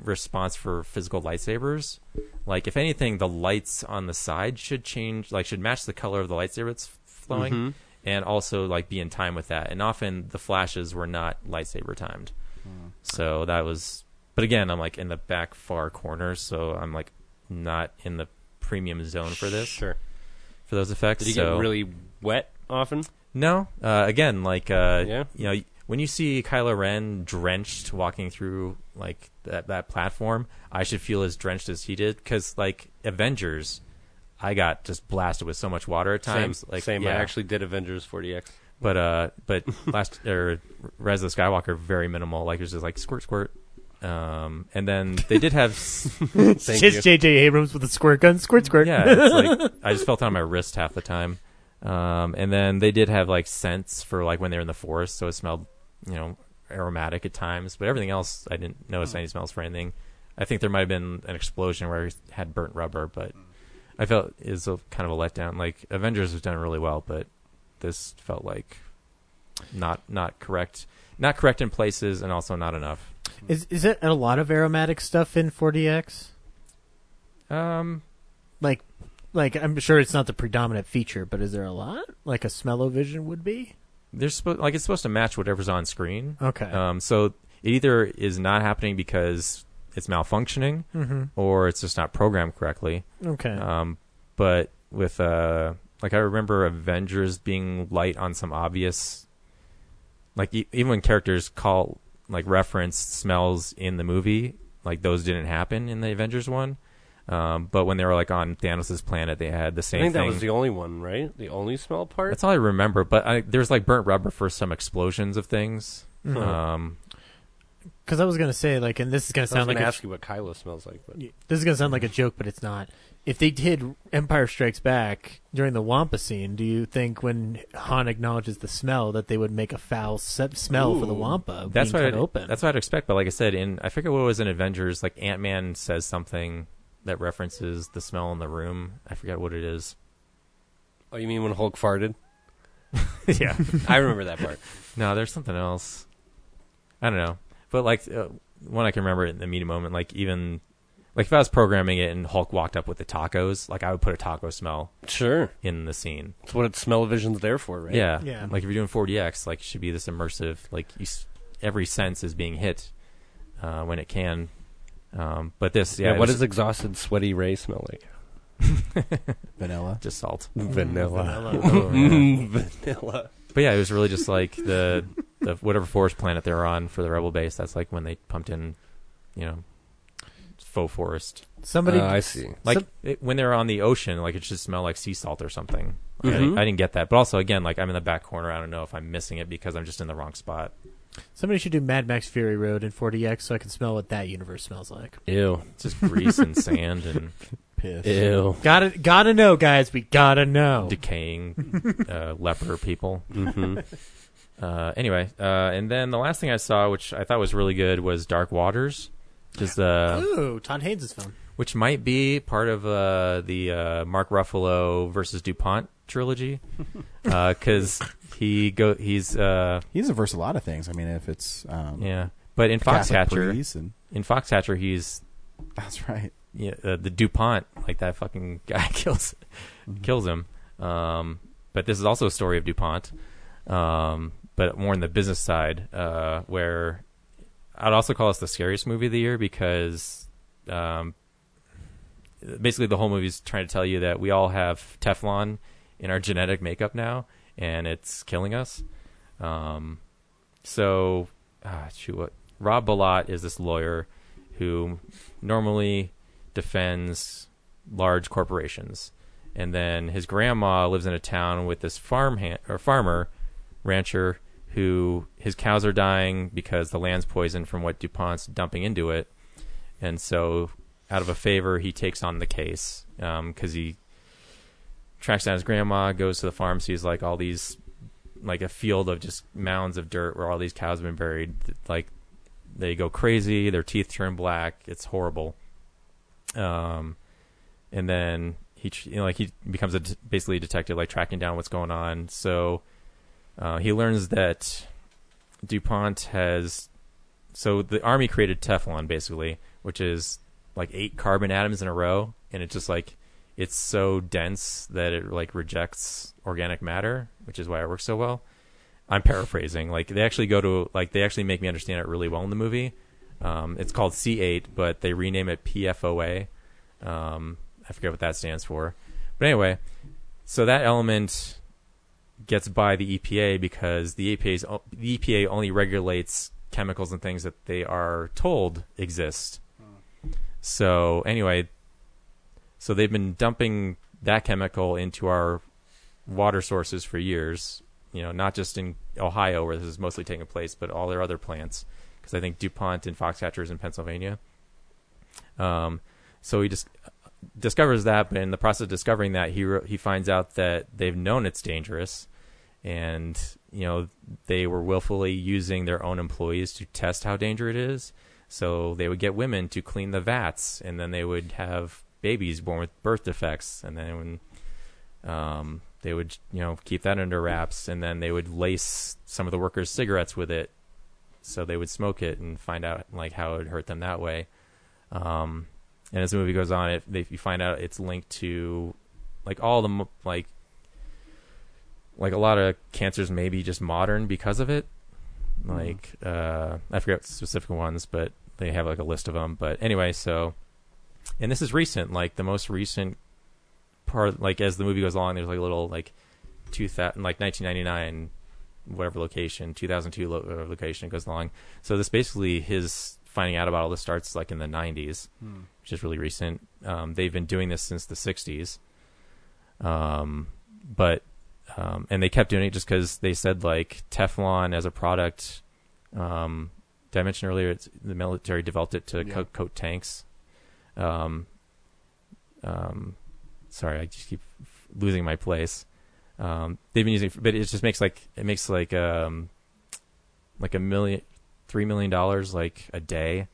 response for physical lightsabers. Like, if anything, the lights on the side should change, like, should match the color of the lightsaber that's flowing, Mhm. and also like be in time with that. And often the flashes were not lightsaber timed, so that was. But again, I'm like in the back far corner, so I'm like not in the premium zone for this. Sure. For those effects, Did you so get really wet often? no. Uh, again, like uh, Yeah? you know, when you see Kylo Ren drenched walking through like that that platform, I should feel as drenched as he did because like Avengers, I got just blasted with so much water at times. Same. like Same. yeah. I actually did Avengers 4DX. But uh, but last or Rise of Skywalker very minimal. Like it was just like squirt squirt. Um, and then they did have. It's just J.J. Abrams with a squirt gun, squirt squirt. Yeah, it's like I just felt it on my wrist half the time. Um, and then they did have like scents for like when they were in the forest, so it smelled, you know, aromatic at times. But everything else, I didn't notice any smells for anything. I think there might have been an explosion where I had burnt rubber, but I felt is a kind of a letdown. Like Avengers was done really well, but this felt like not not correct, not correct in places, and also not enough. Is is it a lot of aromatic stuff in 4DX? Um, like, like I'm sure it's not the predominant feature, but is there a lot? Like a smell-o-vision would be? They're supposed like it's supposed to match whatever's on screen. Okay. Um, so it either is not happening because it's malfunctioning, Mhm. or it's just not programmed correctly. Okay. Um, but with uh, like I remember Avengers being light on some obvious, like e- even when characters call like reference smells in the movie, like those didn't happen in the Avengers one. Um, but when they were like on Thanos' planet, they had the same I think thing. that was the only one, right? The only smell part. That's all I remember. But I, there's like burnt rubber for some explosions of things. Mhm. Um, Because I was gonna say, like, and this is gonna I was sound like gonna a- ask you what Kylo smells like, but this is gonna sound like a joke, but it's not. If they did Empire Strikes Back during the Wampa scene, do you think when Han acknowledges the smell that they would make a foul se- smell for the Wampa That's being what cut I'd, open? That's what I'd expect. But like I said, in I forget what it was in Avengers. Like Ant Man says something that references the smell in the room. I forget what it is. oh, you mean when Hulk farted? yeah, I remember that part. No, there's something else. I don't know, but like uh, one I can remember it in the immediate moment, like even like if I was programming it and Hulk walked up with the tacos, like I would put a taco smell Sure. in the scene. That's what it's smell-o-vision's there for, right? Yeah, Yeah. Like if you're doing 4DX, like it should be this immersive. Like you, s- every sense is being hit uh, when it can. Um, but this, yeah, Yeah. what was does exhausted, sweaty Rey smell like? Vanilla. just salt. Vanilla. Oh, yeah. Mm, vanilla. But yeah, it was really just like the the whatever forest planet they were on for the rebel base. That's like when they pumped in, you know, faux forest. Somebody, Uh, I see. Like some- it, when they're on the ocean, like it should smell like sea salt or something. I, didn't, Mhm. I didn't get that. But also, again, like I'm in the back corner. I don't know if I'm missing it because I'm just in the wrong spot. Somebody should do Mad Max Fury Road in 4DX so I can smell what that universe smells like. Ew. Just grease and sand and piss. Ew. Gotta gotta know, guys. We gotta know. decaying uh, leper people. Mhm. Uh, anyway, uh, and then the last thing I saw, which I thought was really good, was Dark Waters, just uh, Ooh, Todd Haynes' film. which might be part of uh, the uh, Mark Ruffalo versus Dupont trilogy, because he go he's uh, He's a verse a lot of things. I mean, if it's um, yeah, but in Catholic Foxcatcher, priest and- in Foxcatcher, he's that's right. yeah, uh, the Dupont, like that fucking guy kills kills him. Um, but this is also a story of Dupont, um, but more in the business side, uh, where I'd also call this the scariest movie of the year because um, basically the whole movie is trying to tell you that we all have Teflon in our genetic makeup now, and it's killing us. Um, so, ah, shoot, what? Rob Bilott is this lawyer who normally defends large corporations, and then his grandma lives in a town with this farm or farmer rancher who his cows are dying because the land's poisoned from what DuPont's dumping into it, and so out of a favor he takes on the case because he tracks down his grandma, goes to the farm, sees like all these like a field of just mounds of dirt where all these cows have been buried. Like they go crazy, their teeth turn black. It's horrible. Um, and then he you know, like he becomes a basically a detective, like tracking down what's going on. So uh, he learns that Dupont has so the army created Teflon basically, which is like eight carbon atoms in a row, and it's just like it's so dense that it like rejects organic matter, which is why it works so well. I'm paraphrasing. Like they actually go to like they actually make me understand it really well in the movie. Um, it's called C8, but they rename it PFOA. Um, I forget what that stands for. But anyway, so that element gets by the EPA because the EPA's the EPA only regulates chemicals and things that they are told exist. So anyway, so they've been dumping that chemical into our water sources for years. You know, not just in Ohio where this is mostly taking place, but all their other plants. Because I think DuPont and Foxcatcher is in Pennsylvania. Um, so he just discovers that, but in the process of discovering that, he he finds out that they've known it's dangerous, and you know they were willfully using their own employees to test how dangerous it is. So they would get women to clean the vats, and then they would have babies born with birth defects, and then when um, they would you know keep that under wraps, and then they would lace some of the workers' cigarettes with it, so they would smoke it and find out like how it would hurt them that way. Um, and as the movie goes on, it they, you find out it's linked to like all the like like a lot of cancers may be just modern because of it. Like uh, I forget specific ones, but they have like a list of them. But anyway, so and this is recent. Like the most recent part, like as the movie goes along, there's like a little like two thousand like 1999 whatever location 2002 lo- uh, location it goes along. So this basically his finding out about all this starts like in the 90s, Hmm. which is really recent. Um, they've been doing this since the 60s. Um, but um, and they kept doing it just because they said like Teflon as a product. Um, did I mention earlier? It's the military developed it to Yeah. coat, coat tanks. Um, um, sorry, I just keep losing my place. Um, they've been using, but it just makes like it makes like um, like a million, three million dollars like a day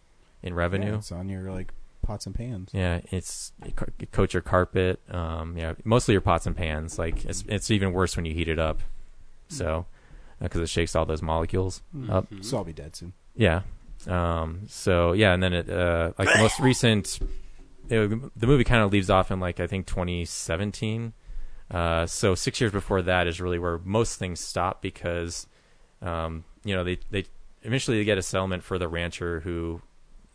in revenue. Yeah, it's on your like pots and pans. Yeah, it's it co- coats your carpet. Um, yeah, mostly your pots and pans. Like it's it's even worse when you heat it up. So, because it shakes all those molecules up. So I'll be dead soon. Yeah. Um, so yeah, and then it uh, like the most recent, it, the movie kind of leaves off in like I think 2017. Uh, so six years before that is really where most things stop because, um, you know, they they eventually they get a settlement for the rancher who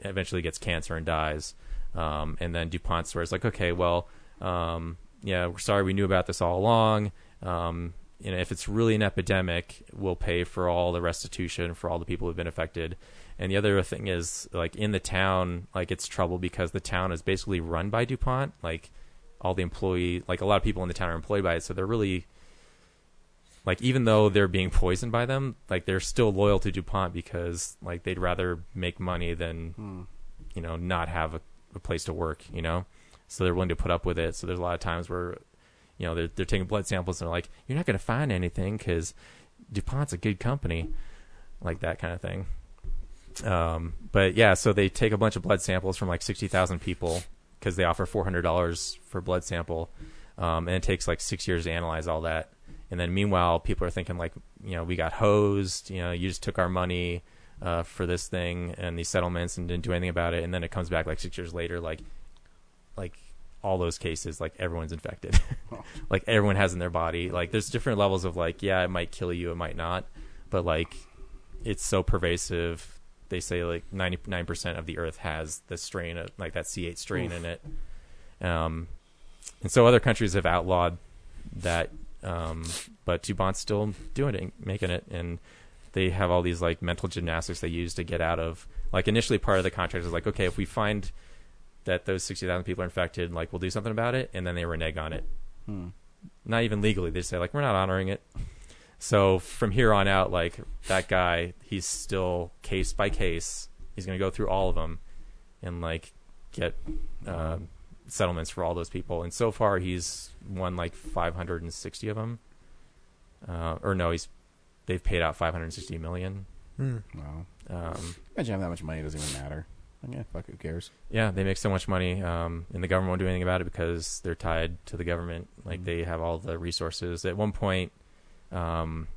eventually gets cancer and dies, um, and then Dupont swears like, okay, well, um, yeah, we're sorry, we knew about this all along. Um, you know, if it's really an epidemic, we'll pay for all the restitution for all the people who've been affected. And the other thing is, like in the town, like it's trouble because the town is basically run by Dupont. Like all the employee, like a lot of people in the town are employed by it, so they're really like even though they're being poisoned by them, like they're still loyal to DuPont because like they'd rather make money than Hmm. you know not have a, a place to work, you know. So they're willing to put up with it. So there's a lot of times where you know they're they're taking blood samples and they're like, you're not going to find anything because DuPont's a good company, like that kind of thing. Um, but yeah, so they take a bunch of blood samples from like sixty thousand people because they offer four hundred dollars for blood sample, um, and it takes like six years to analyze all that. And then meanwhile, people are thinking like, you know, we got hosed. You know, you just took our money uh, for this thing and these settlements and didn't do anything about it. And then it comes back like six years later, like, like all those cases, like everyone's infected, like everyone has in their body. Like there's different levels of like, yeah, it might kill you, it might not, but like it's so pervasive. They say like 99% of the earth has the strain of like that C8 strain Oof. in it. Um, and so other countries have outlawed that, um, but DuPont's still doing it, making it, and they have all these like mental gymnastics they use to get out of. Like initially, part of the contract is like, okay, if we find that those sixty thousand people are infected, like we'll do something about it, and then they renege on it. Hmm. Not even legally, they say like we're not honoring it. So from here on out, like that guy, he's still case by case. He's going to go through all of them and like get uh, settlements for all those people. And so far, he's won like 560 of them. Uh, or no, he's they've paid out 560 million. Hmm. Wow. Um, Imagine having that much money it doesn't even matter. Like, yeah, fuck, who cares? yeah, they make so much money, um, and the government won't do anything about it because they're tied to the government. Like they have all the resources. At one point, um,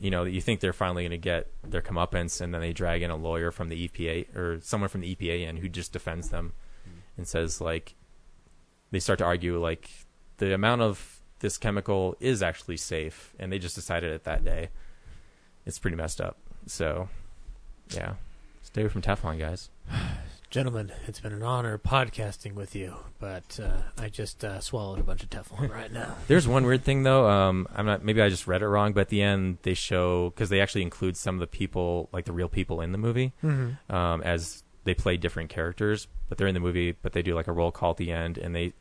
you know, that you think they're finally going to get their comeuppance, and then they drag in a lawyer from the EPA or someone from the EPA in who just defends them and says like they start to argue like the amount of this chemical is actually safe, and they just decided it that day. It's pretty messed up. So, yeah, stay away from Teflon, guys. Gentlemen, it's been an honor podcasting with you, but uh, I just uh, swallowed a bunch of Teflon right now. There's one weird thing though. Um, I'm not. Maybe I just read it wrong, but at the end they show because they actually include some of the people, like the real people in the movie, Mhm. um, as they play different characters. But they're in the movie, but they do like a roll call at the end, and they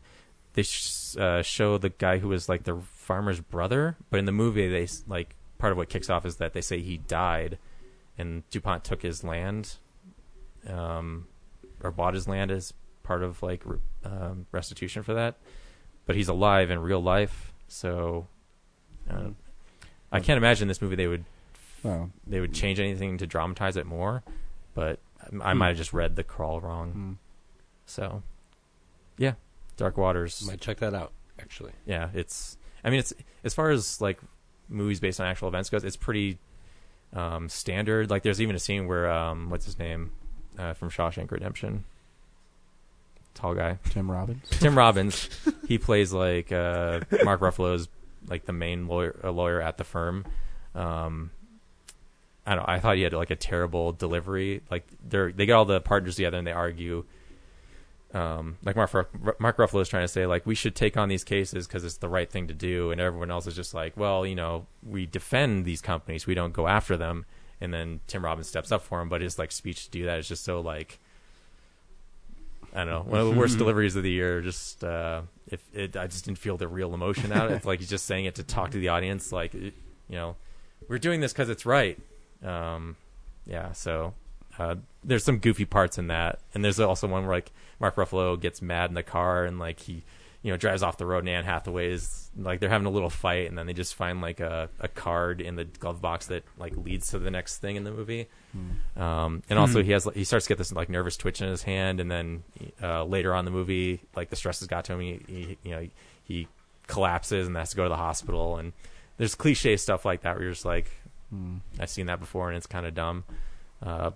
they sh- uh, show the guy who was like the farmer's brother. But in the movie, they like part of what kicks off is that they say he died, and Dupont took his land, um, or bought his land as part of like um, restitution for that. But he's alive in real life, so uh, I can't imagine this movie they would Well. they would change anything to dramatize it more. But I, I Hmm. might have just read the crawl wrong. So, yeah, Dark Waters. Might check that out. Actually, Yeah, it's. I mean, it's as far as like movies based on actual events goes, it's pretty um, standard. Like, there's even a scene where um, what's his name uh, from Shawshank Redemption, tall guy, Tim Robbins. Tim Robbins. he plays like uh, Mark Ruffalo's like the main lawyer, lawyer at the firm. Um, I don't. know, I thought he had like a terrible delivery. Like they they get all the partners together and they argue. Um, like Mark Mark Ruffalo is trying to say, like we should take on these cases because it's the right thing to do, and everyone else is just like, well, you know, we defend these companies, we don't go after them. And then Tim Robbins steps up for him, but his like speech to do that is just so like I don't know, one of the worst deliveries of the year. Just uh, if it, I just didn't feel the real emotion out. Of it. It's like he's just saying it to talk to the audience, like it, you know, we're doing this because it's right. Um, yeah, so uh, there's some goofy parts in that, and there's also one where like Mark Ruffalo gets mad in the car and like he, you know, drives off the road, and Anne Hathaway is like they're having a little fight, and then they just find like a, a card in the glove box that like leads to the next thing in the movie. Um, and also Hmm. he has he starts to get this like nervous twitch in his hand, and then uh, later on in the movie, like the stress has got to him. He, he you know he collapses and has to go to the hospital, and there's cliche stuff like that where you're just like, Hmm. I've seen that before, and it's kind of dumb. Uh,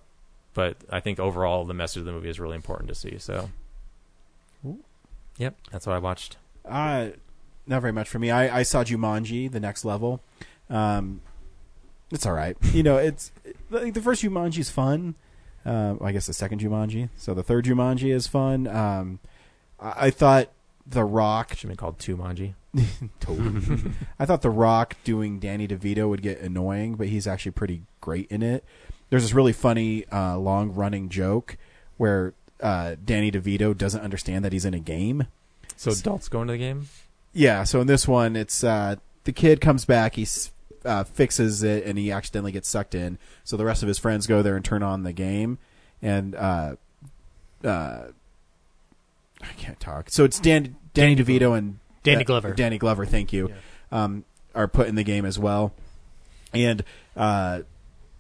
but I think overall the message of the movie is really important to see. So, yep, that's what I watched. Uh, not very much for me. I, I saw Jumanji, the next level. Um, it's all right. You know, it's like the first Jumanji is fun. Uh, I guess the second Jumanji. So the third Jumanji is fun. Um, I, I thought The Rock should have been called Tumanji. totally. I thought The Rock doing Danny DeVito would get annoying, but he's actually pretty great in it. There's this really funny, uh, long running joke where uh, Danny DeVito doesn't understand that he's in a game. So adults going to the game. Yeah, so in this one, it's uh, the kid comes back, he uh, fixes it, and he accidentally gets sucked in. So the rest of his friends go there and turn on the game, and uh, uh, I can't talk. So it's Dan, Danny DeVito and Danny uh, Glover. Danny Glover, thank you, um, are put in the game as well, and uh,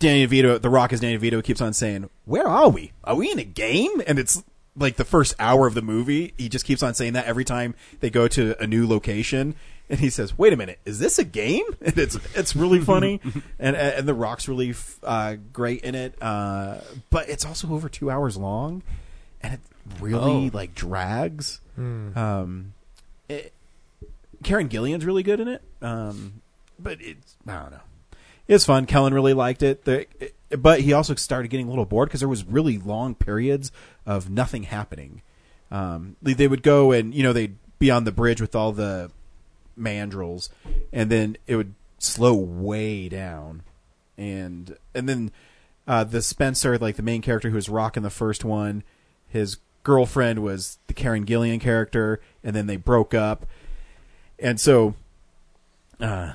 Danny DeVito, The Rock is Danny DeVito, keeps on saying, "Where are we? Are we in a game?" And it's like the first hour of the movie. He just keeps on saying that every time they go to a new location, and he says, "Wait a minute, is this a game?" And it's it's really funny, and and The Rock's really uh, great in it. Uh, but it's also over two hours long, and it really Oh. like drags. Hmm. Um, it, Karen Gillan's really good in it. Um, but it's I don't know. It's fun. Kellen really liked it. The, but he also started getting a little bored because there was really long periods of nothing happening. Um, they, would go and you know they'd be on the bridge with all the mandrills, and then it would slow way down, and and then uh, the Spencer, like the main character who was rocking the first one, his girlfriend was the Karen Gillan character, and then they broke up, and so, uh,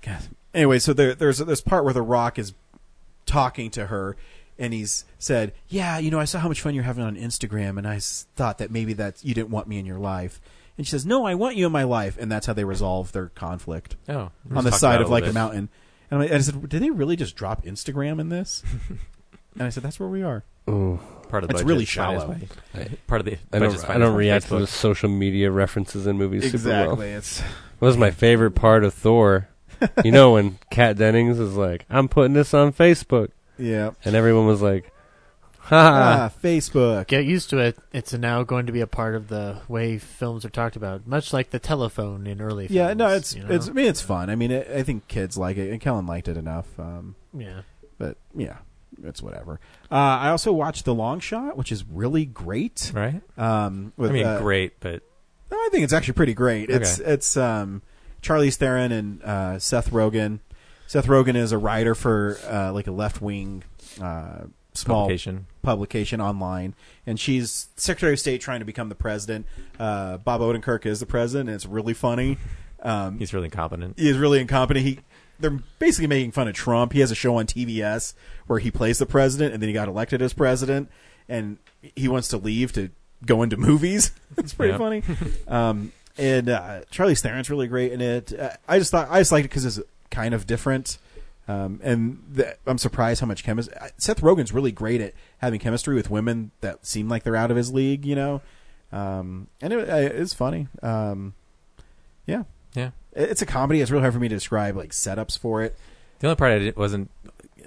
God. Anyway, so there, there's this part where the Rock is talking to her, and he's said, "Yeah, you know, I saw how much fun you're having on Instagram, and I thought that maybe that you didn't want me in your life." And she says, "No, I want you in my life," and that's how they resolve their conflict. Oh, on the side of a like a mountain. And I, and I said, "Did they really just drop Instagram in this?" and I said, "That's where we are." Ooh. Part of the it's budget really shallow. by- part of the I don't, I don't by react to the social media references in movies super well. Exactly, it's- What was my favorite part of Thor? you know when Kat Dennings is like, "I'm putting this on Facebook," Yeah. and everyone was like, "Ha!" Ah, Facebook. Get used to it. It's now going to be a part of the way films are talked about, much like the telephone in early films. Yeah, no, it's you know? it's. I mean, it's fun. I mean, it, I think kids like it, and Kellen liked it enough. Um, Yeah. but yeah, it's whatever. Uh, I also watched The Long Shot, which is really great. Right? Um, with, I mean, uh, great, but I think it's actually pretty great. It's Okay. it's um, Charlize Theron and uh, Seth Rogen. Seth Rogen is a writer for uh, like a left wing uh, small Publication. publication online, and she's Secretary of State trying to become the president. Uh, Bob Odenkirk is the president, and it's really funny. Um, he's really incompetent. he is really incompetent. He they're basically making fun of Trump. He has a show on TBS where he plays the president, and then he got elected as president, and he wants to leave to go into movies. it's pretty funny. Um, and uh, Charlie Theron's really great in it. Uh, I just thought I just liked it because it's kind of different. Um, and the, I'm surprised how much chemistry. Seth Rogen's really great at having chemistry with women that seem like they're out of his league, you know. Um, and it, it's funny. Um, yeah, Yeah. It's a comedy. It's really hard for me to describe like setups for it. The only part I didn't- wasn't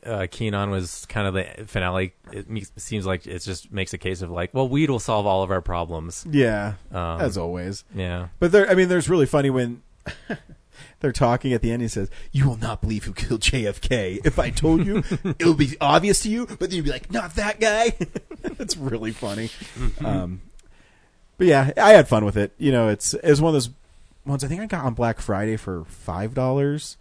uh, keen on was kind of the finale. It me- seems like it just makes a case of like, well, weed will solve all of our problems. Yeah, Um, as always. Yeah. But there, I mean, there's really funny when they're talking at the end. He says, "You will not believe who killed JFK. If I told you, it will be obvious to you, but then you'd be like, not that guy." it's really funny. um, but yeah, I had fun with it. You know, it's it's one of those ones I think I got on Black Friday for five dollars,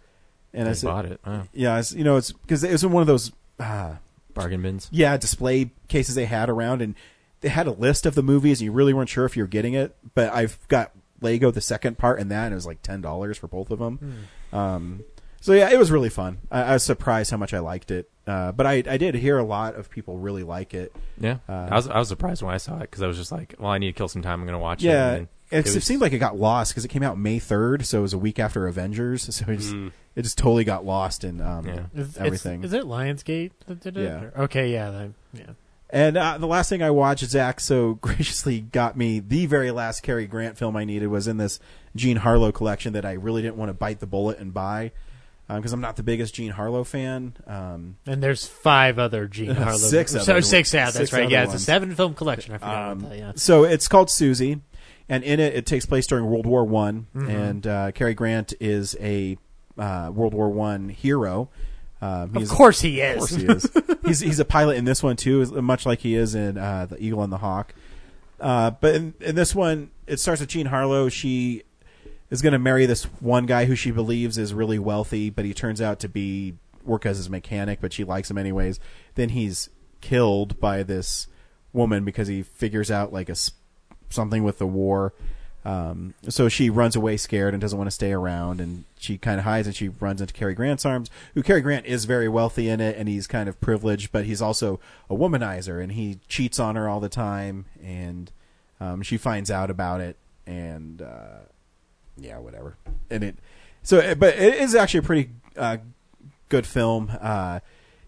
and I said, bought it. Wow. Yeah, it's, you know, it's because it was in one of those. Uh, Bargain bins. yeah, display cases they had around, and they had a list of the movies, and you really weren't sure if you were getting it. But I've got Lego, the second part, and that, and it was like ten dollars for both of them. Um, so yeah, it was really fun. I, I was surprised how much I liked it, uh, but I, I did hear a lot of people really like it. Yeah. Uh, I was I was surprised when I saw it because I was just like, well, I need to kill some time. I'm going to watch it. yeah, it, then it, seemed like it got lost because it came out May third, so it was a week after Avengers. So it just, Mm. It just totally got lost in um, Is, everything. Is it Lionsgate that did it? Yeah. Or- Okay, yeah, that, yeah. And uh, the last thing I watched, Zach so graciously got me the very last Cary Grant film I needed was in this Jean Harlow collection that I really didn't want to bite the bullet and buy because I'm not the biggest Jean Harlow fan. Um, And there's five other Jean Harlow. Six So other six, yeah, that's Six right. other Yeah, it's a ones. seven film collection. I forgot Um, about that. Yeah. So it's called Suzy, and in it, it takes place during World War One, Mhm. and uh, Cary Grant is a uh, World War One hero. Um, Of course he is. Of course he is. he's he's a pilot in this one too, much like he is in uh, the Eagle and the Hawk. Uh, but in, in this one, it starts with Jean Harlow. She is going to marry this one guy who she believes is really wealthy, but he turns out to be work as his mechanic, but she likes him anyways. Then he's killed by this woman because he figures out like a something with the war. Um, so she runs away scared and doesn't want to stay around, and she kind of hides and she runs into Cary Grant's arms. Who Cary Grant is very wealthy in it, and he's kind of privileged, but he's also a womanizer, and he cheats on her all the time, and um, she finds out about it, and uh, yeah, whatever. And it so, but it is actually a pretty uh, good film. Uh,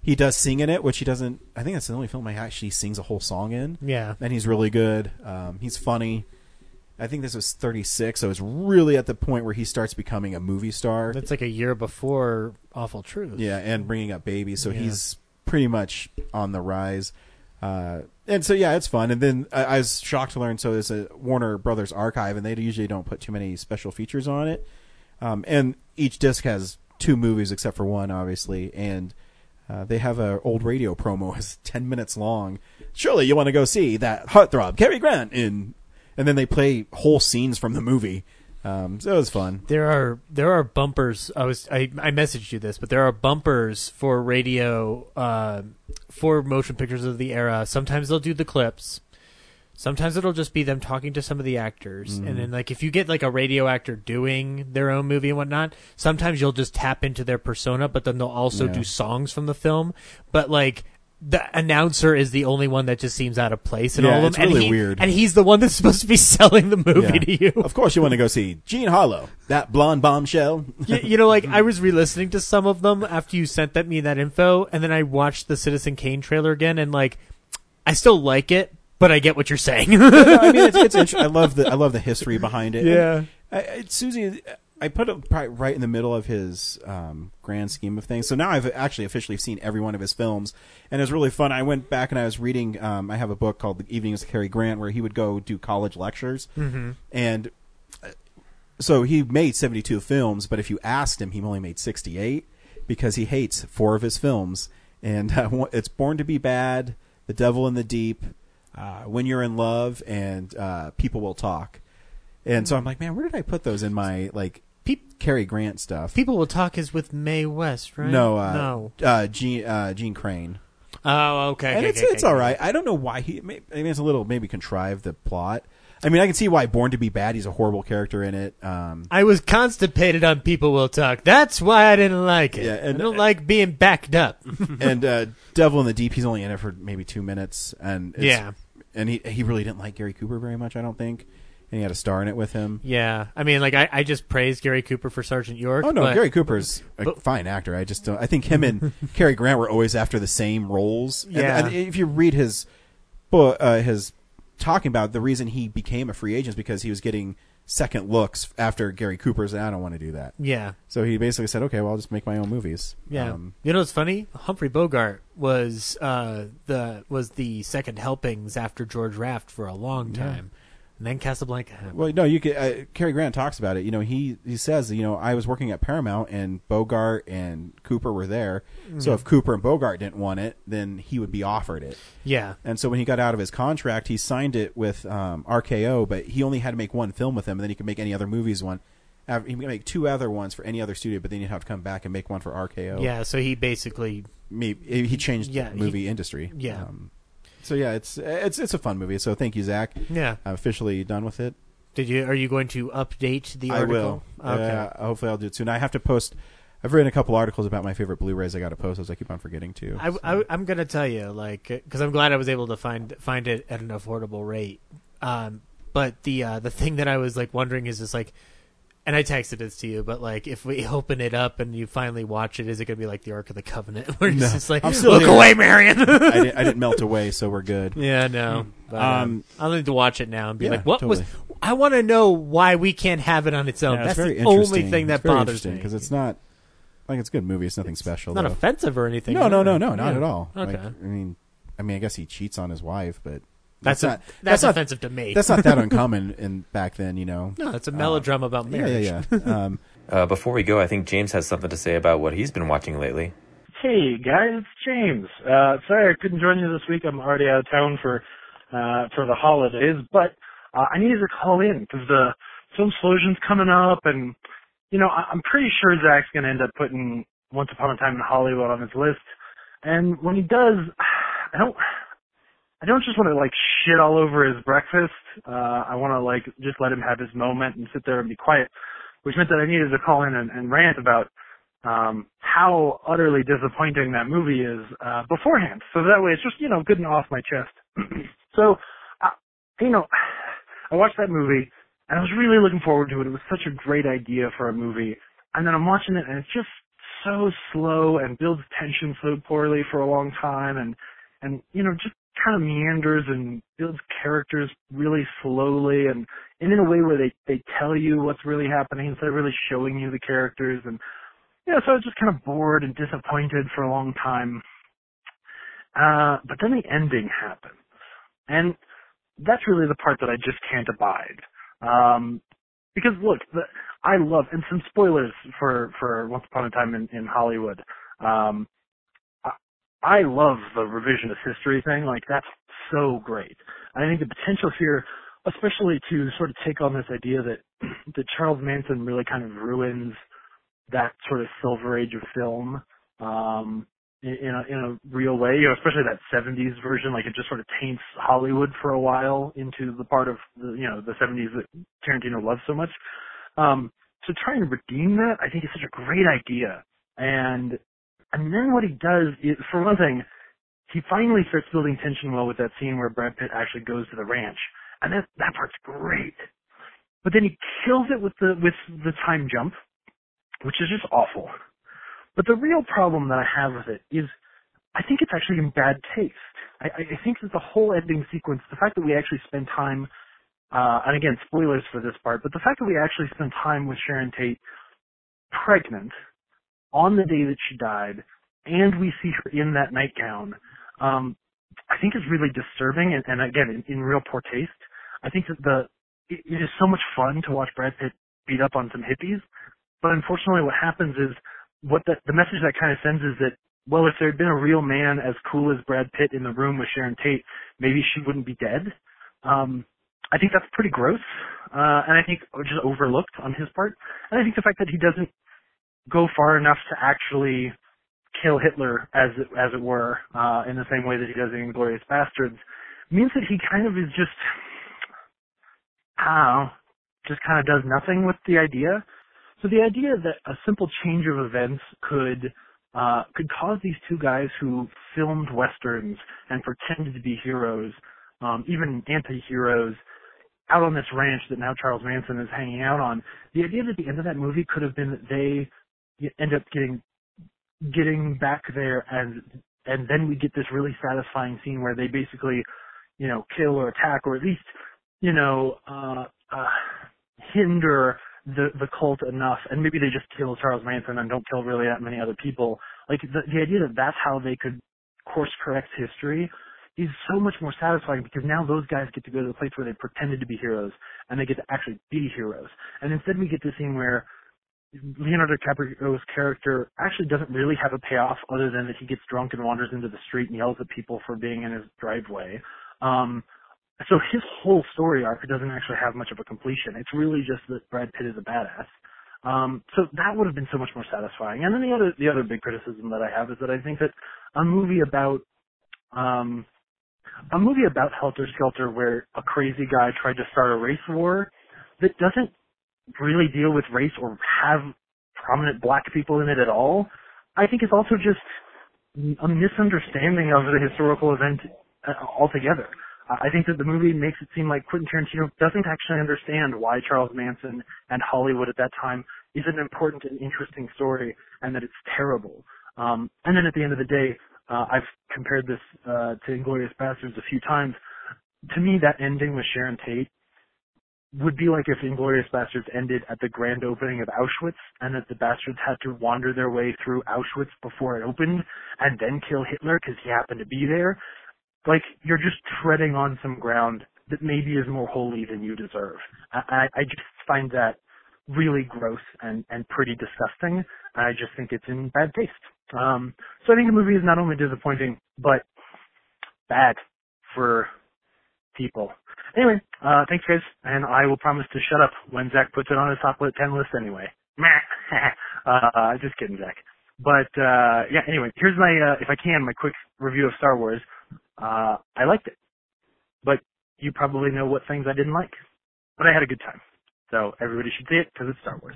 he does sing in it, which he doesn't. I think that's the only film I actually sings a whole song in. Yeah. and he's really good. Um, he's funny. I think this was 36, so it's really at the point where he starts becoming a movie star. That's like a year before Awful Truth. Yeah, and bringing up babies, so Yeah. he's pretty much on the rise. Uh, and so yeah, it's fun. And then I, I was shocked to learn so there's a Warner Brothers archive, and they usually don't put too many special features on it. Um, and each disc has two movies except for one, obviously, and uh, they have an old radio promo is ten minutes long. Surely you want to go see that heartthrob Cary Grant in, and then they play whole scenes from the movie. Um, so it was fun. There are there are bumpers. I was I, I messaged you this, but there are bumpers for radio uh, for motion pictures of the era. Sometimes they'll do the clips. Sometimes it'll just be them talking to some of the actors, Mhm. and then like if you get like a radio actor doing their own movie and whatnot, sometimes you'll just tap into their persona, but then they'll also Yeah. do songs from the film. But like the announcer is the only one that just seems out of place in Yeah, all of them, it's and really he- weird. And he's the one that's supposed to be selling the movie Yeah. to you. Of course, you want to go see Jean Harlow, that blonde bombshell. you, you know, like I was re-listening to some of them after you sent that me that info, and then I watched the Citizen Kane trailer again, and like, I still like it, but I get what you're saying. No, I mean, it's, it's I love the I love the history behind it. Yeah. And I, I, Suzy, I put it right in the middle of his um, grand scheme of things. So now I've actually officially seen every one of his films, and it was really fun. I went back and I was reading. Um, I have a book called The Evenings with Cary Grant, where he would go do college lectures, Mhm. and uh, so he made seventy two films. But if you asked him, he only made sixty eight because he hates four of his films, and uh, it's Born to Be Bad, The Devil in the Deep, uh, When You're in Love, and uh, People Will Talk. And so I'm like, man, where did I put those in my like Cary Grant stuff? People will talk is with Mae West, right? No, uh, no. uh, Jeanne uh, Jeanne Crain. Oh, okay. and okay, it's okay, it's okay. all right. I don't know why he. may- I mean, it's a little maybe contrived the plot. I mean, I can see why Born to Be Bad. He's a horrible character in it. Um, I was constipated on People Will Talk. That's why I didn't like it. Yeah, and- I don't like being backed up. and uh, Devil in the Deep, he's only in it for maybe two minutes, and it's, Yeah. and he he really didn't like Gary Cooper very much. I don't think, and he had a star in it with him. yeah, I mean, like I, I just praised Gary Cooper for Sergeant York. Oh no, but- Gary Cooper's a but- fine actor. I just don't. I think him and Cary Grant were always after the same roles. Yeah. and, if you read his book, uh, his talking about the reason he became a free agent is because he was getting second looks after Gary Cooper's. And I don't want to do that. Yeah. So he basically said, "Okay, well, I'll just make my own movies." Yeah, Um, you know what's funny? Humphrey Bogart was uh, the was the second helpings after George Raft for a long Yeah. time, and then Casablanca happened. Well, no, you could. Uh, Cary Grant talks about it. You know, he he says, you know, I was working at Paramount and Bogart and Cooper were there. So Mhm. if Cooper and Bogart didn't want it, then he would be offered it. Yeah. And so when he got out of his contract, he signed it with um, RKO, but he only had to make one film with them, and then he could make any other movies one. He could make two other ones for any other studio, but then you'd have to come back and make one for RKO. Yeah, so he basically Maybe he changed Yeah, the he- movie industry. yeah. Um, so yeah, it's it's it's a fun movie. So thank you, Zach. Yeah. I'm officially done with it. Did you? Are you going to update the I article? will. Okay. Uh, hopefully, I'll do it soon. I have to post. I've written a couple articles about my favorite Blu-rays. I got to post those. I keep on forgetting to. I, I, I'm gonna tell you, like, because I'm glad I was able to find find it at an affordable rate. Um, but the uh, the thing that I was like wondering is just like, and I texted this to you, but like, if we open it up and you finally watch it, is it gonna be like the Ark of the Covenant, where it's No. just like, I'm still look away, Marion? I, didn't, I didn't melt away, so we're good. Yeah, no. But, um, Um, I'll need to watch it now and be yeah, like, what was? I want to know why we can't have it on its own. Yeah, That's it's the only thing that It's very bothers me. because it's not like it's a good movie. It's nothing special. Not though. offensive or anything. No, no, no, no, Yeah. not at all. Okay. Like, I mean, I mean, I guess he cheats on his wife, but That's that's, a- not that's not- offensive to me. That's not that uncommon in back then, you know. No, it's a Um, melodrama about yeah, marriage. Yeah, yeah. Um, Uh, before we go, I think James has something to say about what he's been watching lately. Hey guys, it's James. Uh, sorry I couldn't join you this week. I'm already out of town for uh, for the holidays, but uh, I needed to call in because the film explosion's coming up, and you know I- I'm pretty sure Zach's gonna end up putting Once Upon a Time in Hollywood on his list. And when he does, I don't I don't just want to like shit all over his breakfast. Uh, I want to like just let him have his moment and sit there and be quiet, which meant that I needed to call in and, and rant about um, how utterly disappointing that movie is uh, beforehand. So that way, it's just you know good and off my chest. so, uh, you know, I watched that movie and I was really looking forward to it. It was such a great idea for a movie, and then I'm watching it and it's just so slow and builds tension so poorly for a long time, and and you know just kind of meanders and builds characters really slowly and, and in a way where they, they tell you what's really happening instead of really showing you the characters and yeah, so I was just kind of bored and disappointed for a long time. Uh, but then the ending happens. And that's really the part that I just can't abide. Um, because look, the, I love, and some spoilers for, for Once Upon a Time in, in Hollywood. Um, I, love the revisionist history thing. Like, that's so great. I think the potential here, especially to sort of take on this idea that, that Charles Manson really kind of ruins that sort of silver age of film, um, in, in a, in a real way, you know, especially that 70s version, like it just sort of taints Hollywood for a while into the part of the, you know, the 70s that Tarantino loves so much. Um, to try and redeem that, I think is such a great idea. And, and then what he does is, for one thing, he finally starts building tension well with that scene where Brad Pitt actually goes to the ranch. And that, that part's great. But then he kills it with the, with the time jump, which is just awful. But the real problem that I have with it is I think it's actually in bad taste. I, I think that the whole ending sequence, the fact that we actually spend time, uh, and again, spoilers for this part, but the fact that we actually spend time with Sharon Tate pregnant on the day that she died, and we see her in that nightgown, um, I think is really disturbing, and, and again, in, in real poor taste. I think that the it, it is so much fun to watch Brad Pitt beat up on some hippies, but unfortunately, what happens is what the, the message that kind of sends is that well, if there had been a real man as cool as Brad Pitt in the room with Sharon Tate, maybe she wouldn't be dead. Um, I think that's pretty gross, uh, and I think just overlooked on his part. And I think the fact that he doesn't go far enough to actually kill Hitler, as it, as it were, uh, in the same way that he does in Inglourious Basterds, means that he kind of is just, I know, just kind of does nothing with the idea. So the idea that a simple change of events could uh, could cause these two guys who filmed westerns and pretended to be heroes, um, even anti-heroes, out on this ranch that now Charles Manson is hanging out on. The idea that the end of that movie could have been that they end up getting getting back there and and then we get this really satisfying scene where they basically, you know, kill or attack or at least, you know, uh, uh, hinder the the cult enough, and maybe they just kill Charles Manson and don't kill really that many other people. Like the the idea that that's how they could course correct history is so much more satisfying because now those guys get to go to the place where they pretended to be heroes and they get to actually be heroes. And instead we get this scene where Leonardo DiCaprio's character actually doesn't really have a payoff other than that he gets drunk and wanders into the street and yells at people for being in his driveway. Um, so his whole story arc doesn't actually have much of a completion. It's really just that Brad Pitt is a badass. Um, so that would have been so much more satisfying. And then the other the other big criticism that I have is that I think that a movie about um, a movie about Helter Skelter where a crazy guy tried to start a race war that doesn't really deal with race or have prominent black people in it at all, I think is also just a misunderstanding of the historical event uh, altogether. I think that the movie makes it seem like Quentin Tarantino doesn't actually understand why Charles Manson and Hollywood at that time is an important and interesting story, and that it's terrible. Um, and then at the end of the day, uh, I've compared this uh, to Inglourious Basterds a few times. To me, that ending with Sharon Tate would be like if Inglourious Basterds ended at the grand opening of Auschwitz, and that the bastards had to wander their way through Auschwitz before it opened, and then kill Hitler because he happened to be there like you're just treading on some ground that maybe is more holy than you deserve. I, I just find that really gross and, and pretty disgusting. I just think it's in bad taste. Um, so I think the movie is not only disappointing, but bad for people. Anyway, uh, thanks guys, and I will promise to shut up when Zach puts it on his top 10 list anyway. uh, just kidding, Zach. But, uh, yeah, anyway, here's my, uh, if I can, my quick review of Star Wars. Uh, I liked it. but you probably know what things I didn't like. But I had a good time. So everybody should see it because it's Star Wars.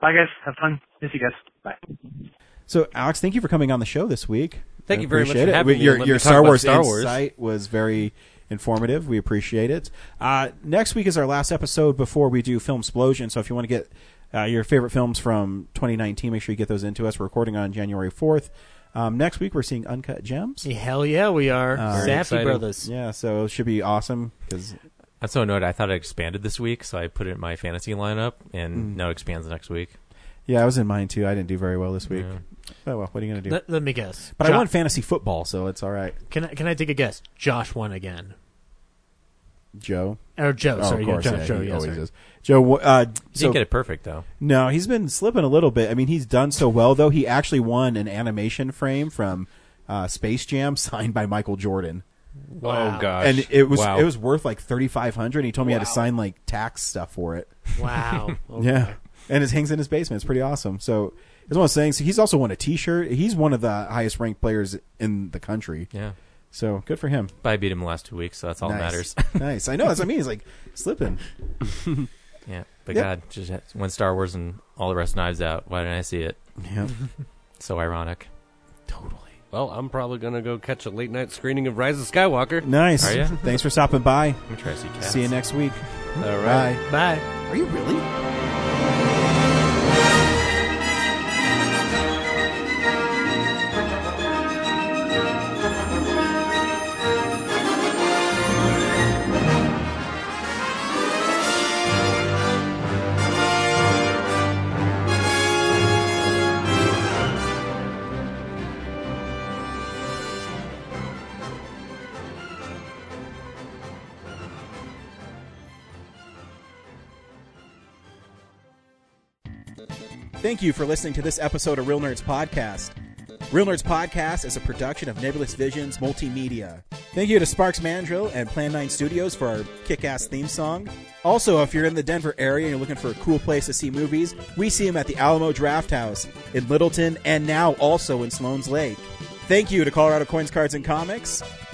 Bye guys. Have fun. Miss you guys. Bye. So, Alex, thank you for coming on the show this week. Thank I you very much for it. having We- me Your, your Star Wars Star Wars. insight was very informative. We appreciate it. Uh, next week is our last episode before we do Film Explosion. So, if you want to get uh, your favorite films from 2019, make sure you get those into us. We're recording on January 4th. Um, next week, we're seeing Uncut Gems. Hell yeah, we are. Uh, Safdie Brothers. Yeah, so it should be awesome because I'm so annoyed. I thought it expanded this week, so I put it in my fantasy lineup, and Mm. now it expands next week. Yeah, I was in mine too. I didn't do very well this week. Oh well, what are you gonna do? Let, let me guess. but Jo- I won fantasy football, so it's all right. Can I, can I take a guess? Josh won again. Joe Or Joe, Oh, sorry, of yeah, course, Joe, yeah, Joe, he yeah, always sorry. is. Joe, uh, He so didn't get it perfect though. No, he's been slipping a little bit. I mean, he's done so well though. He actually won an animation frame from uh, Space Jam signed by Michael Jordan. Wow. Oh, gosh. And it was Wow. it was worth like thirty five hundred. He told me he had to Wow. sign like tax stuff for it. Wow. Okay. Yeah, and it hangs in his basement. It's pretty awesome. So it's one of those things. He's also won a T-shirt. He's one of the highest ranked players in the country. Yeah. So good for him. But I beat him the last two weeks, so that's all that matters. nice. I know. That's what I mean. He's like slipping. yeah, but Yep. God, just when Star Wars and all the rest knives out, why didn't I see it? Yeah. so ironic. Totally. Well, I'm probably gonna go catch a late night screening of Rise of Skywalker. Nice. Are ya? Thanks for stopping by. I'm try to see cats. See you next week. All right. Bye. Bye. Are you really? Thank you for listening to this episode of Real Nerds Podcast. Real Nerds Podcast is a production of Nebulous Visions Multimedia. Thank you to Sparks Mandrill and Plan 9 Studios for our kick ass theme song. Also, if you're in the Denver area and you're looking for a cool place to see movies, we see them at the Alamo Drafthouse in Littleton and now also in Sloan's Lake. Thank you to Colorado Coins, Cards, and Comics